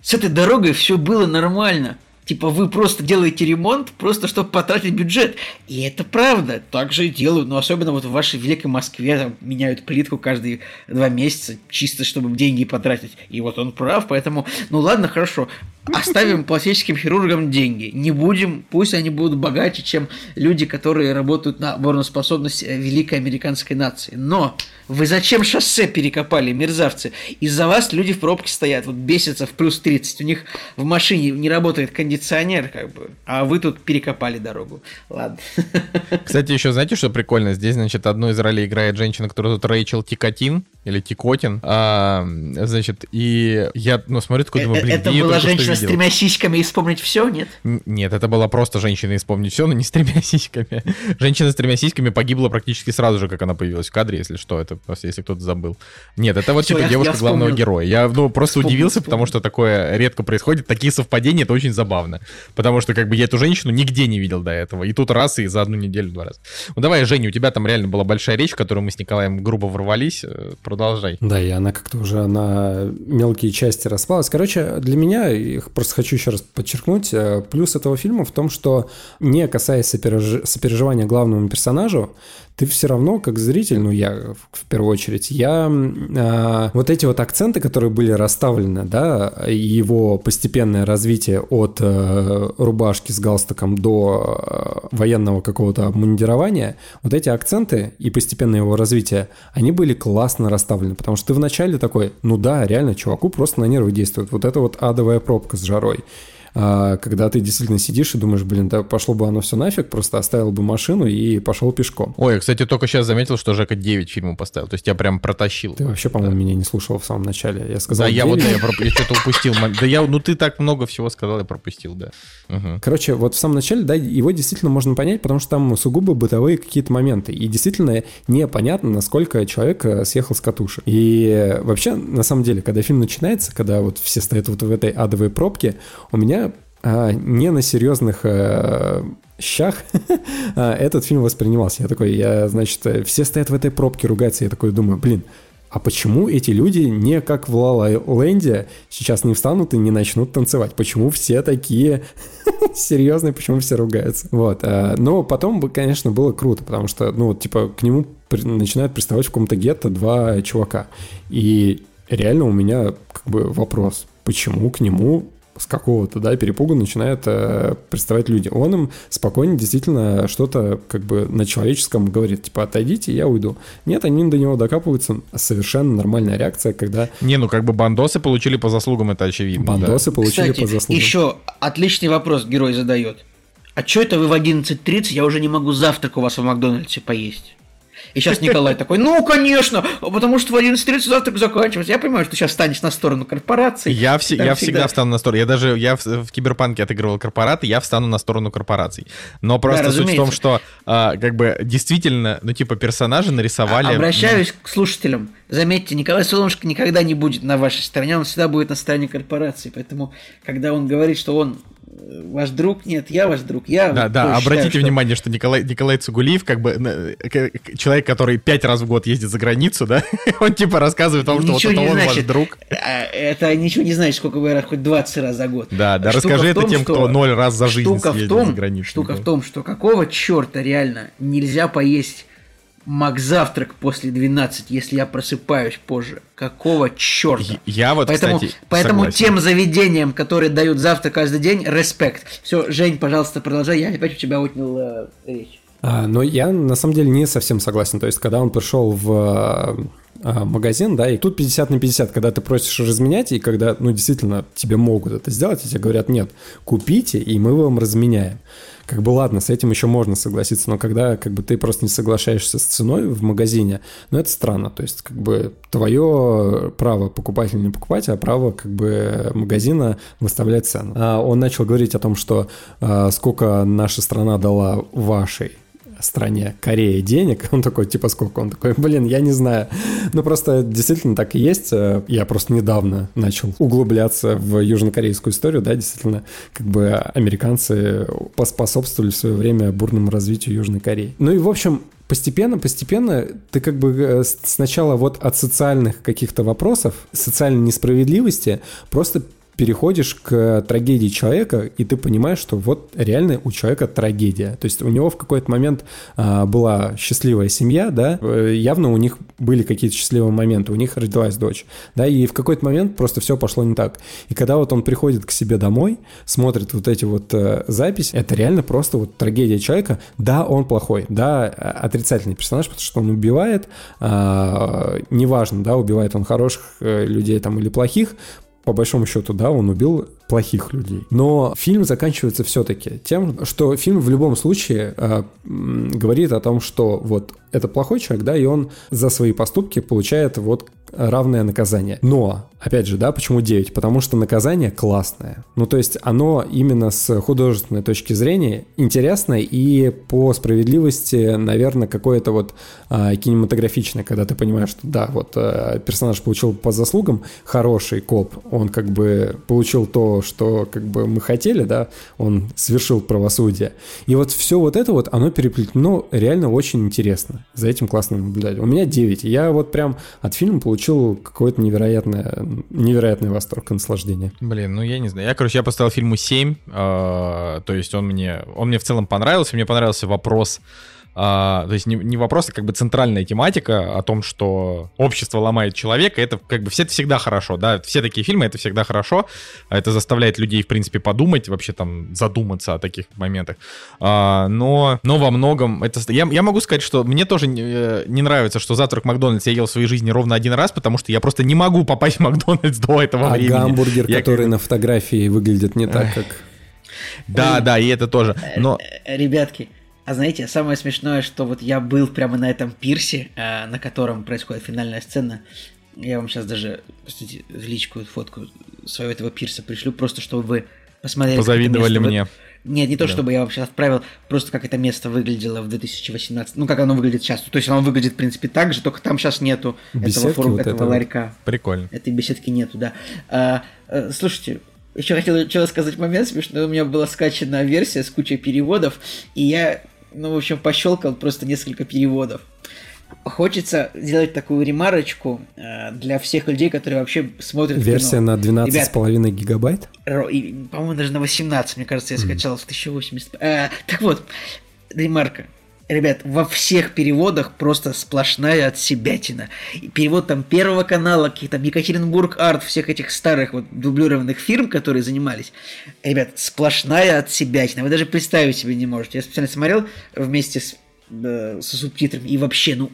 С этой дорогой все было нормально. Типа вы просто делаете ремонт, просто чтобы потратить бюджет. И это правда, так же и делают. Но особенно вот в вашей великой Москве там, меняют плитку каждые два месяца, чисто чтобы деньги потратить. И вот он прав, поэтому, ну ладно, хорошо. Оставим пластическим хирургам деньги. Не будем, пусть они будут богаче, чем люди, которые работают на обороноспособность э, великой американской нации. Но вы зачем шоссе перекопали, мерзавцы? Из-за вас люди в пробке стоят, вот бесятся в плюс 30. У них в машине не работает кондиционер, как бы. А вы тут перекопали дорогу. Ладно. Кстати, еще знаете, что прикольно? Здесь, значит, одну из ролей играет женщина, которая тут Рэйчел Тикотин, или Тикотин. А, значит, и я, ну, смотрю, такой, думаю, блин, Это была женщина с тремя сиськами и вспомнить все, нет? Нет, это была просто женщина и вспомнить все, но не с тремя сиськами. Женщина с тремя сиськами погибла практически сразу же, как она появилась в кадре, если что, это просто если кто-то забыл. Нет, это вот все, типа я, девушка я главного героя. Я ну просто вспомнил, удивился, вспомнил. потому что такое редко происходит. Такие совпадения это очень забавно. Потому что как бы я эту женщину нигде не видел до этого. И тут раз, и за одну неделю два раза. Ну давай, Женя, у тебя там реально была большая речь, в которую мы с Николаем грубо ворвались. Э, продолжай. Да, и она как-то уже на мелкие части распалась. Короче, для меня, просто хочу еще раз подчеркнуть, э, плюс этого фильма в том, что не касаясь сопереж... сопереживания главному персонажу, ты все равно, как зритель, ну я в первую очередь, я э, вот эти вот акценты, которые были расставлены, да, его постепенное развитие от э, рубашки с галстуком до э, военного какого-то обмундирования, вот эти акценты и постепенное его развитие, они были классно расставлены, потому что ты вначале такой, ну да, реально, чуваку просто на нервы действует, вот это вот адовая пробка с жарой. А, когда ты действительно сидишь и думаешь, блин, да пошло бы оно все нафиг, просто оставил бы машину и пошел пешком. Ой, я, кстати, только сейчас заметил, что Жека 9 фильмов поставил, то есть я прям протащил. Ты вообще, по-моему, да. меня не слушал в самом начале. Я сказал Да, 9. я вот, да, я, проп... я что-то упустил. Да я, ну ты так много всего сказал, я пропустил, да. Угу. Короче, вот в самом начале, да, его действительно можно понять, потому что там сугубо бытовые какие-то моменты. И действительно непонятно, насколько человек э, съехал с катушек. И вообще, на самом деле, когда фильм начинается, когда вот все стоят вот в этой адовой пробке, у меня не на серьезных э, щах а, этот фильм воспринимался. Я такой, я, значит, все стоят в этой пробке, ругаются. Я такой думаю, блин, а почему эти люди не как в Ла Ленде сейчас не встанут и не начнут танцевать? Почему все такие серьезные, почему все ругаются? Вот. А, но потом, конечно, было круто, потому что, ну, типа, к нему начинают приставать в каком-то гетто два чувака. И реально у меня как бы вопрос, почему к нему с какого-то, да, перепуга начинают э, представать люди. Он им спокойно действительно что-то как бы на человеческом говорит, типа, отойдите, я уйду. Нет, они до него докапываются. Совершенно нормальная реакция, когда... Не, ну как бы бандосы получили по заслугам, это очевидно. Бандосы да. получили Кстати, по заслугам. еще отличный вопрос герой задает. А что это вы в 11.30, я уже не могу завтрак у вас в Макдональдсе поесть? И сейчас Николай такой, ну, конечно, потому что в 11.30 завтрак заканчивается. Я понимаю, что ты сейчас станешь на сторону корпорации. Я, вс- я всегда... всегда встану на сторону. Я даже я в, в Киберпанке отыгрывал корпораты, я встану на сторону корпораций. Но просто да, суть в том, что а, как бы действительно, ну, типа, персонажи нарисовали... А, обращаюсь к слушателям. Заметьте, Николай Солнышко никогда не будет на вашей стороне, он всегда будет на стороне корпорации. Поэтому, когда он говорит, что он ваш друг, нет, я ваш друг, я... Да, да, обратите считаю, внимание, что Николай, Николай Цугулиев, как бы, человек, который пять раз в год ездит за границу, да, он типа рассказывает о том, что вот это он значит. ваш друг. А, это ничего не значит, сколько вы раз, хоть 20 раз за год. Да, да, штука расскажи том, это тем, кто ноль раз за жизнь съездил том, за границу. Штука в том, что какого черта реально нельзя поесть Мак завтрак после 12, если я просыпаюсь позже. Какого черта? Я вот, поэтому, кстати, Поэтому согласен. тем заведениям, которые дают завтрак каждый день, респект. Все, Жень, пожалуйста, продолжай. Я опять у тебя отнял э, речь. А, но я на самом деле не совсем согласен. То есть, когда он пришел в а, магазин, да, и тут 50 на 50, когда ты просишь разменять, и когда, ну, действительно, тебе могут это сделать, и тебе говорят, нет, купите, и мы вам разменяем как бы ладно, с этим еще можно согласиться, но когда как бы ты просто не соглашаешься с ценой в магазине, ну это странно, то есть как бы твое право покупать или не покупать, а право как бы магазина выставлять цену. А он начал говорить о том, что а, сколько наша страна дала вашей стране Кореи денег. Он такой, типа, сколько? Он такой, блин, я не знаю. Ну, просто действительно так и есть. Я просто недавно начал углубляться в южнокорейскую историю, да, действительно, как бы американцы поспособствовали в свое время бурному развитию Южной Кореи. Ну и, в общем, постепенно, постепенно ты как бы э, сначала вот от социальных каких-то вопросов, социальной несправедливости просто переходишь к трагедии человека, и ты понимаешь, что вот реально у человека трагедия. То есть у него в какой-то момент а, была счастливая семья, да, э, явно у них были какие-то счастливые моменты, у них родилась дочь, да, и в какой-то момент просто все пошло не так. И когда вот он приходит к себе домой, смотрит вот эти вот э, записи, это реально просто вот трагедия человека. Да, он плохой, да, отрицательный персонаж, потому что он убивает, э, неважно, да, убивает он хороших э, людей там или плохих, по большому счету, да, он убил плохих людей. Но фильм заканчивается все-таки тем, что фильм в любом случае э, говорит о том, что вот это плохой человек, да, и он за свои поступки получает вот равное наказание. Но, опять же, да, почему 9? Потому что наказание классное. Ну, то есть оно именно с художественной точки зрения интересное и по справедливости, наверное, какое-то вот а, кинематографичное, когда ты понимаешь, что да, вот а, персонаж получил по заслугам, хороший коп, он как бы получил то, что как бы мы хотели, да, он совершил правосудие. И вот все вот это вот, оно переплетено реально очень интересно. За этим классно наблюдать. У меня 9. Я вот прям от фильма получил какой-то невероятное, невероятный восторг и наслаждение. Блин, ну я не знаю. Я, короче, я поставил фильму 7. Э, а, то есть он мне, он мне в целом понравился. Мне понравился вопрос а, то есть не, не вопрос, а как бы центральная тематика о том, что общество ломает человека, это как бы все это всегда хорошо, да, все такие фильмы, это всегда хорошо, это заставляет людей, в принципе, подумать, вообще там задуматься о таких моментах, а, но, но во многом это... Я, я могу сказать, что мне тоже не, э, не нравится, что завтрак в Макдональдс я ел в своей жизни ровно один раз, потому что я просто не могу попасть в Макдональдс до этого а времени. гамбургер, я который как... на фотографии выглядит не так, как... Да, да, и это тоже. Но... Э, ребятки, а знаете, самое смешное, что вот я был прямо на этом пирсе, э, на котором происходит финальная сцена. Я вам сейчас даже, кстати, в личку фотку своего этого пирса пришлю, просто чтобы вы посмотрели. Позавидовали мне. Нет, не то, да. чтобы я вообще отправил, просто как это место выглядело в 2018, ну, как оно выглядит сейчас. То есть оно выглядит, в принципе, так же, только там сейчас нету беседки этого, фору, вот этого, этого ларька. Прикольно. Этой беседки нету, да. А, а, слушайте, еще хотел что сказать момент смешной. У меня была скачана версия с кучей переводов, и я ну, в общем, пощелкал просто несколько переводов. Хочется сделать такую ремарочку э, для всех людей, которые вообще смотрят Версия кино. на 12,5 гигабайт? По-моему, даже на 18, мне кажется, я скачал mm. в 1080. Э, так вот, ремарка. Ребят, во всех переводах просто сплошная отсебятина. Перевод там Первого канала, каких-то Екатеринбург Арт, всех этих старых вот дублированных фирм, которые занимались. Ребят, сплошная отсебятина. Вы даже представить себе не можете. Я специально смотрел вместе с, э, со субтитрами, и вообще, ну,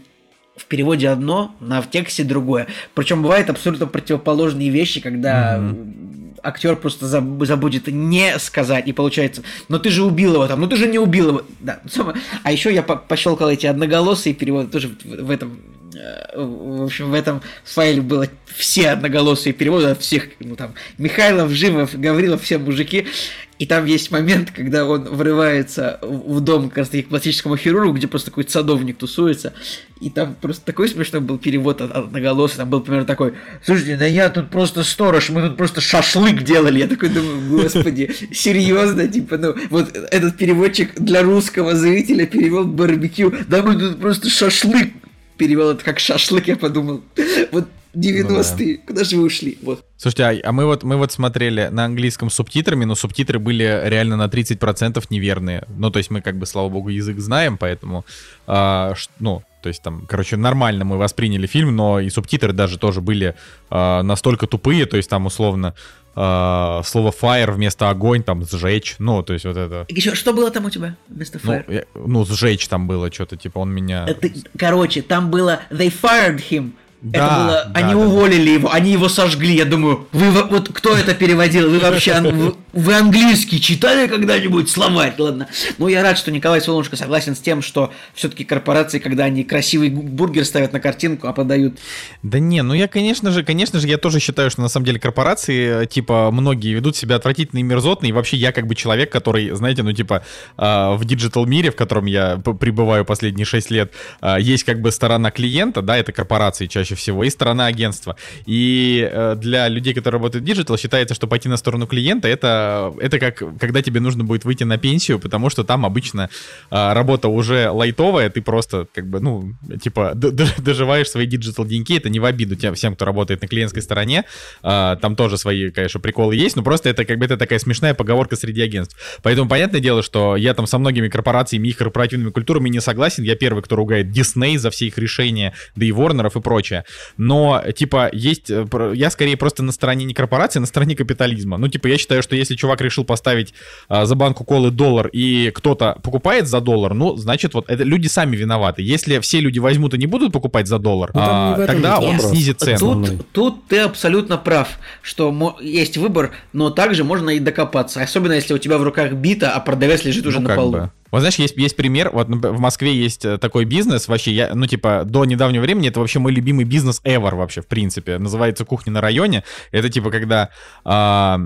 в переводе одно, на в тексте другое. Причем бывают абсолютно противоположные вещи, когда mm-hmm. Актер просто забудет не сказать, и получается, но ты же убил его там, ну ты же не убил его. Да. А еще я пощелкал эти одноголосые переводы тоже в этом в общем, в этом файле было все одноголосые переводы от всех, ну там, Михайлов, Живов, Гаврилов, все мужики. И там есть момент, когда он врывается в дом как раз таки к пластическому хирургу, где просто такой садовник тусуется. И там просто такой смешной был перевод от одноголосый. Там был, примерно такой, слушайте, да я тут просто сторож, мы тут просто шашлык делали. Я такой думаю, господи, серьезно, типа, ну, вот этот переводчик для русского зрителя перевел барбекю, да мы тут просто шашлык перевел это как шашлык, я подумал. Вот 90-е, ну, да. куда же вы ушли? Вот. Слушайте, а, а мы вот мы вот смотрели на английском с субтитрами, но субтитры были реально на 30% неверные. Ну, то есть мы как бы, слава богу, язык знаем, поэтому, а, ш, ну, то есть там, короче, нормально мы восприняли фильм, но и субтитры даже тоже были а, настолько тупые, то есть там условно Uh, слово fire вместо огонь, там, сжечь, ну, то есть вот это... Еще, что было там у тебя вместо fire? Ну, я, ну сжечь там было что-то, типа, он меня... Это, короче, там было they fired him, да, это было, да, они да, уволили да. его, они его сожгли. Я думаю, вы вот кто это переводил? Вы вообще вы, вы английский читали когда-нибудь словарь? Ладно. Ну я рад, что Николай Солнышко согласен с тем, что все-таки корпорации, когда они красивый бургер ставят на картинку, а подают. Да не, ну я, конечно же, конечно же, я тоже считаю, что на самом деле корпорации, типа, многие ведут себя отвратительно и мерзотно, и вообще я как бы человек, который, знаете, ну типа э, в digital мире, в котором я пребываю последние 6 лет, э, есть как бы сторона клиента, да, это корпорации чаще чаще всего, и сторона агентства. И э, для людей, которые работают в digital, считается, что пойти на сторону клиента это, это как когда тебе нужно будет выйти на пенсию, потому что там обычно э, работа уже лайтовая, ты просто как бы, ну, типа, доживаешь свои digital деньги, это не в обиду тем, всем, кто работает на клиентской стороне, э, там тоже свои, конечно, приколы есть, но просто это как бы это такая смешная поговорка среди агентств. Поэтому понятное дело, что я там со многими корпорациями и корпоративными культурами не согласен, я первый, кто ругает Disney за все их решения, да и Warnerов и прочее. Но, типа, есть... Э, я скорее просто на стороне не корпорации, а на стороне капитализма. Ну, типа, я считаю, что если чувак решил поставить а, за банку колы доллар, и кто-то покупает за доллар, ну, значит, вот это люди сами виноваты. Если все люди возьмут и не будут покупать за доллар, ну, а, тогда он вопрос. снизит цену. Тут, тут ты абсолютно прав, что есть выбор, но также можно и докопаться. Особенно, если у тебя в руках бита, а продавец лежит уже ну, на полу. Бы. Вот знаешь, есть, есть пример, вот в Москве есть э, такой бизнес, вообще, я, ну, типа, до недавнего времени это вообще мой любимый бизнес ever вообще, в принципе. Называется «Кухня на районе». Это, типа, когда а,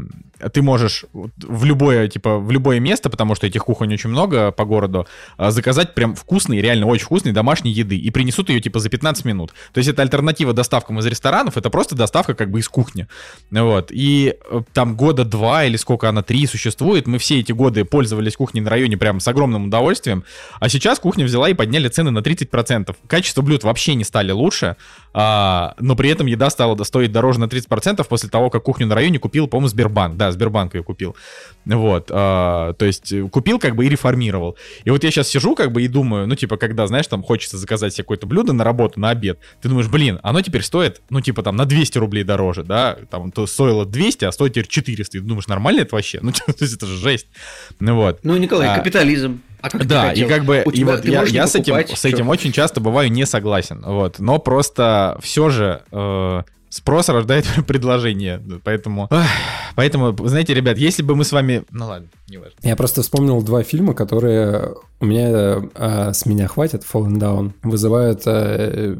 ты можешь в любое, типа, в любое место, потому что этих кухонь очень много по городу, а, заказать прям вкусный, реально очень вкусной домашней еды и принесут ее, типа, за 15 минут. То есть это альтернатива доставкам из ресторанов, это просто доставка как бы из кухни. Вот. И э, там года два или сколько она, три существует, мы все эти годы пользовались кухней на районе прям с огромным удовольствием, а сейчас кухня взяла и подняли цены на 30%. Качество блюд вообще не стали лучше, а, но при этом еда стала стоить дороже на 30% после того, как кухню на районе купил, по-моему, Сбербанк. Да, Сбербанк ее купил. Вот, а, то есть купил как бы и реформировал. И вот я сейчас сижу как бы и думаю, ну типа, когда, знаешь, там хочется заказать себе какое-то блюдо на работу, на обед, ты думаешь, блин, оно теперь стоит, ну типа там на 200 рублей дороже, да, там то стоило 200, а стоит теперь 400. И ты думаешь, нормально это вообще? Ну, то есть это же жесть. Ну вот. Ну, Николай, а, капитализм. А как да, и как бы и вот я, я с этим, с этим очень часто бываю не согласен, вот, но просто все же э, Спрос рождает предложение, поэтому... Поэтому, знаете, ребят, если бы мы с вами... Ну ладно, не важно. Я просто вспомнил два фильма, которые у меня а, с меня хватит, Fallen Down, вызывают а,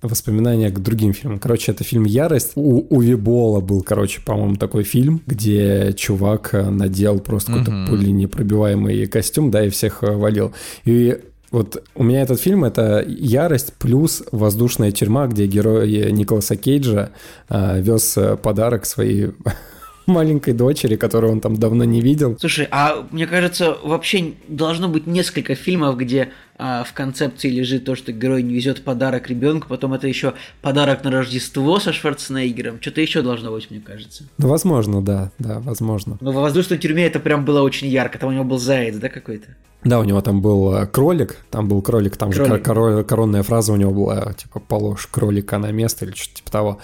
воспоминания к другим фильмам. Короче, это фильм «Ярость». У Уви Бола был, короче, по-моему, такой фильм, где чувак надел просто какой-то uh-huh. пуленепробиваемый костюм, да, и всех валил. И вот у меня этот фильм — это «Ярость» плюс «Воздушная тюрьма», где герой Николаса Кейджа э, вез подарок своей маленькой дочери, которую он там давно не видел. Слушай, а мне кажется, вообще должно быть несколько фильмов, где а, в концепции лежит то, что герой не везет подарок ребенку, потом это еще подарок на Рождество со Шварценеггером. Что-то еще должно быть, мне кажется. Ну, возможно, да, да, возможно. Но в воздушной тюрьме это прям было очень ярко. Там у него был заяц, да, какой-то? Да, у него там был э, кролик, там был кролик, там кролик. же король, коронная фраза у него была, типа, положь кролика на место или что-то типа того.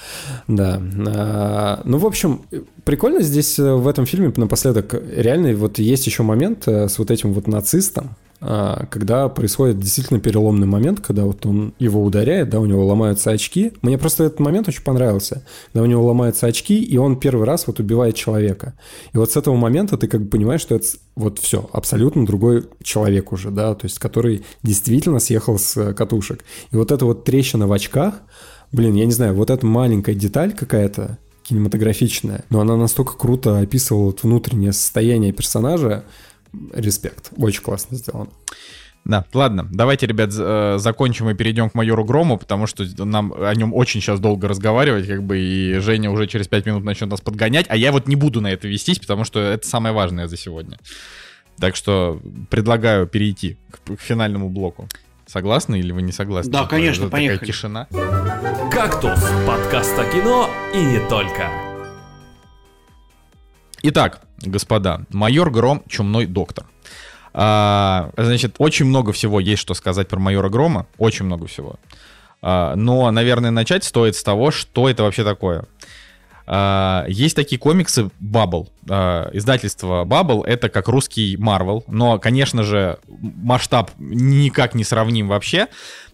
Да. А, ну, в общем, прикольно здесь э, в этом фильме напоследок реально вот есть еще момент с вот этим вот нацистом, когда происходит действительно переломный момент, когда вот он его ударяет, да, у него ломаются очки. Мне просто этот момент очень понравился, когда у него ломаются очки, и он первый раз вот убивает человека. И вот с этого момента ты как бы понимаешь, что это вот все, абсолютно другой человек уже, да, то есть который действительно съехал с катушек. И вот эта вот трещина в очках, блин, я не знаю, вот эта маленькая деталь какая-то, кинематографичная, но она настолько круто описывала вот внутреннее состояние персонажа, респект. Очень классно сделано. Да, ладно, давайте, ребят, э, закончим и перейдем к майору Грому, потому что нам о нем очень сейчас долго разговаривать, как бы, и Женя уже через 5 минут начнет нас подгонять, а я вот не буду на это вестись, потому что это самое важное за сегодня. Так что предлагаю перейти к, к финальному блоку. Согласны или вы не согласны? Да, конечно, это поехали. Такая тишина. «Кактус» — подкаст о кино и не только. Итак, господа, майор Гром, чумной доктор. А, значит, очень много всего есть что сказать про майора Грома, очень много всего. А, но, наверное, начать стоит с того, что это вообще такое. А, есть такие комиксы Bubble. А, издательство Bubble это как русский Marvel, но, конечно же, масштаб никак не сравним вообще.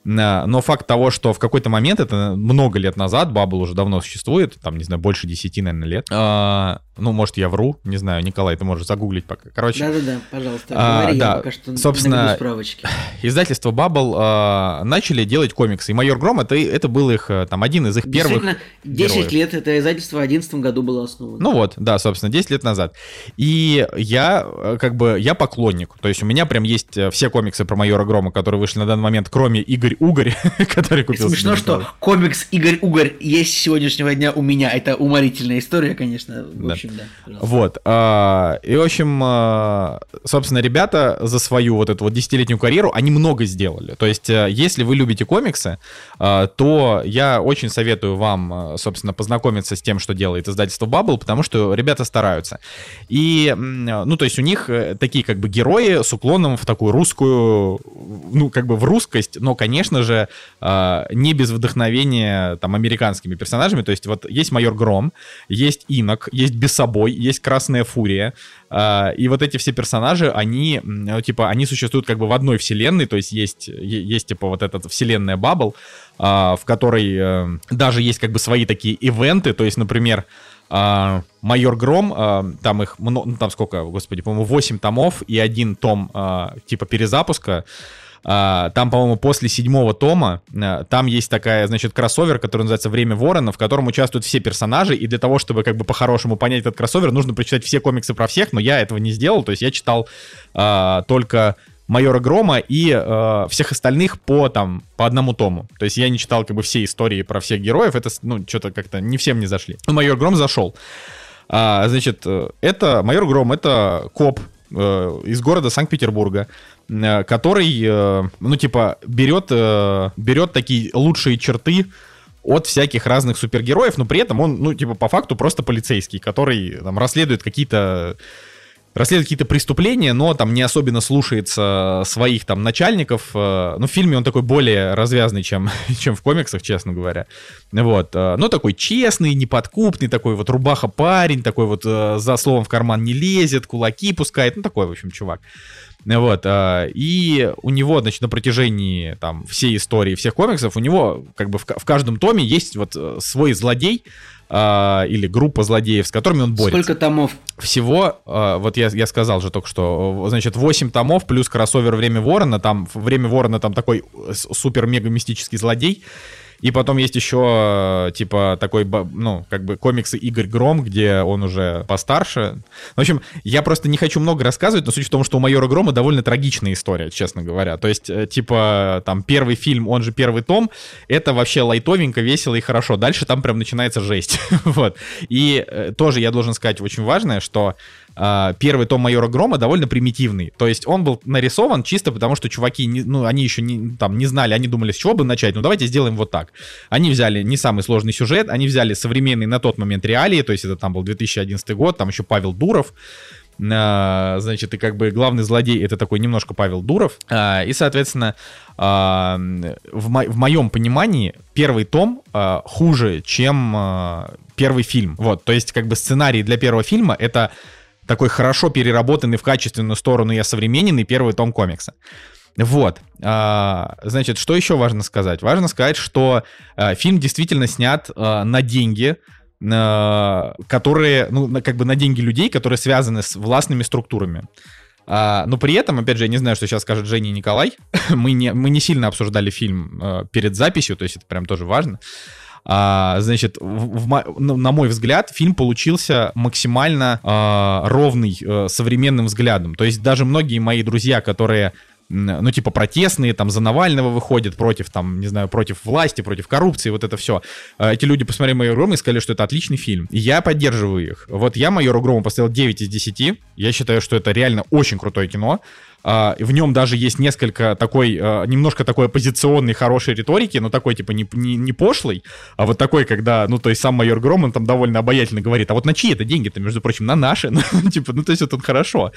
Но факт того, что в какой-то момент, это много лет назад, Bubble уже давно существует, там, не знаю, больше 10, наверное, лет. А, ну, может, я вру, не знаю, Николай, ты можешь загуглить пока. Короче. Да-да-да, пожалуйста, а, говори, да, пока что собственно, справочки. Издательство Bubble а, начали делать комиксы, и Майор Гром, это, это был их, э, там, один из их первых 10 героев. лет это издательство в 2011 году было основано. Ну вот, да, собственно, 10 лет назад. И я, э, как бы, я поклонник, то есть у меня прям есть э, все комиксы про Майора Грома, которые вышли на данный момент, кроме Игорь Угорь, который купил. Смешно, что комикс Игорь Угорь есть с сегодняшнего дня у меня, это уморительная история, конечно, в общем, общем, да. Вот. А, и, в общем, а, собственно, ребята за свою вот эту вот десятилетнюю карьеру, они много сделали. То есть, э, если вы любите комиксы, а, то я очень советую вам, собственно, познакомиться с тем, что делает издательство Bubble, потому что ребята стараются. И, ну, то есть, у них э, такие как бы герои с уклоном в такую русскую, ну, как бы в русскость, но, конечно же, не без вдохновения там американскими персонажами. То есть, вот есть майор Гром, есть Инок, есть без собой, есть Красная Фурия, а, и вот эти все персонажи, они, типа, они существуют как бы в одной вселенной, то есть есть, есть типа, вот эта вселенная Баббл, в которой э, даже есть как бы свои такие ивенты, то есть, например, а, Майор Гром, а, там их, ну, там сколько, господи, по-моему, 8 томов и один том а, типа перезапуска. А, там, по-моему, после седьмого тома а, там есть такая, значит, кроссовер, который называется «Время ворона», в котором участвуют все персонажи, и для того, чтобы как бы по-хорошему понять этот кроссовер, нужно прочитать все комиксы про всех, но я этого не сделал, то есть я читал а, только майора Грома и э, всех остальных по там по одному тому. То есть я не читал как бы все истории про всех героев, это ну что-то как-то не всем не зашли. Но майор Гром зашел. А, значит, э, это майор Гром, это коп э, из города Санкт-Петербурга, э, который, э, ну типа берет э, берет такие лучшие черты от всяких разных супергероев, но при этом он, ну, типа, по факту просто полицейский, который там расследует какие-то расследует какие-то преступления, но там не особенно слушается своих там начальников. Э, ну, в фильме он такой более развязный, чем, чем в комиксах, честно говоря. Вот. Э, ну, такой честный, неподкупный, такой вот рубаха парень, такой вот э, за словом в карман не лезет, кулаки пускает. Ну, такой, в общем, чувак. Вот, и у него, значит, на протяжении там всей истории всех комиксов, у него как бы в, в каждом томе есть вот свой злодей, э, или группа злодеев, с которыми он борется. Сколько томов? Всего, э, вот я, я сказал же только что, значит, 8 томов плюс кроссовер «Время Ворона», там «Время Ворона» там такой супер-мега-мистический злодей, и потом есть еще, типа, такой, ну, как бы комиксы Игорь Гром, где он уже постарше. В общем, я просто не хочу много рассказывать, но суть в том, что у майора Грома довольно трагичная история, честно говоря. То есть, э, типа, там, первый фильм, он же первый том, это вообще лайтовенько, весело и хорошо. Дальше там прям начинается жесть. вот. И э, тоже я должен сказать очень важное, что первый том майора Грома довольно примитивный. То есть он был нарисован чисто потому, что чуваки, ну, они еще не, там, не знали, они думали, с чего бы начать. Ну, давайте сделаем вот так. Они взяли не самый сложный сюжет, они взяли современный на тот момент реалии, то есть это там был 2011 год, там еще Павел Дуров, а, значит, и как бы главный злодей это такой немножко Павел Дуров. А, и, соответственно, а, в, мо- в моем понимании первый том хуже, чем первый фильм. Вот, то есть как бы сценарий для первого фильма это такой хорошо переработанный в качественную сторону и осовремененный первый том комикса. Вот. А, значит, что еще важно сказать? Важно сказать, что а, фильм действительно снят а, на деньги, которые, ну, как бы на деньги людей, которые связаны с властными структурами. но при этом, опять же, я не знаю, что сейчас скажет Женя и Николай. мы, не, мы не сильно обсуждали фильм перед записью, то есть это прям тоже важно. А, значит, в, в, ну, на мой взгляд, фильм получился максимально а, ровный а, современным взглядом. То есть даже многие мои друзья, которые ну, типа, протестные, там, за Навального выходят, против, там, не знаю, против власти, против коррупции, вот это все. А, эти люди посмотрели «Майор Гром» и сказали, что это отличный фильм. И я поддерживаю их. Вот я «Майору Грому» поставил 9 из 10. Я считаю, что это реально очень крутое кино. А, в нем даже есть несколько такой, а, немножко такой оппозиционной хорошей риторики, но такой типа не, не, не пошлый, а вот такой, когда, ну, то есть сам майор Гром, он там довольно обаятельно говорит, а вот на чьи это деньги-то, между прочим, на наши, ну, типа, ну, то есть это хорошо.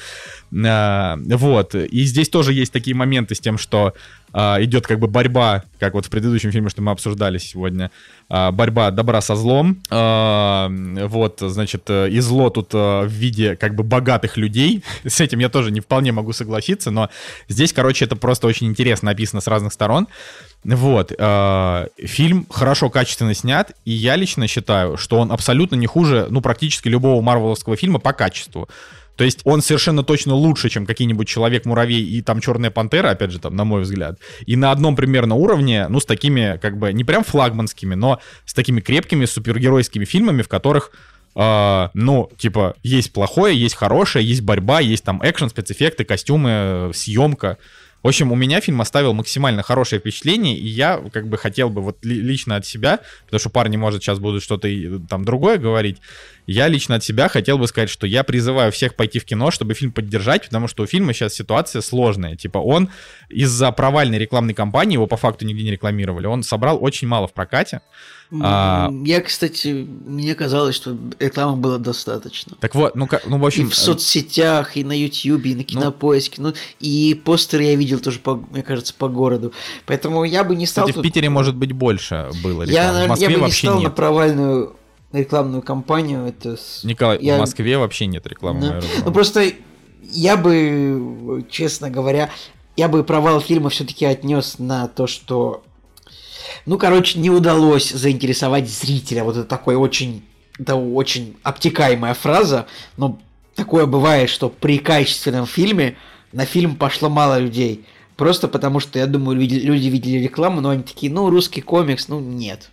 А, вот, и здесь тоже есть такие моменты с тем, что а, идет как бы борьба, как вот в предыдущем фильме, что мы обсуждали сегодня, а, борьба добра со злом. А, вот, значит, э, и зло тут а, в виде как бы богатых людей. С этим я тоже не вполне могу согласиться, но здесь, короче, это просто очень интересно описано с разных сторон. Вот, э, фильм хорошо, качественно снят, и я лично считаю, что он абсолютно не хуже, ну, практически любого марвеловского фильма по качеству. То есть он совершенно точно лучше, чем какие-нибудь Человек-муравей и там Черная Пантера, опять же, там, на мой взгляд. И на одном примерно уровне, ну, с такими, как бы, не прям флагманскими, но с такими крепкими супергеройскими фильмами, в которых Uh, ну, типа, есть плохое, есть хорошее, есть борьба, есть там экшен, спецэффекты, костюмы, съемка. В общем, у меня фильм оставил максимально хорошее впечатление, и я как бы хотел бы вот лично от себя, потому что парни, может, сейчас будут что-то там другое говорить, я лично от себя хотел бы сказать, что я призываю всех пойти в кино, чтобы фильм поддержать, потому что у фильма сейчас ситуация сложная. Типа он из-за провальной рекламной кампании, его по факту нигде не рекламировали, он собрал очень мало в прокате. А... Я, кстати, мне казалось, что рекламы было достаточно. Так вот, ну как, ну в общем... И в соцсетях, и на Ютьюбе, и на ну Кинопоиске, ну, ну и постеры я видел тоже, по, мне кажется, по городу. Поэтому я бы не стал... Кстати, тут... в Питере, может быть, больше было рекламы. Я, в Москве я бы не стал нет. на провальную рекламную кампанию. Это... Николай, я... в Москве вообще нет рекламы. Да. Ну просто я бы, честно говоря, я бы провал фильма все-таки отнес на то, что ну, короче, не удалось заинтересовать зрителя. Вот это такой очень это очень обтекаемая фраза, но такое бывает, что при качественном фильме на фильм пошло мало людей. Просто потому что, я думаю, люди видели рекламу, но они такие, ну, русский комикс, ну, нет.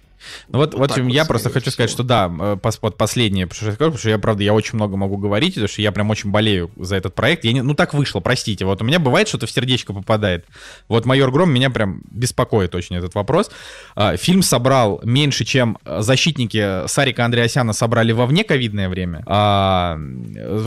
Ну вот, вот, вот я вот, просто хочу сказать, что да, э, вот последнее, потому что я, правда, я очень много могу говорить, потому что я прям очень болею за этот проект. Я не, ну так вышло, простите. Вот у меня бывает что-то в сердечко попадает. Вот «Майор Гром» меня прям беспокоит очень этот вопрос. А, фильм собрал меньше, чем «Защитники» Сарика Андреасяна собрали во вне ковидное время. А,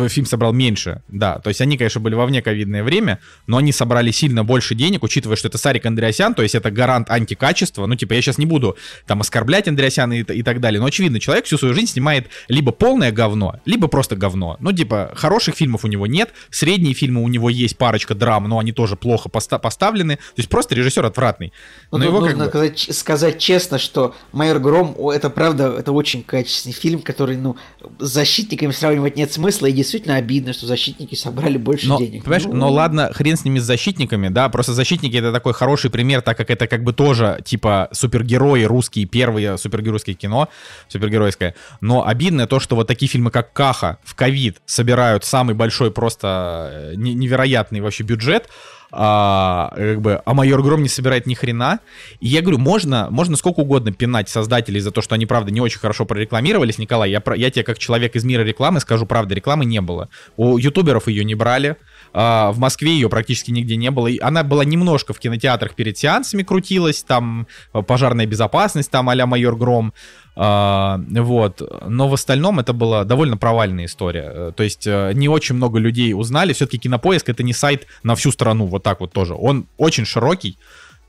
фильм собрал меньше, да. То есть они, конечно, были во вне ковидное время, но они собрали сильно больше денег, учитывая, что это Сарик Андреасян, то есть это гарант антикачества. Ну, типа, я сейчас не буду там оскорблять оскорблять Андреасяна и, и так далее. Но очевидно, человек всю свою жизнь снимает либо полное говно, либо просто говно. Ну, типа, хороших фильмов у него нет, средние фильмы у него есть парочка драм, но они тоже плохо поста- поставлены. То есть просто режиссер отвратный. Но, но его нужно как бы... сказать, сказать честно, что Майор Гром, это правда, это очень качественный фильм, который, ну, с защитниками сравнивать нет смысла, и действительно обидно, что защитники собрали больше но, денег. Понимаешь, ну, но ладно, хрен с ними с защитниками, да, просто защитники это такой хороший пример, так как это как бы тоже, типа, супергерои русские первые первое супергеройское кино, супергеройское. Но обидно то, что вот такие фильмы, как Каха в ковид собирают самый большой просто э, невероятный вообще бюджет, а, как бы, а майор Гром не собирает ни хрена. И я говорю, можно, можно сколько угодно пинать создателей за то, что они, правда, не очень хорошо прорекламировались. Николай, я, я тебе как человек из мира рекламы скажу, правда, рекламы не было. У ютуберов ее не брали. А, в Москве ее практически нигде не было. Она была немножко в кинотеатрах перед сеансами крутилась, там э, пожарная безопасность, там а-ля майор Гром. А, вот. Но в остальном это была довольно провальная история. Э, то есть э, не очень много людей узнали. Все-таки Кинопоиск это не сайт на всю страну, вот так вот тоже. Он очень широкий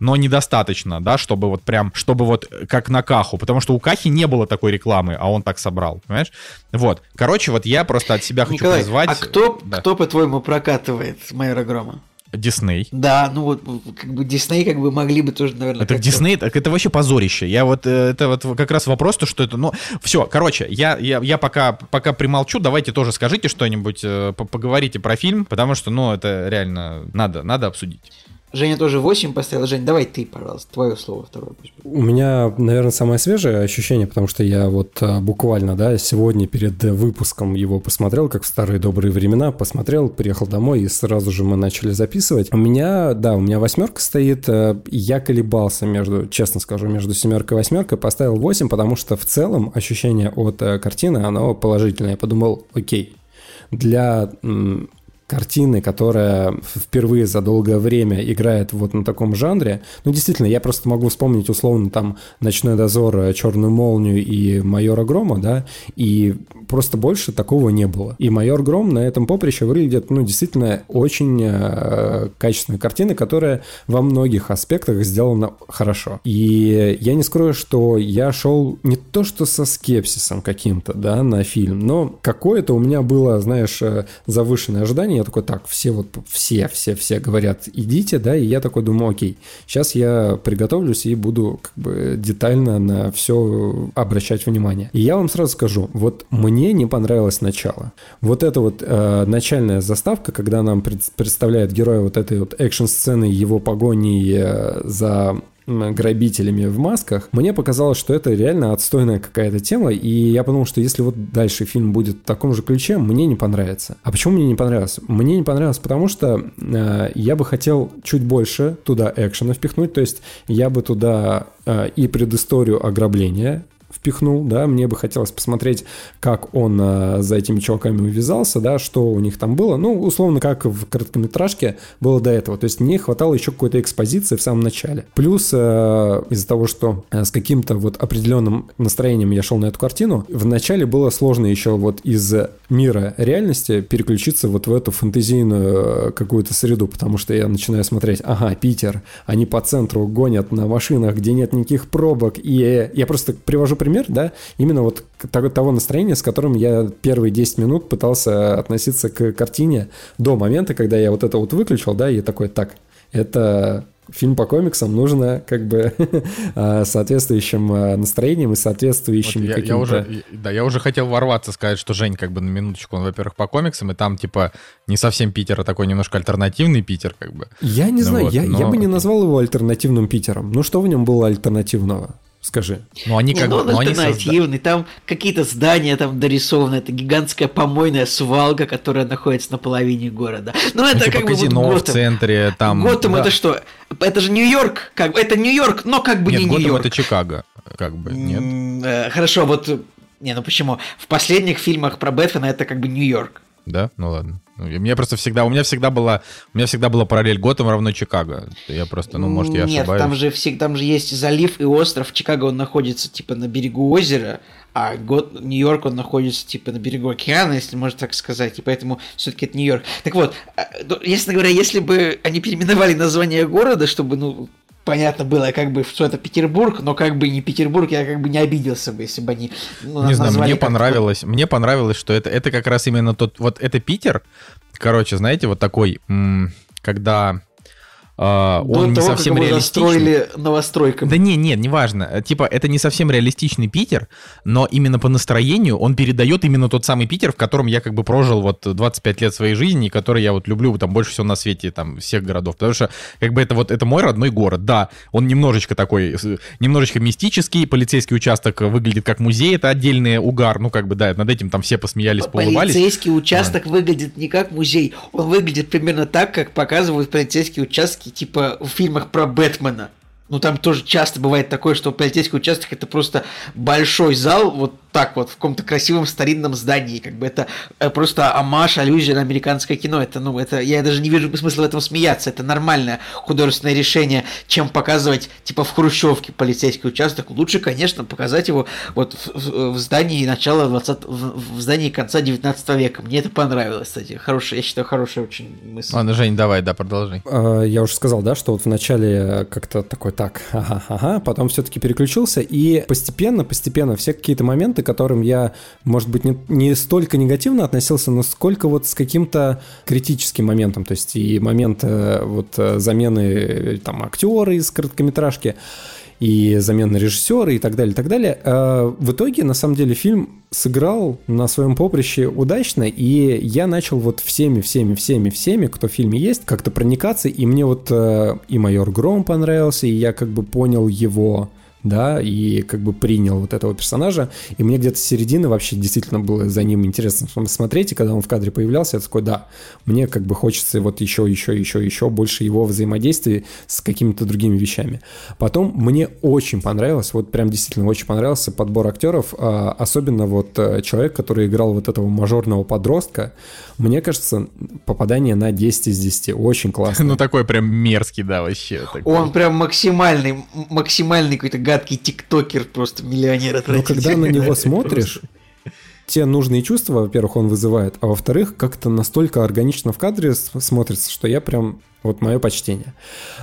но недостаточно, да, чтобы вот прям, чтобы вот как на Каху, потому что у Кахи не было такой рекламы, а он так собрал, понимаешь? Вот, короче, вот я просто от себя хочу Николай, призвать... а кто, да. кто по-твоему, прокатывает Майора Грома? Дисней. Да, ну вот как бы Дисней как бы могли бы тоже, наверное. Это Дисней, так это вообще позорище. Я вот э, это вот как раз вопрос то, что это, ну все, короче, я я я пока пока примолчу, давайте тоже скажите что-нибудь, э, поговорите про фильм, потому что, ну это реально надо надо обсудить. Женя тоже 8 поставил. Жень, давай ты, пожалуйста, твое слово второе. У меня, наверное, самое свежее ощущение, потому что я вот а, буквально, да, сегодня перед выпуском его посмотрел, как в старые добрые времена, посмотрел, приехал домой, и сразу же мы начали записывать. У меня, да, у меня восьмерка стоит, э, я колебался между, честно скажу, между семеркой и восьмеркой, поставил 8, потому что в целом ощущение от э, картины, оно положительное. Я подумал, окей, для картины, которая впервые за долгое время играет вот на таком жанре. Ну, действительно, я просто могу вспомнить условно там «Ночной дозор», «Черную молнию» и «Майора Грома», да, и просто больше такого не было. И «Майор Гром» на этом поприще выглядит, ну, действительно очень э, качественная картина, которая во многих аспектах сделана хорошо. И я не скрою, что я шел не то что со скепсисом каким-то, да, на фильм, но какое-то у меня было, знаешь, э, завышенное ожидание, я такой, так, все вот, все, все, все говорят, идите, да, и я такой думаю, окей, сейчас я приготовлюсь и буду как бы детально на все обращать внимание. И я вам сразу скажу, вот мне не понравилось начало. Вот эта вот э, начальная заставка, когда нам пред, представляет героя вот этой вот экшн-сцены его погони э, за грабителями в масках, мне показалось, что это реально отстойная какая-то тема, и я подумал, что если вот дальше фильм будет в таком же ключе, мне не понравится. А почему мне не понравилось? Мне не понравилось, потому что э, я бы хотел чуть больше туда экшена впихнуть, то есть я бы туда э, и предысторию ограбления впихнул, да, мне бы хотелось посмотреть, как он а, за этими чуваками увязался, да, что у них там было, ну, условно, как в короткометражке было до этого, то есть мне хватало еще какой-то экспозиции в самом начале. Плюс а, из-за того, что а, с каким-то вот определенным настроением я шел на эту картину, в начале было сложно еще вот из мира реальности переключиться вот в эту фэнтезийную а, какую-то среду, потому что я начинаю смотреть, ага, Питер, они по центру гонят на машинах, где нет никаких пробок, и я просто привожу пример, да, именно вот того настроения, с которым я первые 10 минут пытался относиться к картине до момента, когда я вот это вот выключил, да, и такой, так, это фильм по комиксам нужно как бы а, соответствующим а, настроением и соответствующими вот я, я уже, Да, я уже хотел ворваться, сказать, что Жень как бы на минуточку, он, во-первых, по комиксам, и там типа не совсем Питер, а такой немножко альтернативный Питер как бы. Я не ну знаю, вот, я, но... я бы не назвал его альтернативным Питером. Ну что в нем было альтернативного? Скажи. Ну, они как бы... Ну, он альтернативный, созда... там какие-то здания там дорисованы, это гигантская помойная свалка, которая находится на половине города. Ну, это ну, типа как казино бы вот в центре, там... Готэм да. это что? Это же Нью-Йорк, как это Нью-Йорк, но как бы нет, не Нью-Йорк. это Чикаго, как бы, нет? Э, хорошо, вот... Не, ну почему? В последних фильмах про Бэтмена это как бы Нью-Йорк. Да? Ну ладно. У меня просто всегда, у меня всегда была, у меня всегда была параллель Готэм равно Чикаго. Я просто, ну, может, я Нет, ошибаюсь. там же, всегда, там же есть залив и остров. Чикаго, он находится, типа, на берегу озера, а год, Нью-Йорк, он находится, типа, на берегу океана, если можно так сказать, и поэтому все-таки это Нью-Йорк. Так вот, а, ну, если говоря, если бы они переименовали название города, чтобы, ну, понятно было, как бы, что это Петербург, но как бы не Петербург, я как бы не обиделся бы, если бы они ну, Не знаю, мне понравилось, мне понравилось, что это, это как раз именно тот, вот это Питер, короче, знаете, вот такой, когда Uh, До он того, не совсем как реалистичный. застроили новостройками. Да не, нет, неважно. Типа, это не совсем реалистичный Питер, но именно по настроению он передает именно тот самый Питер, в котором я как бы прожил вот 25 лет своей жизни, и который я вот люблю там больше всего на свете, там, всех городов. Потому что, как бы, это вот, это мой родной город. Да, он немножечко такой, немножечко мистический, полицейский участок выглядит как музей, это отдельный угар, ну, как бы, да, над этим там все посмеялись, поулыбались. Полицейский участок да. выглядит не как музей, он выглядит примерно так, как показывают полицейские участки типа в фильмах про Бэтмена. Ну, там тоже часто бывает такое, что полицейский участок это просто большой зал, вот так вот в каком-то красивом старинном здании, как бы это э, просто амаш, аллюзия на американское кино, это, ну, это, я даже не вижу смысла в этом смеяться, это нормальное художественное решение, чем показывать, типа, в Хрущевке полицейский участок, лучше, конечно, показать его вот в, в, в здании начала 20, в, в здании конца 19 века, мне это понравилось, кстати, хорошая, я считаю, хорошая очень мысль. Ладно, Жень, давай, да, продолжай. А, я уже сказал, да, что вот в начале как-то такой, так, ага, ага, потом все-таки переключился, и постепенно, постепенно все какие-то моменты моменты, к которым я, может быть, не, не столько негативно относился, но сколько вот с каким-то критическим моментом. То есть и момент э, вот э, замены э, там актера из короткометражки, и замена режиссера и так далее, и так далее. В итоге, на самом деле, фильм сыграл на своем поприще удачно, и я начал вот всеми, всеми, всеми, всеми, кто в фильме есть, как-то проникаться, и мне вот и «Майор Гром» понравился, и я как бы понял его да, и как бы принял вот этого персонажа, и мне где-то с середины вообще действительно было за ним интересно смотреть, и когда он в кадре появлялся, я такой, да, мне как бы хочется вот еще, еще, еще, еще больше его взаимодействия с какими-то другими вещами. Потом мне очень понравилось, вот прям действительно очень понравился подбор актеров, а, особенно вот э, человек, который играл вот этого мажорного подростка, мне кажется, попадание на 10 из 10, очень классно. Ну такой прям мерзкий, да, вообще. Он прям максимальный, максимальный какой-то гадкий тиктокер, просто миллионер Но когда на него смотришь, те нужные чувства, во-первых, он вызывает, а во-вторых, как-то настолько органично в кадре смотрится, что я прям вот мое почтение.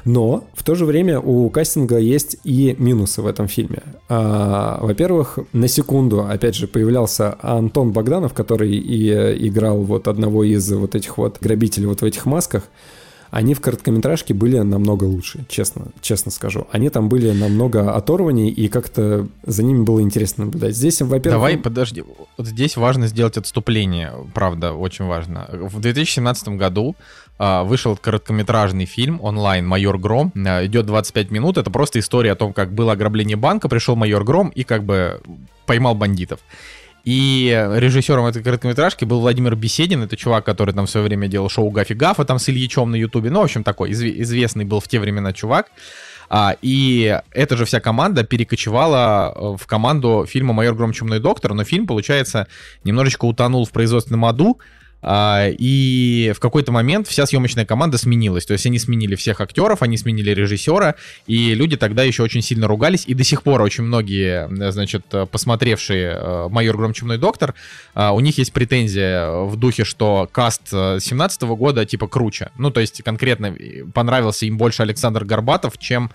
Но в то же время у кастинга есть и минусы в этом фильме. А, во-первых, на секунду, опять же, появлялся Антон Богданов, который и э, играл вот одного из вот этих вот грабителей вот в этих масках они в короткометражке были намного лучше, честно, честно скажу. Они там были намного оторваннее, и как-то за ними было интересно наблюдать. Здесь, во-первых... Давай, подожди. Вот здесь важно сделать отступление, правда, очень важно. В 2017 году а, вышел короткометражный фильм онлайн «Майор Гром». А, идет 25 минут. Это просто история о том, как было ограбление банка, пришел майор Гром и как бы поймал бандитов. И режиссером этой короткометражки был Владимир Беседин. Это чувак, который там в свое время делал шоу Гафи Гафа там с Ильичом на Ютубе. Ну, в общем, такой изв- известный был в те времена чувак. А, и эта же вся команда перекочевала э, в команду фильма «Майор Гром доктор», но фильм, получается, немножечко утонул в производственном аду, и в какой-то момент вся съемочная команда сменилась. То есть они сменили всех актеров, они сменили режиссера, и люди тогда еще очень сильно ругались. И до сих пор очень многие, значит, посмотревшие э, «Майор Гром Чумной доктор», а, у них есть претензия в духе, что каст 17 года типа круче. Ну, то есть конкретно понравился им больше Александр Горбатов, чем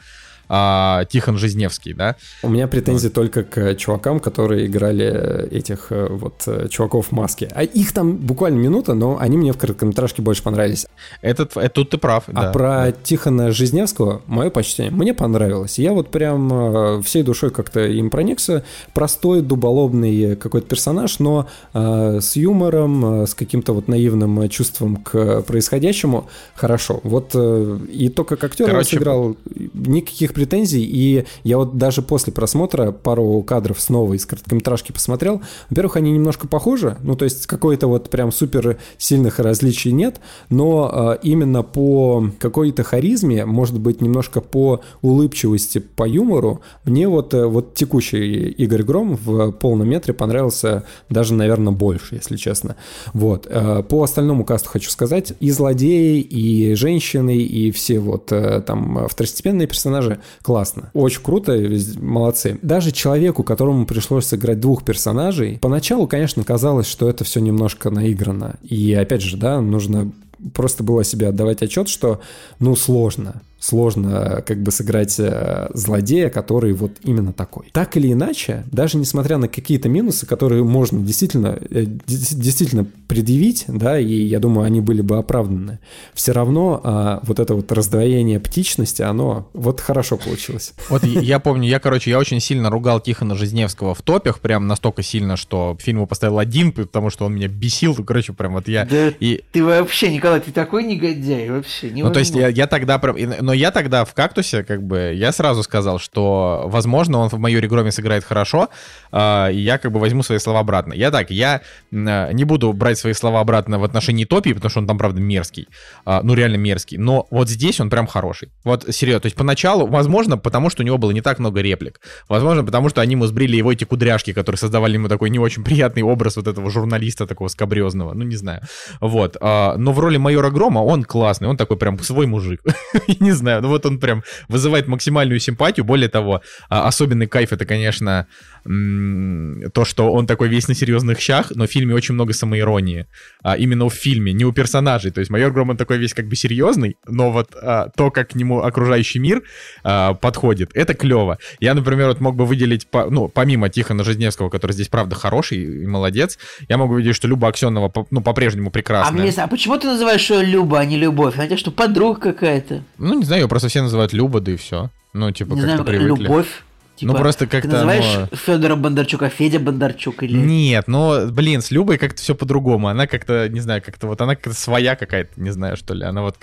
а, Тихон Жизневский, да? У меня претензии вот. только к чувакам, которые играли этих э, вот э, чуваков в маске. А их там буквально минута, но они мне в короткометражке больше понравились. Этот, это, тут ты прав, А да, про да. Тихона Жизневского, мое почтение, мне понравилось. Я вот прям э, всей душой как-то им проникся. Простой, дуболобный какой-то персонаж, но э, с юмором, с каким-то вот наивным чувством к происходящему хорошо. Вот э, и то, как актер Короче, сыграл, никаких претензий, и я вот даже после просмотра пару кадров снова из короткометражки посмотрел. Во-первых, они немножко похожи, ну, то есть какой-то вот прям супер сильных различий нет, но э, именно по какой-то харизме, может быть, немножко по улыбчивости, по юмору, мне вот, э, вот текущий Игорь Гром в полном метре понравился даже, наверное, больше, если честно. Вот. Э, по остальному касту хочу сказать, и злодеи, и женщины, и все вот э, там второстепенные персонажи классно. Очень круто, молодцы. Даже человеку, которому пришлось сыграть двух персонажей, поначалу, конечно, казалось, что это все немножко наиграно. И опять же, да, нужно просто было себе отдавать отчет, что, ну, сложно сложно как бы сыграть э, злодея, который вот именно такой. Так или иначе, даже несмотря на какие-то минусы, которые можно действительно, э, действительно предъявить, да, и я думаю, они были бы оправданы, все равно а, вот это вот раздвоение птичности, оно вот хорошо получилось. Вот я помню, я, короче, я очень сильно ругал Тихона Жизневского в топях, прям настолько сильно, что фильму поставил один, потому что он меня бесил, короче, прям вот я... Да и... ты вообще, Николай, ты такой негодяй, вообще, Ну, то есть я, я тогда прям... Но но я тогда в «Кактусе», как бы, я сразу сказал, что, возможно, он в майоре Громе сыграет хорошо, э, и я, как бы, возьму свои слова обратно. Я так, я э, не буду брать свои слова обратно в отношении Топи, потому что он там, правда, мерзкий. Э, ну, реально мерзкий. Но вот здесь он прям хороший. Вот, серьезно. То есть, поначалу, возможно, потому что у него было не так много реплик. Возможно, потому что они ему сбрили его эти кудряшки, которые создавали ему такой не очень приятный образ вот этого журналиста такого скобрезного. Ну, не знаю. Вот. Э, но в роли майора Грома он классный. Он такой прям свой мужик. не знаю, ну вот он прям вызывает максимальную симпатию. Более того, а, особенный кайф это, конечно, то, что он такой весь на серьезных щах, но в фильме очень много самоиронии. А, именно в фильме, не у персонажей. То есть майор Громан такой весь как бы серьезный, но вот а, то, как к нему окружающий мир а, подходит, это клево. Я, например, вот мог бы выделить, по, ну, помимо Тихона Жизневского, который здесь, правда, хороший и молодец, я могу выделить, что Люба Аксенова, ну, по-прежнему прекрасная. А, мне, а почему ты называешь ее Люба, а не Любовь? Хотя что подруга какая-то. Ну, не знаю, ее просто все называют Люба, да и все. Ну, типа, как-то привыкли. Любовь. Типа, ну просто как-то. Ты называешь но... Федора Бондарчука Федя Бондарчук или. Нет, но, блин, с Любой как-то все по-другому. Она как-то, не знаю, как-то вот она как-то своя какая-то, не знаю, что ли. Она вот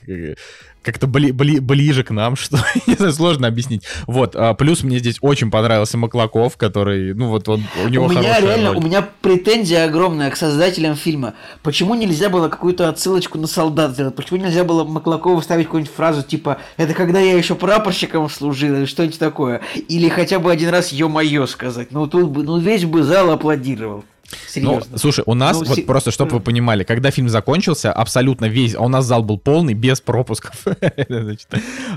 как-то бли, бли, ближе к нам, что не знаю, сложно объяснить. Вот, а, плюс мне здесь очень понравился Маклаков, который, ну вот он, у него У меня реально, роль. у меня претензия огромная к создателям фильма. Почему нельзя было какую-то отсылочку на солдат сделать? Почему нельзя было Маклакову вставить какую-нибудь фразу типа «Это когда я еще прапорщиком служил» или что-нибудь такое? Или хотя бы один раз «Ё-моё» сказать. Ну тут бы, ну весь бы зал аплодировал. Серьезно. Ну, слушай, у нас, ну, вот се... просто чтобы вы понимали, когда фильм закончился, абсолютно весь, а у нас зал был полный, без пропусков, Значит,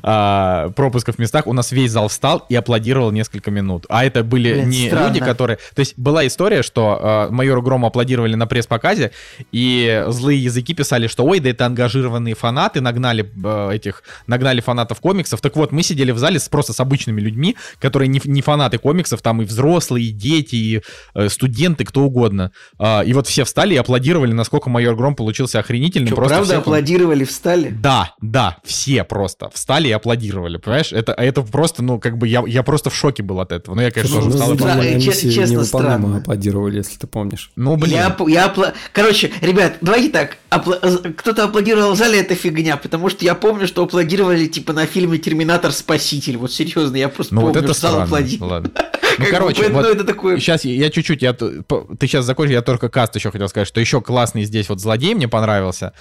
а, пропусков в местах, у нас весь зал встал и аплодировал несколько минут. А это были Блин, не странно. люди, которые... То есть была история, что а, майору Грому аплодировали на пресс-показе, и злые языки писали, что ой, да это ангажированные фанаты, нагнали а, этих, нагнали фанатов комиксов. Так вот, мы сидели в зале с, просто с обычными людьми, которые не, не фанаты комиксов, там и взрослые, и дети, и э, студенты, кто угодно угодно. А, и вот все встали и аплодировали, насколько майор Гром получился охренительным. Что, просто правда аплодировали, встали? Да, да, все просто встали и аплодировали, понимаешь? Это, это просто, ну, как бы я, я просто в шоке был от этого. Ну, я, конечно, тоже встал и аплодировал. Честно, странно. аплодировали, если ты помнишь. Ну, блин. Я, я апла... Короче, ребят, давайте так. Апла... Кто-то аплодировал в зале, это фигня, потому что я помню, что аплодировали, типа, на фильме «Терминатор. Спаситель». Вот серьезно, я просто ну, помню, вот это что зал аплодировал. Ладно. Ну, короче, вот это такое... сейчас я чуть-чуть, я, ты сейчас закончишь, я только каст еще хотел сказать, что еще классный здесь вот злодей мне понравился.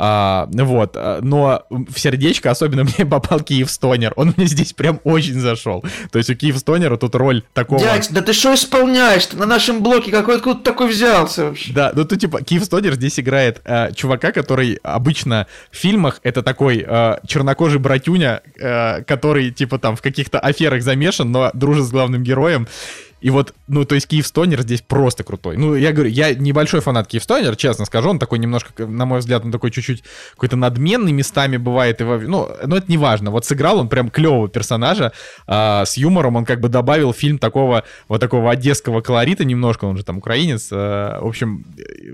А, вот, а, но в сердечко особенно мне попал Киев Стонер. Он мне здесь прям очень зашел. То есть у Киев Стонера тут роль такого... Дядь, да ты что исполняешь? Ты на нашем блоке какой откуда такой взялся вообще? Да, ну тут типа Киев Стонер здесь играет э, чувака, который обычно в фильмах это такой э, чернокожий братюня, э, который типа там в каких-то аферах замешан, но дружит с главным героем. И вот, ну, то есть Киевстонер здесь просто крутой. Ну, я говорю, я небольшой фанат Киевстонер, честно скажу, он такой немножко, на мой взгляд, он такой чуть-чуть какой-то надменный местами бывает. Во, ну, но это не важно. Вот сыграл он прям клевого персонажа а, с юмором, он как бы добавил фильм такого, вот такого одесского колорита немножко, он же там украинец. А, в общем,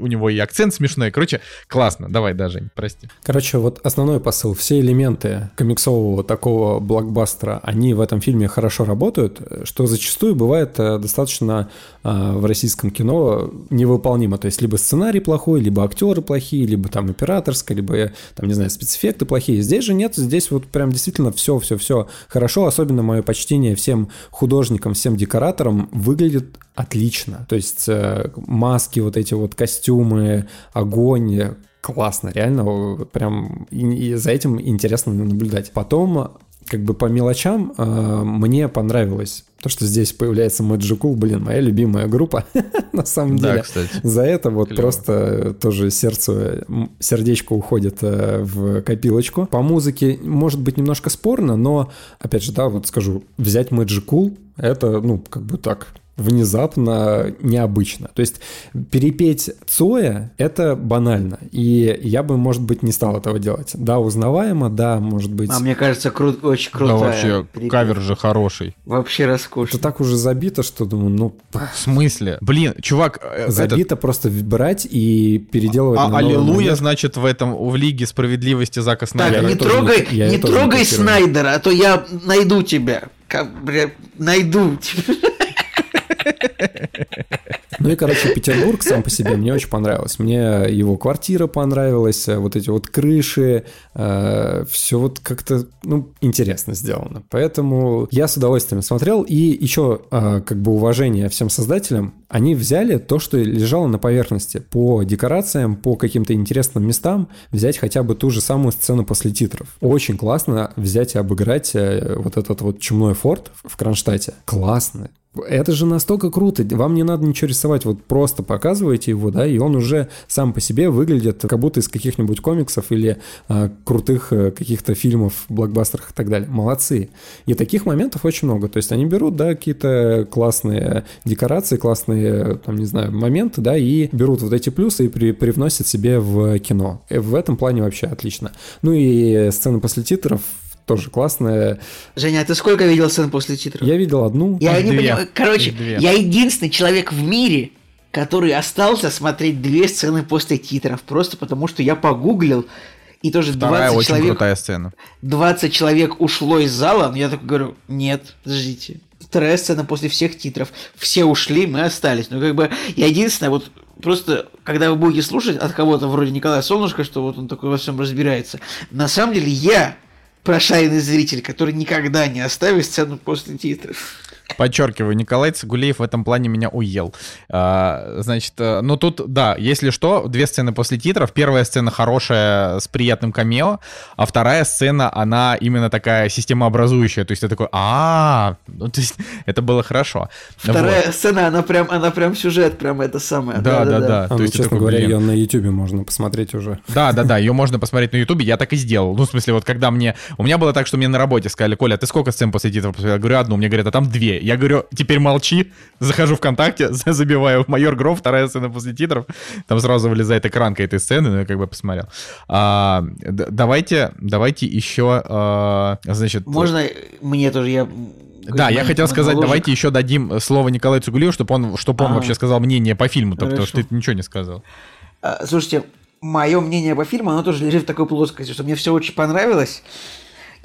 у него и акцент смешной. Короче, классно. Давай, даже, прости. Короче, вот основной посыл. Все элементы комиксового такого блокбастера, они в этом фильме хорошо работают, что зачастую бывает э, достаточно э, в российском кино невыполнимо. То есть либо сценарий плохой, либо актеры плохие, либо там операторская, либо, там, не знаю, спецэффекты плохие. Здесь же нет, здесь вот прям действительно все-все-все хорошо. Особенно мое почтение всем художникам, всем декораторам выглядит отлично. То есть э, маски, вот эти вот костюмы, огонь, классно, реально, прям и, и за этим интересно наблюдать. Потом как бы по мелочам э, мне понравилось то, что здесь появляется Magic блин, моя любимая группа, на самом деле. Да, кстати. За это вот Клево. просто тоже сердце, сердечко уходит э, в копилочку. По музыке может быть немножко спорно, но, опять же, да, вот скажу, взять Magic это, ну, как бы так, внезапно необычно. То есть перепеть Цоя — это банально, и я бы, может быть, не стал этого делать. Да, узнаваемо, да, может быть... А мне кажется, кру- очень круто. Да, вообще, перепеть. кавер же хороший. Вообще роскошно. Это так уже забито, что думаю, ну... В смысле? Блин, чувак... Э, забито этот... просто брать и переделывать а, Аллилуйя, значит, в этом, в Лиге Справедливости Зака Снайдера. Так, не трогай, не, не трогай Снайдера, а то я найду тебя. Как, бля, найду тебя. Ну и, короче, Петербург сам по себе мне очень понравилось. Мне его квартира понравилась, вот эти вот крыши, э, все вот как-то, ну, интересно сделано. Поэтому я с удовольствием смотрел. И еще, э, как бы, уважение всем создателям. Они взяли то, что лежало на поверхности. По декорациям, по каким-то интересным местам взять хотя бы ту же самую сцену после титров. Очень классно взять и обыграть э, вот этот вот чумной форт в Кронштадте. Классно. Это же настолько круто, вам не надо ничего рисовать, вот просто показываете его, да, и он уже сам по себе выглядит как будто из каких-нибудь комиксов или а, крутых а, каких-то фильмов, блокбастерах и так далее. Молодцы. И таких моментов очень много. То есть они берут, да, какие-то классные декорации, классные, там, не знаю, моменты, да, и берут вот эти плюсы и при, привносят себе в кино. И в этом плане вообще отлично. Ну и сцены после титров тоже классная. Женя, а ты сколько видел сцен после титров? Я видел одну. Я не понимаю. Короче, я единственный человек в мире, который остался смотреть две сцены после титров, просто потому что я погуглил, и тоже Вторая 20 очень человек... крутая сцена. 20 человек ушло из зала, но я так говорю, нет, подождите. Вторая сцена после всех титров. Все ушли, мы остались. Ну, как бы, я единственное, вот просто, когда вы будете слушать от кого-то вроде Николая Солнышко, что вот он такой во всем разбирается, на самом деле я прошаренный зритель, который никогда не оставит сцену после титров. Подчеркиваю, Николай Цигулеев в этом плане меня уел. А, значит, э, ну тут, да, если что, две сцены после титров. Первая сцена хорошая, с приятным камео, а вторая сцена, она именно такая системообразующая. То есть ты такой, а, ну то есть это было хорошо. Вторая вот. сцена, она прям, она прям сюжет, прям это самое. Да, да, да. да. А, то ну, есть, честно такой, говоря, блин. ее на YouTube можно посмотреть уже. Да, да, да, ее можно посмотреть на YouTube, я так и сделал. Ну, в смысле, вот когда мне... У меня было так, что мне на работе сказали, Коля, ты сколько сцен после титров? Я говорю, одну. Мне говорят, а там две. Я говорю, теперь молчи, захожу ВКонтакте, забиваю майор Гров, вторая сцена после титров, там сразу вылезает экранка этой сцены, ну я как бы посмотрел. А, давайте, давайте еще, а, значит... Можно мне тоже, я да, я хотел сказать, давайте еще дадим слово Николаю Цугулеву, чтобы он, чтобы он а, вообще сказал мнение по фильму, потому что ты ничего не сказал. А, слушайте, мое мнение по фильму, оно тоже лежит в такой плоскости, что мне все очень понравилось.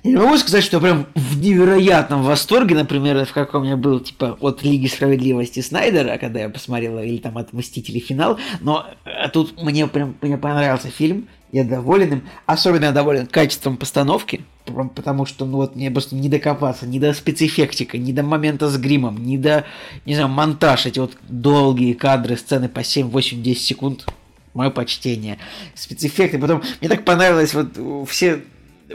Я не могу сказать, что я прям в невероятном восторге, например, в каком я был, типа, от Лиги Справедливости Снайдера, когда я посмотрел, или там от Мстителей финал, но а тут мне прям мне понравился фильм, я доволен им, особенно я доволен качеством постановки, потому что, ну вот, мне просто не докопаться ни до спецэффектика, ни до момента с гримом, ни до, не знаю, монтаж, эти вот долгие кадры, сцены по 7, 8, 10 секунд, мое почтение. Спецэффекты, потом, мне так понравилось, вот, все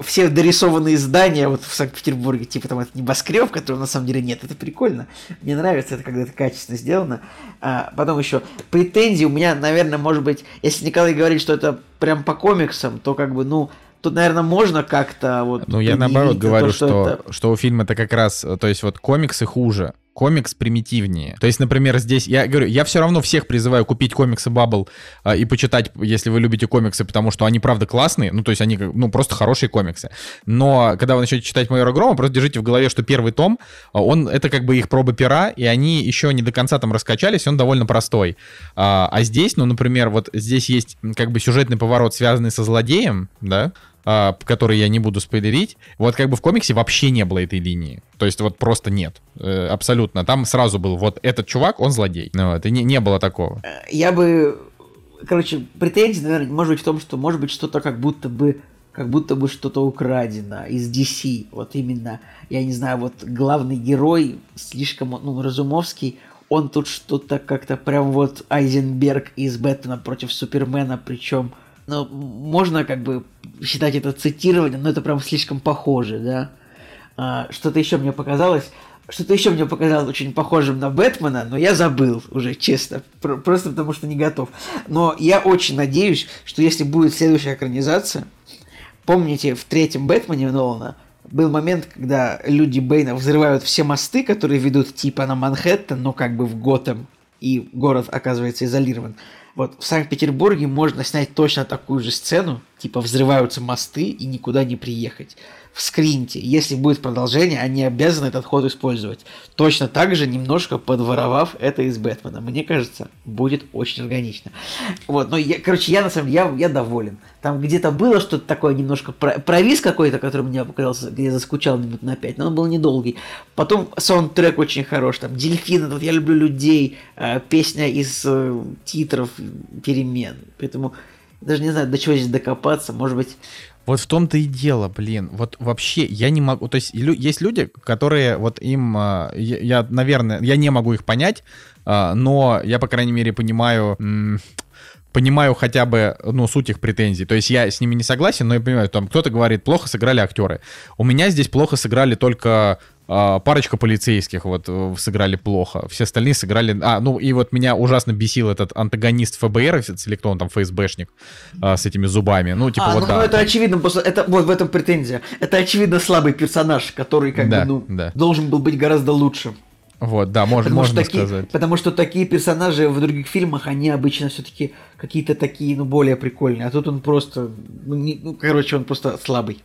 все дорисованные здания вот в Санкт-Петербурге, типа там это небоскреб, которого на самом деле нет, это прикольно. Мне нравится это, когда это качественно сделано. А, потом еще претензии у меня, наверное, может быть, если Николай говорит, что это прям по комиксам, то как бы, ну, тут, наверное, можно как-то вот... Ну, я наоборот говорю, то, что, что, это... что у фильма это как раз, то есть вот комиксы хуже, комикс примитивнее. То есть, например, здесь, я говорю, я все равно всех призываю купить комиксы Bubble а, и почитать, если вы любите комиксы, потому что они, правда, классные, ну, то есть они, ну, просто хорошие комиксы. Но когда вы начнете читать Майора Грома, просто держите в голове, что первый том, а, он, это как бы их проба пера, и они еще не до конца там раскачались, он довольно простой. А, а здесь, ну, например, вот здесь есть как бы сюжетный поворот, связанный со злодеем, да, а, который я не буду спойлерить, вот как бы в комиксе вообще не было этой линии. То есть вот просто нет. Э, абсолютно. Там сразу был вот этот чувак, он злодей. Ну, вот, и не, не было такого. Я бы... Короче, претензия, наверное, может быть в том, что может быть что-то как будто бы как будто бы что-то украдено из DC. Вот именно, я не знаю, вот главный герой слишком, ну, Разумовский, он тут что-то как-то прям вот Айзенберг из Бэтмена против Супермена, причем, ну, можно как бы считать это цитированием, но это прям слишком похоже, да. А, что-то еще мне показалось, что-то еще мне показалось очень похожим на Бэтмена, но я забыл уже, честно, просто потому что не готов. Но я очень надеюсь, что если будет следующая экранизация, помните, в третьем Бэтмене Нолана был момент, когда люди Бэйна взрывают все мосты, которые ведут типа на Манхэттен, но как бы в Готэм, и город оказывается изолирован. Вот в Санкт-Петербурге можно снять точно такую же сцену, типа взрываются мосты и никуда не приехать в скринте. Если будет продолжение, они обязаны этот ход использовать. Точно так же, немножко подворовав это из Бэтмена. Мне кажется, будет очень органично. Вот, но я, короче, я на самом деле, я, я доволен. Там где-то было что-то такое немножко, провис какой-то, который мне показался, где я заскучал минут на 5, но он был недолгий. Потом саундтрек очень хорош, там дельфины, вот я люблю людей, э, песня из э, титров перемен. Поэтому даже не знаю, до чего здесь докопаться, может быть... Вот в том-то и дело, блин. Вот вообще я не могу... То есть есть люди, которые вот им... А, я, наверное, я не могу их понять, а, но я, по крайней мере, понимаю понимаю хотя бы, ну, суть их претензий. То есть я с ними не согласен, но я понимаю, там кто-то говорит, плохо сыграли актеры. У меня здесь плохо сыграли только парочка полицейских вот э, сыграли плохо, все остальные сыграли... А, ну и вот меня ужасно бесил этот антагонист ФБР, или кто он там, ФСБшник, а, с этими зубами. Ну, типа а, вот ну, да. Ну, это очевидно, просто это вот в этом претензия. Это очевидно слабый персонаж, который как да, бы, ну, да. должен был быть гораздо лучше. Вот, да, можно, можно такие, сказать. Потому что такие персонажи в других фильмах, они обычно все-таки какие-то такие, ну, более прикольные. А тут он просто, ну, не, ну короче, он просто слабый.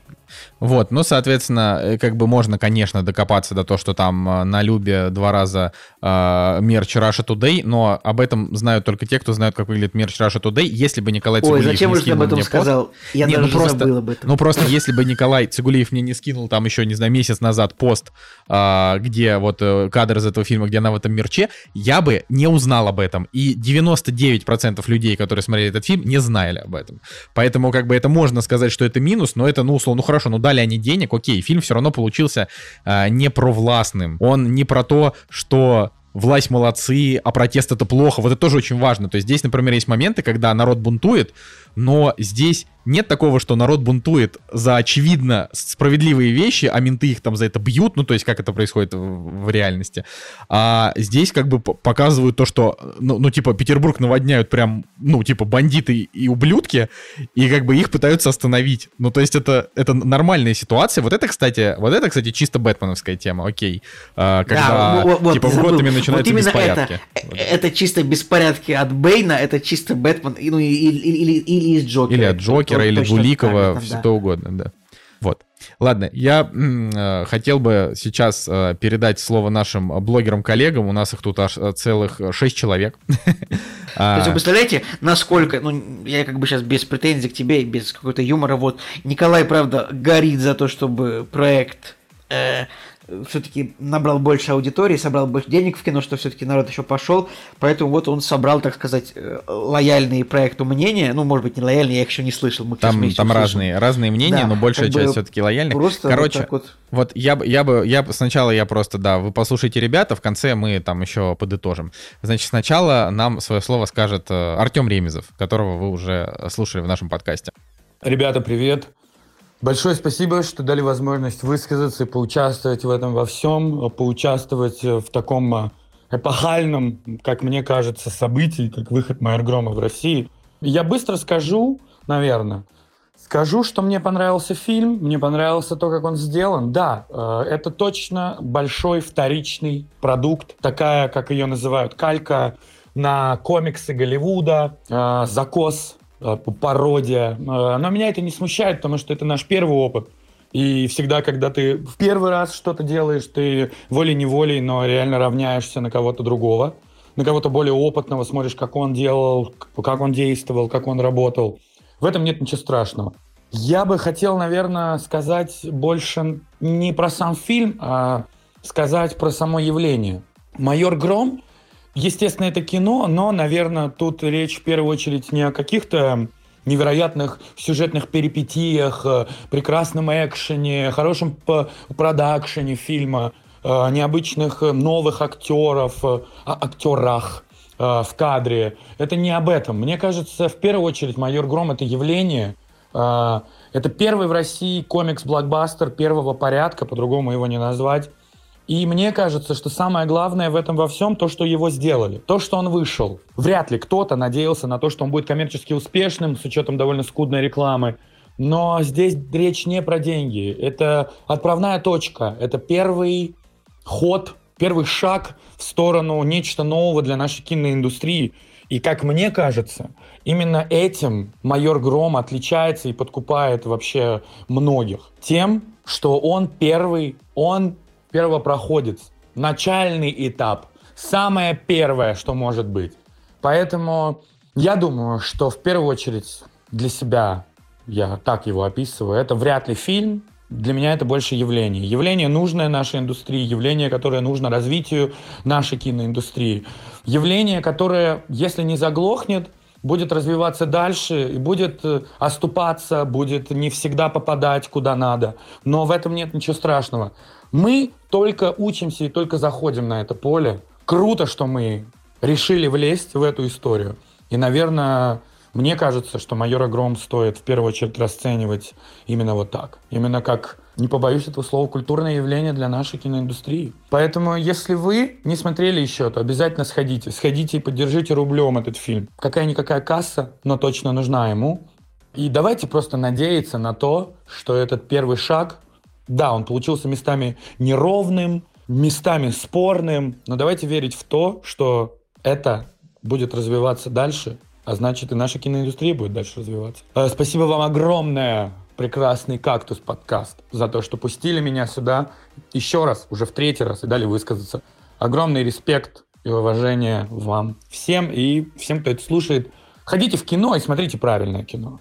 Вот, ну, соответственно, э, как бы можно, конечно, докопаться до того, что там э, на Любе два раза э, мерч Russia Today, но об этом знают только те, кто знают, как выглядит мерч Russia Today. Если бы Николай Цигулиев Ой, зачем не скинул об этом сказал? Пост... Я Нет, даже ну просто, забыл об этом. Ну, просто если бы Николай Цигулиев мне не скинул там еще, не знаю, месяц назад пост, э, где вот э, кадр из этого фильма, где она в этом мерче, я бы не узнал об этом. И 99% людей, которые смотрели этот фильм, не знали об этом. Поэтому, как бы, это можно сказать, что это минус, но это, ну, условно, ну, хорошо, ну, дали они денег, окей, фильм все равно получился э, не провластным. Он не про то, что власть молодцы, а протест это плохо. Вот это тоже очень важно. То есть здесь, например, есть моменты, когда народ бунтует, но здесь нет такого, что народ бунтует за очевидно справедливые вещи, а менты их там за это бьют, ну, то есть как это происходит в, в реальности. А здесь как бы показывают то, что, ну, ну, типа, Петербург наводняют прям, ну, типа, бандиты и ублюдки, и как бы их пытаются остановить. Ну, то есть это, это нормальная ситуация. Вот это, кстати, вот это, кстати, чисто бэтменовская тема, окей. А, когда, да, вот, типа, в Готэме начинаются вот беспорядки. Это, вот. это чисто беспорядки от Бейна, это чисто Бэтмен, ну, или, или, или или из Джокера. Или от Джокера, или Двуликова, все что угодно, да. Вот. Ладно, я э, хотел бы сейчас э, передать слово нашим блогерам-коллегам. У нас их тут аж э, целых шесть человек. То есть вы представляете, насколько, ну, я как бы сейчас без претензий к тебе, без какого-то юмора, вот, Николай, правда, горит за то, чтобы проект э, все-таки набрал больше аудитории, собрал больше денег в кино, что все-таки народ еще пошел, поэтому вот он собрал, так сказать, э, лояльные проекту мнения, ну, может быть, не лояльные, я их еще не слышал. Мы там там разные, разные мнения, да, но большая часть все-таки лояльных. Просто Короче, вот, вот. вот я бы, я бы, я сначала я просто, да, вы послушайте ребята, в конце мы там еще подытожим. Значит, сначала нам свое слово скажет э, Артем Ремезов, которого вы уже слушали в нашем подкасте. Ребята, привет. Большое спасибо, что дали возможность высказаться и поучаствовать в этом во всем, поучаствовать в таком а, эпохальном, как мне кажется, событии, как выход Майергрома в России. Я быстро скажу, наверное, скажу, что мне понравился фильм, мне понравился то, как он сделан. Да, э, это точно большой вторичный продукт, такая, как ее называют, калька на комиксы Голливуда, э, закос Э, пародия. Э, но меня это не смущает, потому что это наш первый опыт. И всегда, когда ты в первый раз что-то делаешь, ты волей-неволей, но реально равняешься на кого-то другого, на кого-то более опытного, смотришь, как он делал, как он действовал, как он работал. В этом нет ничего страшного. Я бы хотел, наверное, сказать больше не про сам фильм, а сказать про само явление. «Майор Гром», естественно, это кино, но, наверное, тут речь в первую очередь не о каких-то невероятных сюжетных перипетиях, э, прекрасном экшене, хорошем продакшене фильма, э, необычных новых актеров, э, актерах в кадре. Это не об этом. Мне кажется, в первую очередь «Майор Гром» — это явление, это первый в России комикс-блокбастер первого порядка, по-другому его не назвать. И мне кажется, что самое главное в этом во всем то, что его сделали. То, что он вышел. Вряд ли кто-то надеялся на то, что он будет коммерчески успешным, с учетом довольно скудной рекламы. Но здесь речь не про деньги. Это отправная точка. Это первый ход, первый шаг в сторону нечто нового для нашей киноиндустрии. И как мне кажется, именно этим майор Гром отличается и подкупает вообще многих. Тем, что он первый, он первопроходец, начальный этап, самое первое, что может быть. Поэтому я думаю, что в первую очередь для себя, я так его описываю, это вряд ли фильм, для меня это больше явление. Явление нужное нашей индустрии, явление, которое нужно развитию нашей киноиндустрии. Явление, которое, если не заглохнет, будет развиваться дальше и будет э, оступаться, будет не всегда попадать куда надо. Но в этом нет ничего страшного. Мы только учимся и только заходим на это поле. Круто, что мы решили влезть в эту историю. И, наверное, мне кажется, что майора Гром стоит в первую очередь расценивать именно вот так. Именно как, не побоюсь этого слова, культурное явление для нашей киноиндустрии. Поэтому, если вы не смотрели еще, то обязательно сходите. Сходите и поддержите рублем этот фильм. Какая-никакая касса, но точно нужна ему. И давайте просто надеяться на то, что этот первый шаг да, он получился местами неровным, местами спорным, но давайте верить в то, что это будет развиваться дальше, а значит и наша киноиндустрия будет дальше развиваться. Э, спасибо вам огромное, прекрасный «Кактус» подкаст, за то, что пустили меня сюда еще раз, уже в третий раз, и дали высказаться. Огромный респект и уважение вам всем и всем, кто это слушает. Ходите в кино и смотрите правильное кино.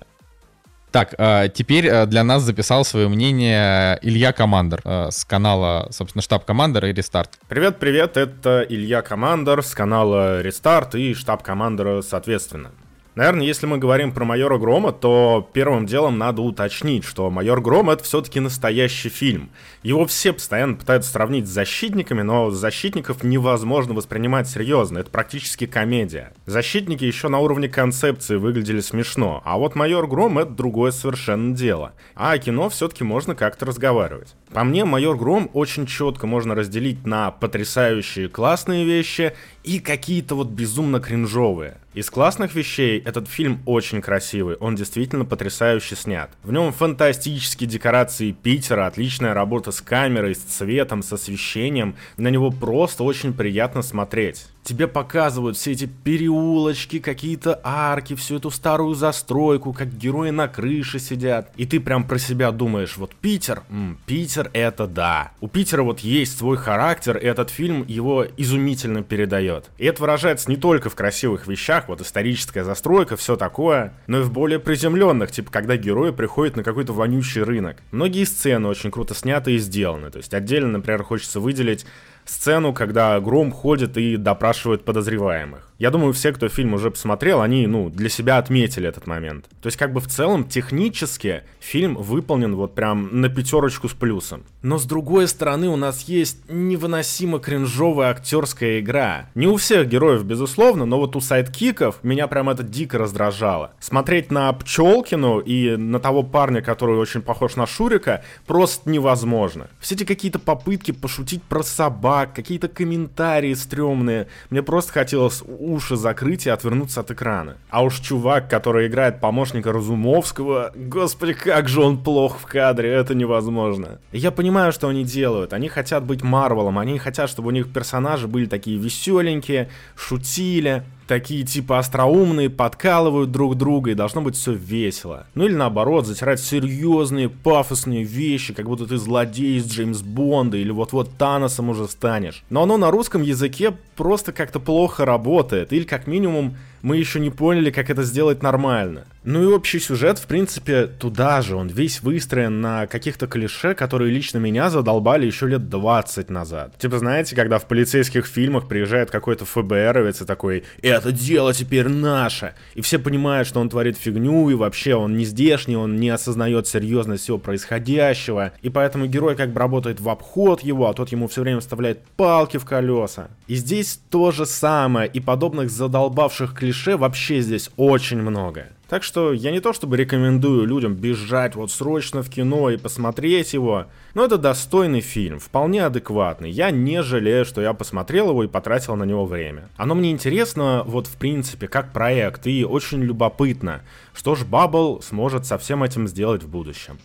Так, а, теперь э, для нас записал свое мнение Илья Командер э, с канала, собственно, штаб Командер и Рестарт. Привет, привет, это Илья Командер с канала Рестарт и штаб Командера соответственно. Наверное, если мы говорим про майора Грома, то первым делом надо уточнить, что майор Гром это все-таки настоящий фильм. Его все постоянно пытаются сравнить с защитниками, но защитников невозможно воспринимать серьезно. Это практически комедия. Защитники еще на уровне концепции выглядели смешно, а вот майор Гром это другое совершенно дело. А о кино все-таки можно как-то разговаривать. По мне, майор Гром очень четко можно разделить на потрясающие классные вещи и какие-то вот безумно кринжовые. Из классных вещей этот фильм очень красивый, он действительно потрясающе снят. В нем фантастические декорации Питера, отличная работа с камерой, с цветом, с освещением. На него просто очень приятно смотреть тебе показывают все эти переулочки, какие-то арки, всю эту старую застройку, как герои на крыше сидят. И ты прям про себя думаешь, вот Питер, м, Питер это да. У Питера вот есть свой характер, и этот фильм его изумительно передает. И это выражается не только в красивых вещах, вот историческая застройка, все такое, но и в более приземленных, типа когда герои приходят на какой-то вонючий рынок. Многие сцены очень круто сняты и сделаны. То есть отдельно, например, хочется выделить сцену, когда Гром ходит и допрашивает подозреваемых. Я думаю, все, кто фильм уже посмотрел, они, ну, для себя отметили этот момент. То есть, как бы в целом, технически фильм выполнен вот прям на пятерочку с плюсом. Но с другой стороны, у нас есть невыносимо кринжовая актерская игра. Не у всех героев, безусловно, но вот у sidekick ов меня прям это дико раздражало. Смотреть на Пчелкину и на того парня, который очень похож на Шурика, просто невозможно. Все эти какие-то попытки пошутить про собак, какие-то комментарии стрёмные. Мне просто хотелось уши закрыть и отвернуться от экрана. А уж чувак, который играет помощника Разумовского, господи, как же он плох в кадре, это невозможно. Я понимаю, что они делают. Они хотят быть Марвелом, они хотят, чтобы у них персонажи были такие веселенькие, шутили, такие типа остроумные, подкалывают друг друга, и должно быть все весело. Ну или наоборот, затирать серьезные, пафосные вещи, как будто ты злодей из Джеймс Бонда, или вот-вот Таносом уже станешь. Но оно на русском языке просто как-то плохо работает, или как минимум мы еще не поняли, как это сделать нормально. Ну и общий сюжет, в принципе, туда же. Он весь выстроен на каких-то клише, которые лично меня задолбали еще лет 20 назад. Типа, знаете, когда в полицейских фильмах приезжает какой-то ФБРовец и такой «Это дело теперь наше!» И все понимают, что он творит фигню, и вообще он не здешний, он не осознает серьезность всего происходящего. И поэтому герой как бы работает в обход его, а тот ему все время вставляет палки в колеса. И здесь то же самое, и подобных задолбавших клише вообще здесь очень много. Так что я не то чтобы рекомендую людям бежать вот срочно в кино и посмотреть его, но это достойный фильм, вполне адекватный. Я не жалею, что я посмотрел его и потратил на него время. Оно мне интересно вот в принципе как проект и очень любопытно, что ж Баббл сможет со всем этим сделать в будущем.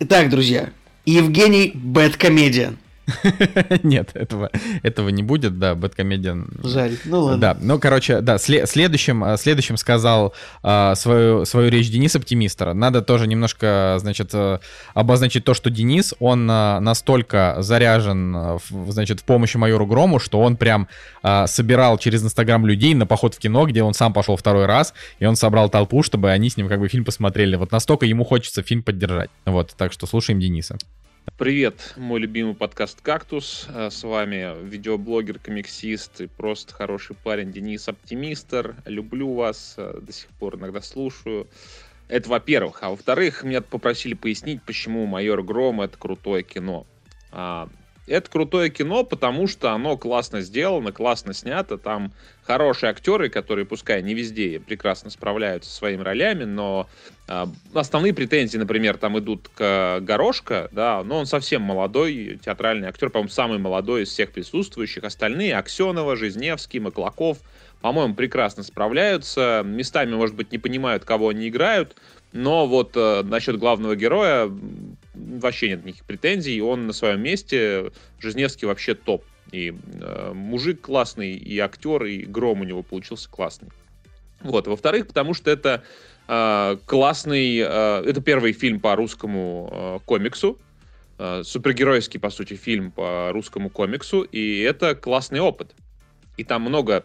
Итак, друзья, Евгений Бэткомедиан. Нет, этого, этого не будет, да, Бэткомедиан. Жаль, ну ладно. Да, ну, короче, да, след, следующим, а, следующим сказал а, свою, свою речь Денис Оптимистра. Надо тоже немножко, значит, э, обозначить то, что Денис, он а, настолько заряжен, в, значит, в помощи майору Грому, что он прям а, собирал через Инстаграм людей на поход в кино, где он сам пошел второй раз, и он собрал толпу, чтобы они с ним как бы фильм посмотрели. Вот настолько ему хочется фильм поддержать. Вот, так что слушаем Дениса. Привет, мой любимый подкаст «Кактус». Э, с вами видеоблогер, комиксист и просто хороший парень Денис Оптимистер. Люблю вас, э, до сих пор иногда слушаю. Это во-первых. А во-вторых, меня попросили пояснить, почему «Майор Гром» — это крутое кино. А, это крутое кино, потому что оно классно сделано, классно снято. Там хорошие актеры, которые, пускай не везде прекрасно справляются со своими ролями, но э, основные претензии, например, там идут к Горошко, да, но он совсем молодой театральный актер, по-моему, самый молодой из всех присутствующих. Остальные Аксенова, Жизневский, Маклаков, по-моему, прекрасно справляются. Местами, может быть, не понимают, кого они играют, но вот э, насчет главного героя вообще нет никаких претензий. Он на своем месте. Жизневский вообще топ. И э, мужик классный, и актер, и гром у него получился классный. Вот. Во-вторых, потому что это э, классный... Э, это первый фильм по русскому э, комиксу. Э, супергеройский, по сути, фильм по русскому комиксу. И это классный опыт. И там много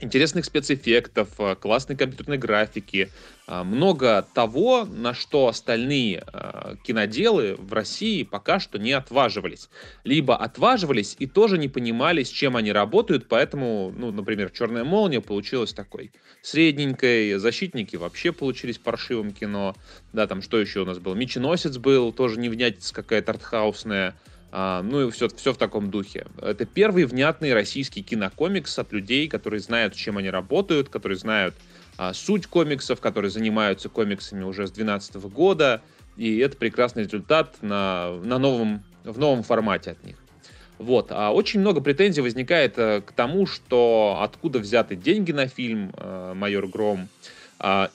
интересных спецэффектов, э, классной компьютерной графики, э, много того, на что остальные э, киноделы в России пока что не отваживались. Либо отваживались и тоже не понимали, с чем они работают, поэтому, ну, например, «Черная молния» получилась такой средненькой, «Защитники» вообще получились паршивым кино, да, там что еще у нас было, «Меченосец» был, тоже невнятица какая-то артхаусная, ну и все, все в таком духе. Это первый внятный российский кинокомикс от людей, которые знают, чем они работают, которые знают а, суть комиксов, которые занимаются комиксами уже с 2012 года. И это прекрасный результат на, на новом, в новом формате от них. Вот. А очень много претензий возникает э, к тому, что откуда взяты деньги на фильм э, «Майор Гром», а,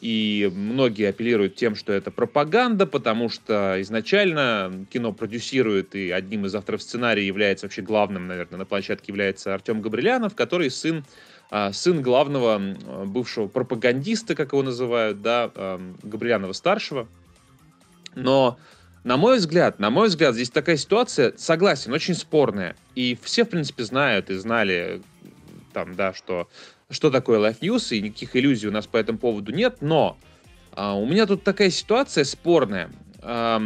и многие апеллируют тем, что это пропаганда, потому что изначально кино продюсирует, и одним из авторов сценария является вообще главным, наверное, на площадке является Артем Габрилянов, который сын, а, сын главного бывшего пропагандиста, как его называют, да, Габрилянова-старшего. Но на мой взгляд, на мой взгляд, здесь такая ситуация, согласен, очень спорная. И все, в принципе, знают и знали, там, да, что что такое Life News, и никаких иллюзий у нас по этому поводу нет, но а, у меня тут такая ситуация спорная. А,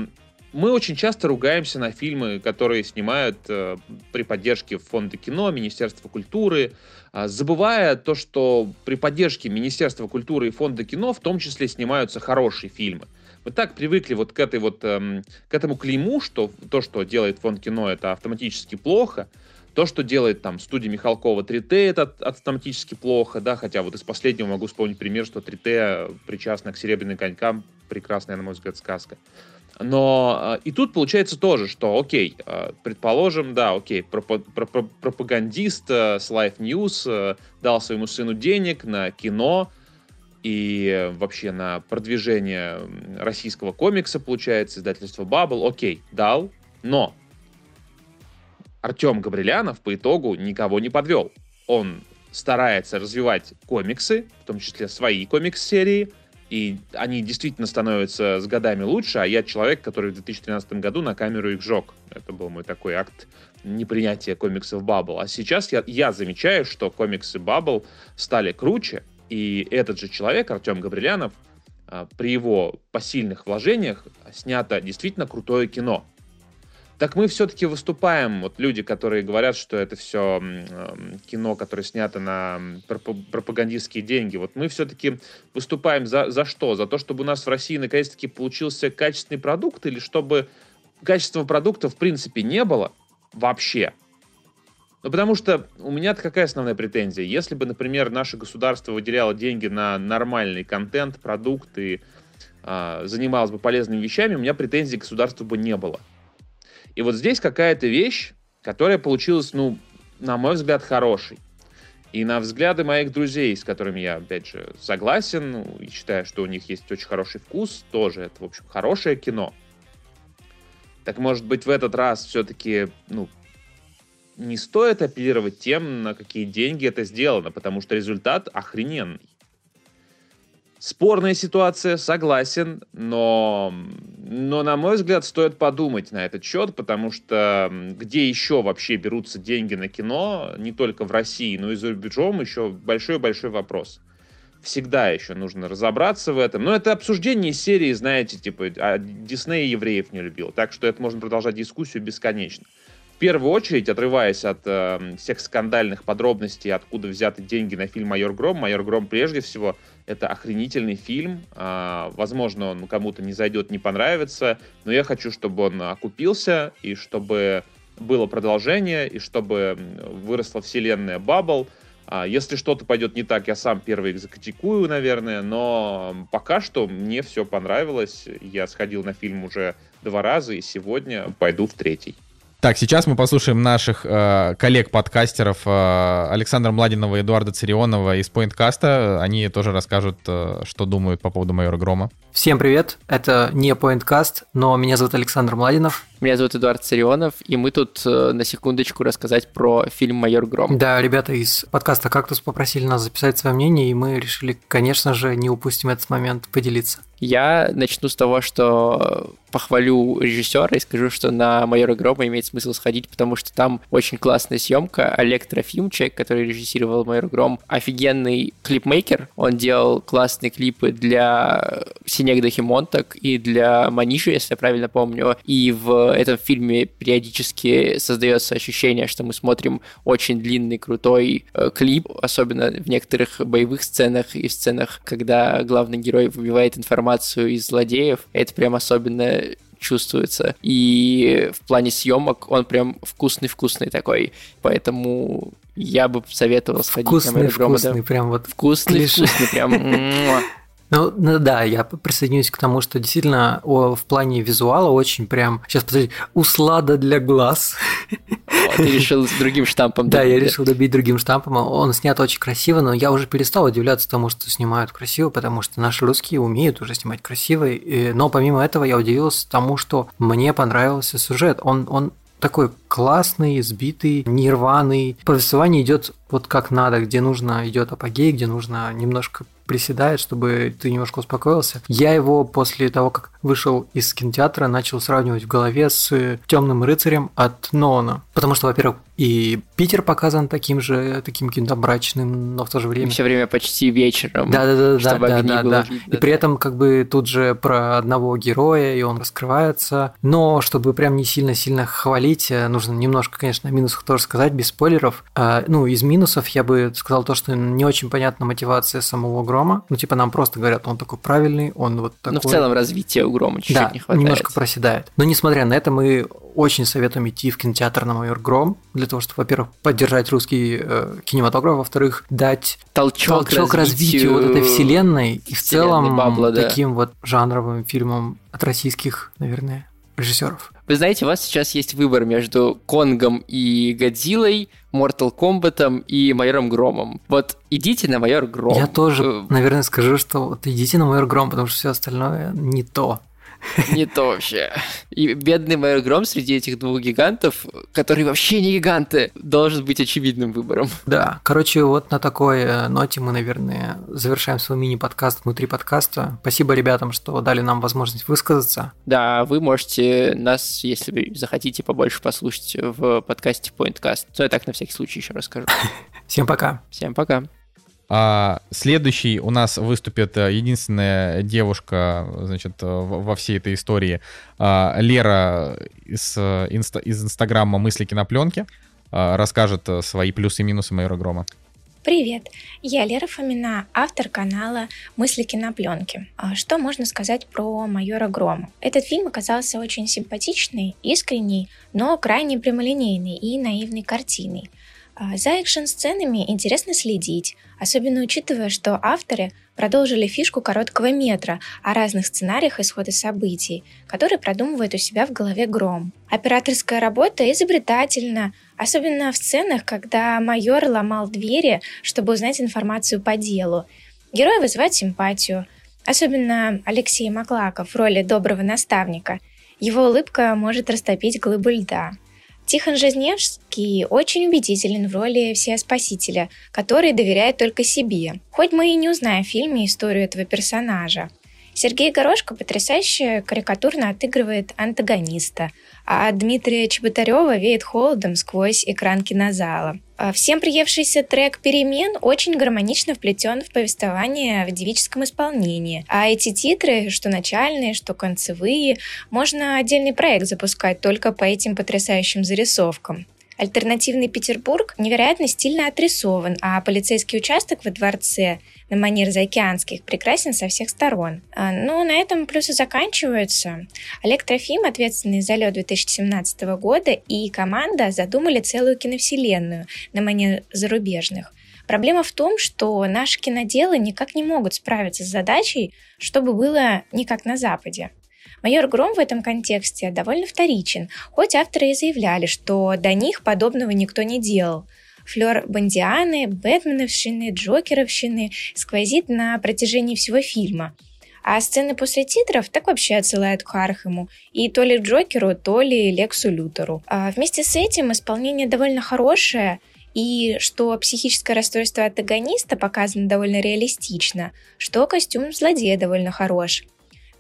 мы очень часто ругаемся на фильмы, которые снимают а, при поддержке Фонда кино, Министерства культуры, а, забывая то, что при поддержке Министерства культуры и Фонда кино в том числе снимаются хорошие фильмы. Мы так привыкли вот к этой вот эм, к этому клейму, что то, что делает фонд кино, это автоматически плохо. То, что делает там студия Михалкова 3T, это автоматически плохо, да, хотя вот из последнего могу вспомнить пример, что 3T причастна к «Серебряным конькам», прекрасная, на мой взгляд, сказка. Но а, и тут получается тоже, что, окей, а, предположим, да, окей, пропагандист э, с Life News э, дал своему сыну денег на кино и вообще на продвижение российского комикса, получается, издательство Bubble, окей, дал, но Артем Габрилянов по итогу никого не подвел. Он старается развивать комиксы, в том числе свои комикс-серии, и они действительно становятся с годами лучше, а я человек, который в 2013 году на камеру их жег. Это был мой такой акт непринятия комиксов Bubble. А сейчас я, я замечаю, что комиксы Bubble стали круче, и этот же человек, Артем Габрилянов, а, при его посильных вложениях снято действительно крутое кино. Так мы все-таки выступаем, вот люди, которые говорят, что это все кино, которое снято на пропагандистские деньги, вот мы все-таки выступаем за, за что? За то, чтобы у нас в России наконец-таки получился качественный продукт или чтобы качества продукта в принципе не было вообще? Ну, потому что у меня-то какая основная претензия? Если бы, например, наше государство выделяло деньги на нормальный контент, продукты, э, занималось бы полезными вещами, у меня претензий к государству бы не было. И вот здесь какая-то вещь, которая получилась, ну, на мой взгляд, хорошей. И на взгляды моих друзей, с которыми я, опять же, согласен, ну, и считаю, что у них есть очень хороший вкус, тоже это, в общем, хорошее кино. Так может быть в этот раз все-таки, ну, не стоит апеллировать тем, на какие деньги это сделано, потому что результат охрененный. Спорная ситуация, согласен, но, но, на мой взгляд, стоит подумать на этот счет, потому что где еще вообще берутся деньги на кино, не только в России, но и за рубежом, еще большой-большой вопрос. Всегда еще нужно разобраться в этом. Но это обсуждение серии, знаете, типа, а Дисней евреев не любил, так что это можно продолжать дискуссию бесконечно в первую очередь, отрываясь от э, всех скандальных подробностей, откуда взяты деньги на фильм «Майор Гром», «Майор Гром» прежде всего это охренительный фильм. Э, возможно, он кому-то не зайдет, не понравится, но я хочу, чтобы он окупился, и чтобы было продолжение, и чтобы выросла вселенная Баббл. А, если что-то пойдет не так, я сам первый закритикую, наверное, но пока что мне все понравилось. Я сходил на фильм уже два раза, и сегодня пойду в третий. Так, сейчас мы послушаем наших э, коллег-подкастеров э, Александра Младинова и Эдуарда Царионова из Pointcast. Они тоже расскажут, э, что думают по поводу майора Грома. Всем привет, это не Pointcast, но меня зовут Александр Младинов. Меня зовут Эдуард Царионов, и мы тут э, на секундочку рассказать про фильм «Майор Гром». Да, ребята из подкаста «Кактус» попросили нас записать свое мнение, и мы решили, конечно же, не упустим этот момент поделиться. Я начну с того, что похвалю режиссера и скажу, что на «Майора Грома» имеет смысл сходить, потому что там очень классная съемка. Олег Трофим, человек, который режиссировал «Майор Гром», офигенный клипмейкер. Он делал классные клипы для Синегда Химонтак и для Маниши, если я правильно помню. И в этом фильме периодически создается ощущение, что мы смотрим очень длинный, крутой э, клип, особенно в некоторых боевых сценах и сценах, когда главный герой выбивает информацию из злодеев. Это прям особенно чувствуется. И в плане съемок он прям вкусный-вкусный такой. Поэтому я бы советовал сходить вкусный, на Вкусный, прям вот вкусный-вкусный, прям Ну, ну да, я присоединюсь к тому, что действительно о, в плане визуала очень прям... Сейчас, подожди, услада для глаз. Ты решил с другим штампом Да, я решил добить другим штампом. Он снят очень красиво, но я уже перестал удивляться тому, что снимают красиво, потому что наши русские умеют уже снимать красиво. Но помимо этого я удивился тому, что мне понравился сюжет. Он, он такой классный, сбитый, нерваный. Повествование идет вот как надо, где нужно идет апогей, где нужно немножко приседает, чтобы ты немножко успокоился. Я его после того, как вышел из кинотеатра, начал сравнивать в голове с Темным рыцарем от Нона. Потому что, во-первых, и Питер показан таким же, таким каким-то мрачным, но в то же время... Все время почти вечером. Да, да, да, да, да, да, да. И при этом как бы тут же про одного героя, и он раскрывается. Но чтобы прям не сильно-сильно хвалить, э, нужно немножко, конечно, о минусах тоже сказать, без спойлеров. А, ну, из минусов я бы сказал то, что не очень понятна мотивация самого Грома. Ну, типа, нам просто говорят, он такой правильный, он вот такой... Ну, в целом развитие у Грома чуть-чуть да, не хватает. немножко проседает. Но несмотря на это, мы очень советуем идти в кинотеатр на Майор Гром, для того, чтобы, во-первых, поддержать русский э, кинематограф, во-вторых, дать толчок, толчок развитию, развитию вот этой вселенной и в целом Бабла, да. таким вот жанровым фильмом от российских, наверное, режиссеров. Вы знаете, у вас сейчас есть выбор между Конгом и Годзиллой, Mortal Kombat и Майором Громом. Вот идите на Майор Гром. Я тоже, э, наверное, скажу, что вот идите на Майор Гром, потому что все остальное не то. Не то вообще. И бедный Майор Гром среди этих двух гигантов, которые вообще не гиганты, должен быть очевидным выбором. Да, короче, вот на такой э, ноте мы, наверное, завершаем свой мини-подкаст внутри подкаста. Спасибо ребятам, что дали нам возможность высказаться. Да, вы можете нас, если вы захотите побольше послушать в подкасте Pointcast. Но я так на всякий случай еще расскажу. Всем пока. Всем пока. А следующий у нас выступит э, единственная девушка, значит, э, во всей этой истории, а, Лера из, инста, из инстаграма «Мысли кинопленки». А, расскажет свои плюсы и минусы майора Грома. Привет, я Лера Фомина, автор канала «Мысли кинопленки». А что можно сказать про майора Грома? Этот фильм оказался очень симпатичный, искренний, но крайне прямолинейный и наивной картиной. А, за экшн-сценами интересно следить, особенно учитывая, что авторы продолжили фишку короткого метра о разных сценариях исхода событий, которые продумывает у себя в голове Гром. Операторская работа изобретательна, особенно в сценах, когда майор ломал двери, чтобы узнать информацию по делу. Герой вызывает симпатию, особенно Алексей Маклаков в роли доброго наставника. Его улыбка может растопить глыбу льда. Тихон Жизневский очень убедителен в роли всеспасителя, который доверяет только себе. Хоть мы и не узнаем в фильме историю этого персонажа. Сергей Горошко потрясающе карикатурно отыгрывает антагониста, а Дмитрия Чеботарева веет холодом сквозь экран кинозала. А всем приевшийся трек «Перемен» очень гармонично вплетен в повествование в девическом исполнении. А эти титры, что начальные, что концевые, можно отдельный проект запускать только по этим потрясающим зарисовкам. Альтернативный Петербург невероятно стильно отрисован, а полицейский участок во дворце на манер заокеанских прекрасен со всех сторон. А, ну, на этом плюсы заканчиваются. Олег Трофим, ответственный за лед 2017 года, и команда задумали целую киновселенную на манер зарубежных. Проблема в том, что наши киноделы никак не могут справиться с задачей, чтобы было не как на Западе. Майор Гром в этом контексте довольно вторичен, хоть авторы и заявляли, что до них подобного никто не делал. Флер Бондианы, Бэтменовщины, Джокеровщины сквозит на протяжении всего фильма. А сцены после титров так вообще отсылают к Хархему. И то ли Джокеру, то ли Лексу Лютеру. А вместе с этим исполнение довольно хорошее, и что психическое расстройство антагониста показано довольно реалистично, что костюм злодея довольно хорош.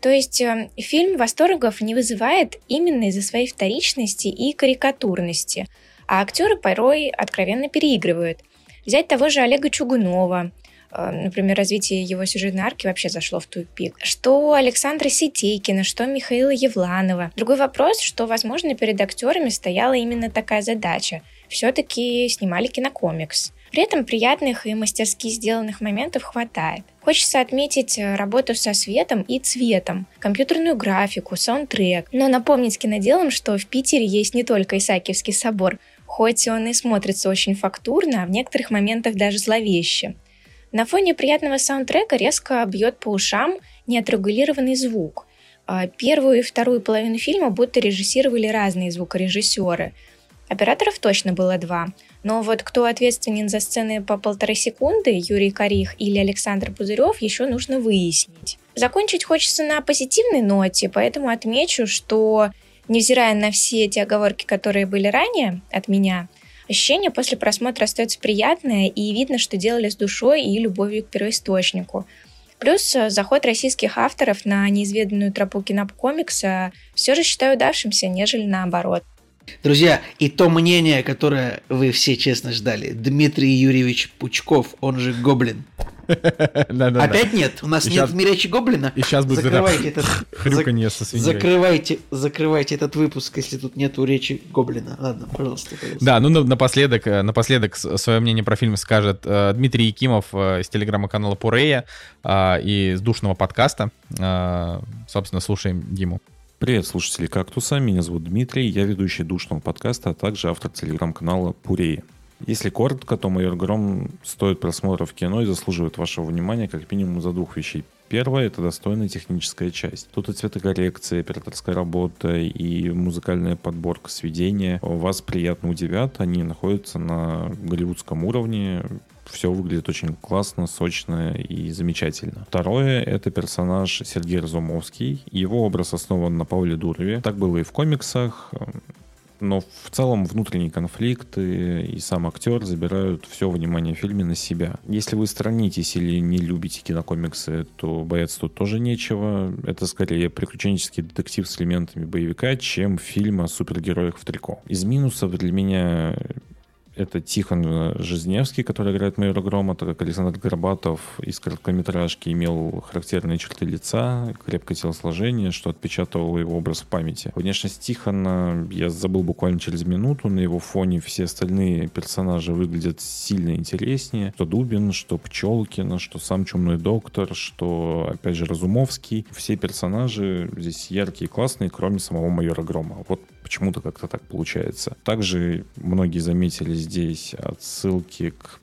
То есть э, фильм восторгов не вызывает именно из-за своей вторичности и карикатурности, а актеры порой откровенно переигрывают. Взять того же Олега Чугунова, э, например, развитие его сюжетной арки вообще зашло в тупик. Что Александра Сетейкина, что Михаила Евланова. Другой вопрос, что, возможно, перед актерами стояла именно такая задача. Все-таки снимали кинокомикс. При этом приятных и мастерски сделанных моментов хватает. Хочется отметить э, работу со светом и цветом, компьютерную графику, саундтрек, но напомнить киноделам, что в Питере есть не только Исаакиевский собор, хоть он и смотрится очень фактурно, а в некоторых моментах даже зловеще. На фоне приятного саундтрека резко бьет по ушам неотрегулированный звук. А первую и вторую половину фильма будто режиссировали разные звукорежиссеры. Операторов точно было два – но вот кто ответственен за сцены по полторы секунды, Юрий Корих или Александр Пузырев, еще нужно выяснить. Закончить хочется на позитивной ноте, поэтому отмечу, что, невзирая на все эти оговорки, которые были ранее от меня, ощущение после просмотра остается приятное, и видно, что делали с душой и любовью к первоисточнику. Плюс э, заход российских авторов на неизведанную тропу кинокомикса все же считаю удавшимся, нежели наоборот. Друзья, и то мнение, которое вы все честно ждали. Дмитрий Юрьевич Пучков, он же Гоблин. Опять нет, у нас нет в Гоблина. И сейчас будет закрывайте этот хрюканье со свиньей. Закрывайте, закрывайте этот выпуск, если тут нету речи Гоблина. Ладно, пожалуйста. Да, ну напоследок, э, напоследок свое мнение про фильм скажет э, Дмитрий Якимов э, из телеграм-канала Пурея и из душного подкаста. Собственно, слушаем Диму. Привет, слушатели «Кактуса». Меня зовут Дмитрий, я ведущий душного подкаста, а также автор телеграм-канала «Пуреи». Если коротко, то «Майор Гром» стоит просмотра в кино и заслуживает вашего внимания как минимум за двух вещей. Первое — это достойная техническая часть. Тут и цветокоррекция, операторская работа, и музыкальная подборка сведения вас приятно удивят. Они находятся на голливудском уровне, все выглядит очень классно, сочно и замечательно. Второе — это персонаж Сергей Разумовский. Его образ основан на Павле Дурове. Так было и в комиксах, но в целом внутренние конфликты и сам актер забирают все внимание в фильме на себя. Если вы сторонитесь или не любите кинокомиксы, то бояться тут тоже нечего. Это скорее приключенческий детектив с элементами боевика, чем фильм о супергероях в трико. Из минусов для меня Это Тихон Жизневский, который играет майора Грома, так как Александр Горбатов из короткометражки имел характерные черты лица, крепкое телосложение, что отпечатывало его образ в памяти. Внешность Тихона я забыл буквально через минуту, на его фоне все остальные персонажи выглядят сильно интереснее. Что Дубин, что Пчелкина, что сам Чумной Доктор, что, опять же, Разумовский. Все персонажи здесь яркие и классные, кроме самого майора Грома. Вот почему-то как-то так получается. Также многие заметили здесь отсылки к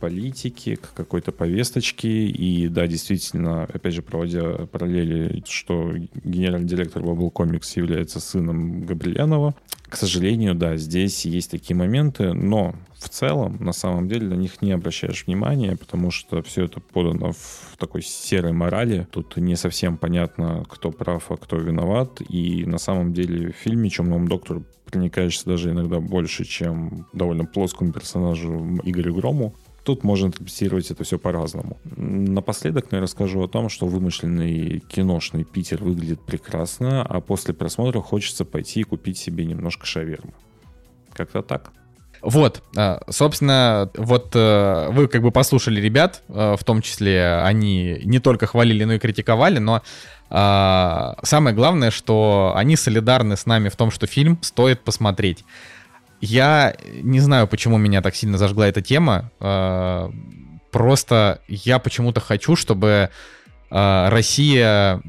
политике, к какой-то повесточке. И да, действительно, опять же, проводя параллели, что генеральный директор Bubble Comics является сыном Габрилянова. К сожалению, да, здесь есть такие моменты, но в целом, на самом деле, на них не обращаешь внимания, потому что все это подано в такой серой морали. Тут не совсем понятно, кто прав, а кто виноват. И на самом деле в фильме «Темному доктору» проникаешься даже иногда больше, чем довольно плоскому персонажу Игорю Грому. Тут можно интерпретировать это все по-разному. Напоследок я расскажу о том, что вымышленный киношный Питер выглядит прекрасно, а после просмотра хочется пойти и купить себе немножко шавермы. Как-то так. Вот, а, собственно, вот э, вы как бы послушали ребят, э, в том числе они не только хвалили, но и критиковали, но а, самое главное, что они солидарны с нами в том, что фильм стоит посмотреть. Я не знаю, почему меня так сильно зажгла эта тема. А, просто я почему-то хочу, чтобы Россия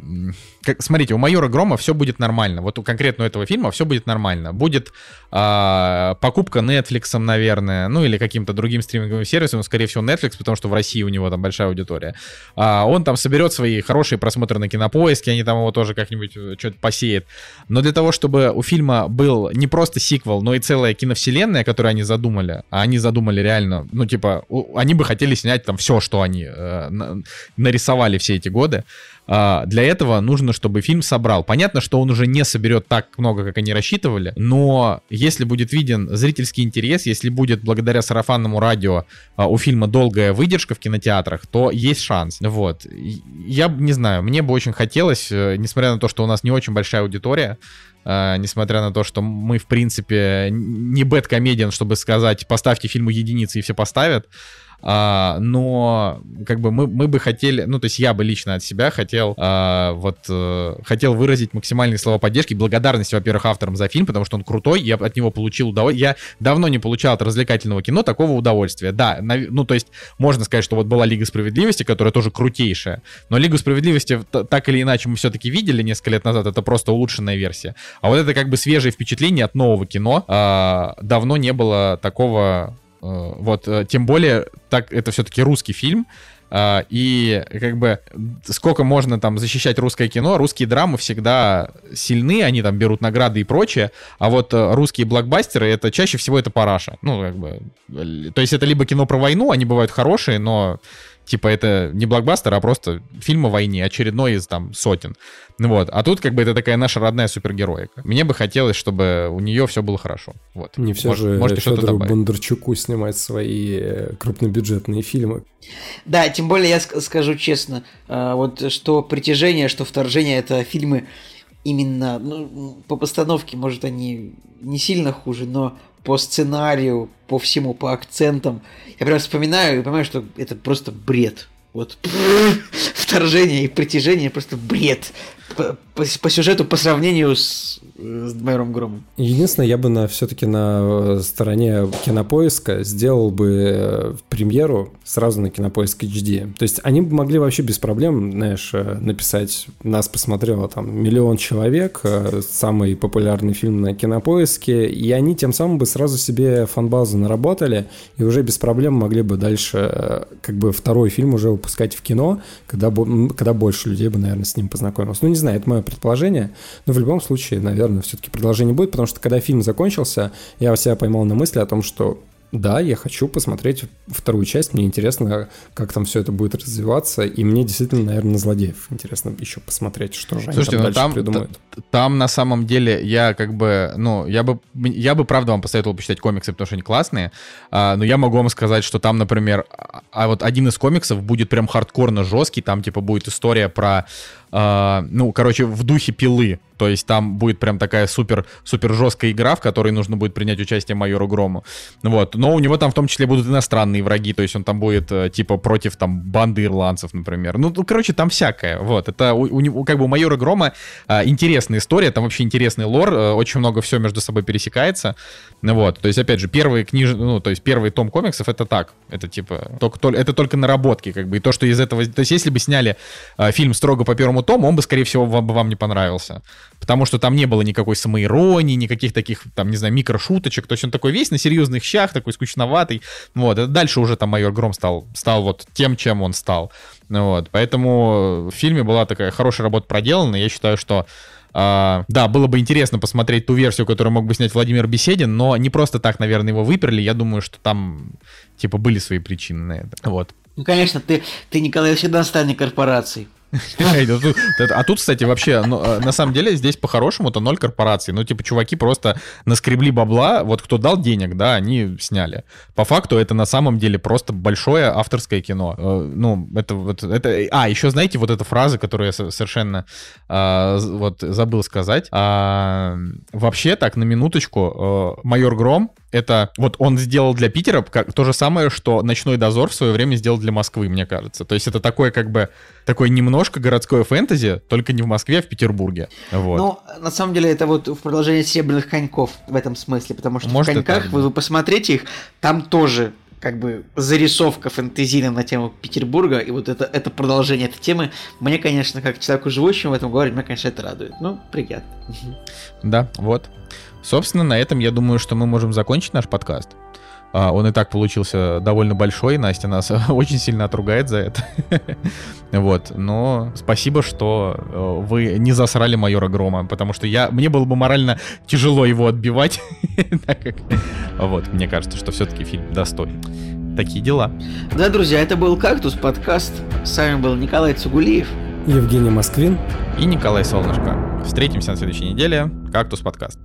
как, смотрите, у майора Грома все будет нормально. Вот у конкретно этого фильма все будет нормально. Будет э, покупка Netflix, наверное, ну или каким-то другим стриминговым сервисом, скорее всего Netflix, потому что в России у него там большая аудитория. А он там соберет свои хорошие просмотры на кинопоиске, они там его тоже как-нибудь э, что-то посеют. Но для того, чтобы у фильма был не просто сиквел, но и целая киновселенная, которую они задумали, а они задумали реально, ну типа, они бы хотели снять там все, что они э, на, нарисовали все эти годы. А, для этого нужно, чтобы фильм собрал. Понятно, что он уже не соберет так много, как они рассчитывали, но если будет виден зрительский интерес, если будет благодаря сарафанному радио а, у фильма долгая выдержка в кинотеатрах, то есть шанс. Вот. Я не знаю, мне бы очень хотелось, э, несмотря на то, что у нас не очень большая аудитория, Uh, несмотря на то, что мы, в принципе, не бэткомедиан, чтобы сказать, поставьте фильму единицы и все поставят. А, но как бы мы, мы бы хотели, ну то есть я бы лично от себя хотел а, вот а, хотел выразить максимальные слова поддержки, благодарности, во-первых, авторам за фильм, потому что он крутой, я от него получил удовольствие. Я давно не получал от развлекательного кино такого удовольствия. Да, на, ну то есть можно сказать, что вот была Лига Справедливости, которая тоже крутейшая, но Лигу Справедливости так или иначе мы все-таки видели несколько лет назад, это просто улучшенная версия. А вот это как бы свежее впечатление от нового кино. А, давно не было такого вот, э, тем более, так это все-таки русский фильм, э, и как бы сколько можно там защищать русское кино, русские драмы всегда сильны, они там берут награды и прочее, а вот русские блокбастеры, это чаще всего это параша. Ну, как бы, то есть это либо кино про войну, они бывают хорошие, но Типа это не блокбастер, а просто фильм о войне, очередной из там сотен. Ну вот. А тут как бы это такая наша родная супергероика. Мне бы хотелось, чтобы у нее все было хорошо. Вот. Не все Может, же можете Федору Бондарчуку снимать свои э, крупнобюджетные фильмы. Да, тем более я скажу честно, э, вот что «Притяжение», что «Вторжение» — это фильмы именно ну, по постановке, может, они не сильно хуже, но по сценарию, по всему, по акцентам. Я прям вспоминаю и понимаю, что это просто бред. Вот вторжение и притяжение просто бред по, по, сюжету по сравнению с, с Майором Громом. Единственное, я бы на все-таки на стороне кинопоиска сделал бы э, премьеру сразу на кинопоиск HD. То есть они бы могли вообще без проблем, знаешь, э, написать, нас посмотрело там миллион человек, э, самый популярный фильм на кинопоиске, и они тем самым бы сразу себе фанбазу наработали, и уже без проблем могли бы дальше как бы второй фильм уже выпускать в кино, когда, когда больше людей бы, наверное, с ним познакомилось. Ну, не знаю, это мое предположение, но в любом случае, наверное, все-таки продолжение будет, потому что когда фильм закончился, я себя поймал на мысли о том, что да, я хочу посмотреть вторую часть, мне интересно, как там все это будет развиваться, и мне действительно, наверное, на злодеев интересно еще посмотреть, что же Слушайте, они там, ну, там придумают. Там на самом деле я как бы, ну, я бы, я бы правда вам посоветовал почитать комиксы, потому что они классные, а, но я могу вам сказать, что там, например, а, а вот один из комиксов будет прям хардкорно жесткий, там типа будет история про э, ну, короче, в духе пилы. То есть там будет прям такая супер, супер жесткая игра, в которой нужно будет принять участие майору Грому. Вот. Но у него там в том числе будут иностранные враги, то есть он там будет э, типа против там банды ирландцев, например. Ну, ну короче, там всякое. Вот. Это у, у, как бы у майора Грома э, интересная история, там вообще интересный лор, э, очень много все между собой пересекается. Вот. То есть, опять же, первый книж... ну, то есть первый том комиксов это так. Это типа только, это только наработки, как бы. И то, что из этого. То есть, если бы сняли э, фильм строго по первому тому, он бы, скорее всего, вам, вам не понравился потому что там не было никакой самоиронии, никаких таких, там, не знаю, микрошуточек, то есть он такой весь на серьезных щах, такой скучноватый, вот, и дальше уже там майор Гром стал, стал вот тем, чем он стал, вот, поэтому в фильме была такая хорошая работа проделана, я считаю, что Uh, да, было бы интересно посмотреть ту версию, которую мог бы снять Владимир Беседин, но не просто так, наверное, его выперли. Я думаю, что там, типа, были свои причины на это. Вот. Ну, конечно, ты, ты Николай, всегда станет корпорацией. А тут, кстати, вообще, ну, э, на самом деле, здесь по-хорошему-то ноль корпораций. Ну, типа, чуваки просто наскребли бабла, вот кто дал денег, да, они сняли. По факту это на самом деле просто большое авторское кино. Э, ну, это вот, это... А, еще знаете, вот эта фраза, которую я совершенно а, вот забыл сказать. А, вообще, так, на минуточку, э, майор Гром, это вот он сделал для Питера как, то же самое, что «Ночной дозор» в свое время сделал для Москвы, мне кажется. То есть это такое как бы, такое немножко городское фэнтези, только не в Москве, а в Петербурге. Вот. Ну, на самом деле это вот в продолжение «Серебряных коньков» в этом смысле, потому что Может, в «Коньках» это... вы, вы посмотрите их, там тоже как бы зарисовка фэнтезийная на тему Петербурга, и вот это, это продолжение этой темы, мне, конечно, как человеку живущему в этом городе, мне, конечно, это радует. Ну, приятно. Да, вот. Собственно, на этом я думаю, что мы можем закончить наш подкаст. А, он и так получился довольно большой, Настя нас очень сильно отругает за это. вот, но спасибо, что э, вы не засрали майора Грома, потому что я, мне было бы морально тяжело его отбивать. вот, мне кажется, что все-таки фильм достоин. Такие дела. Да, друзья, это был «Кактус» подкаст. С вами был Николай Цугулиев. Евгений Москвин. И Николай Солнышко. Встретимся на следующей неделе. «Кактус» подкаст.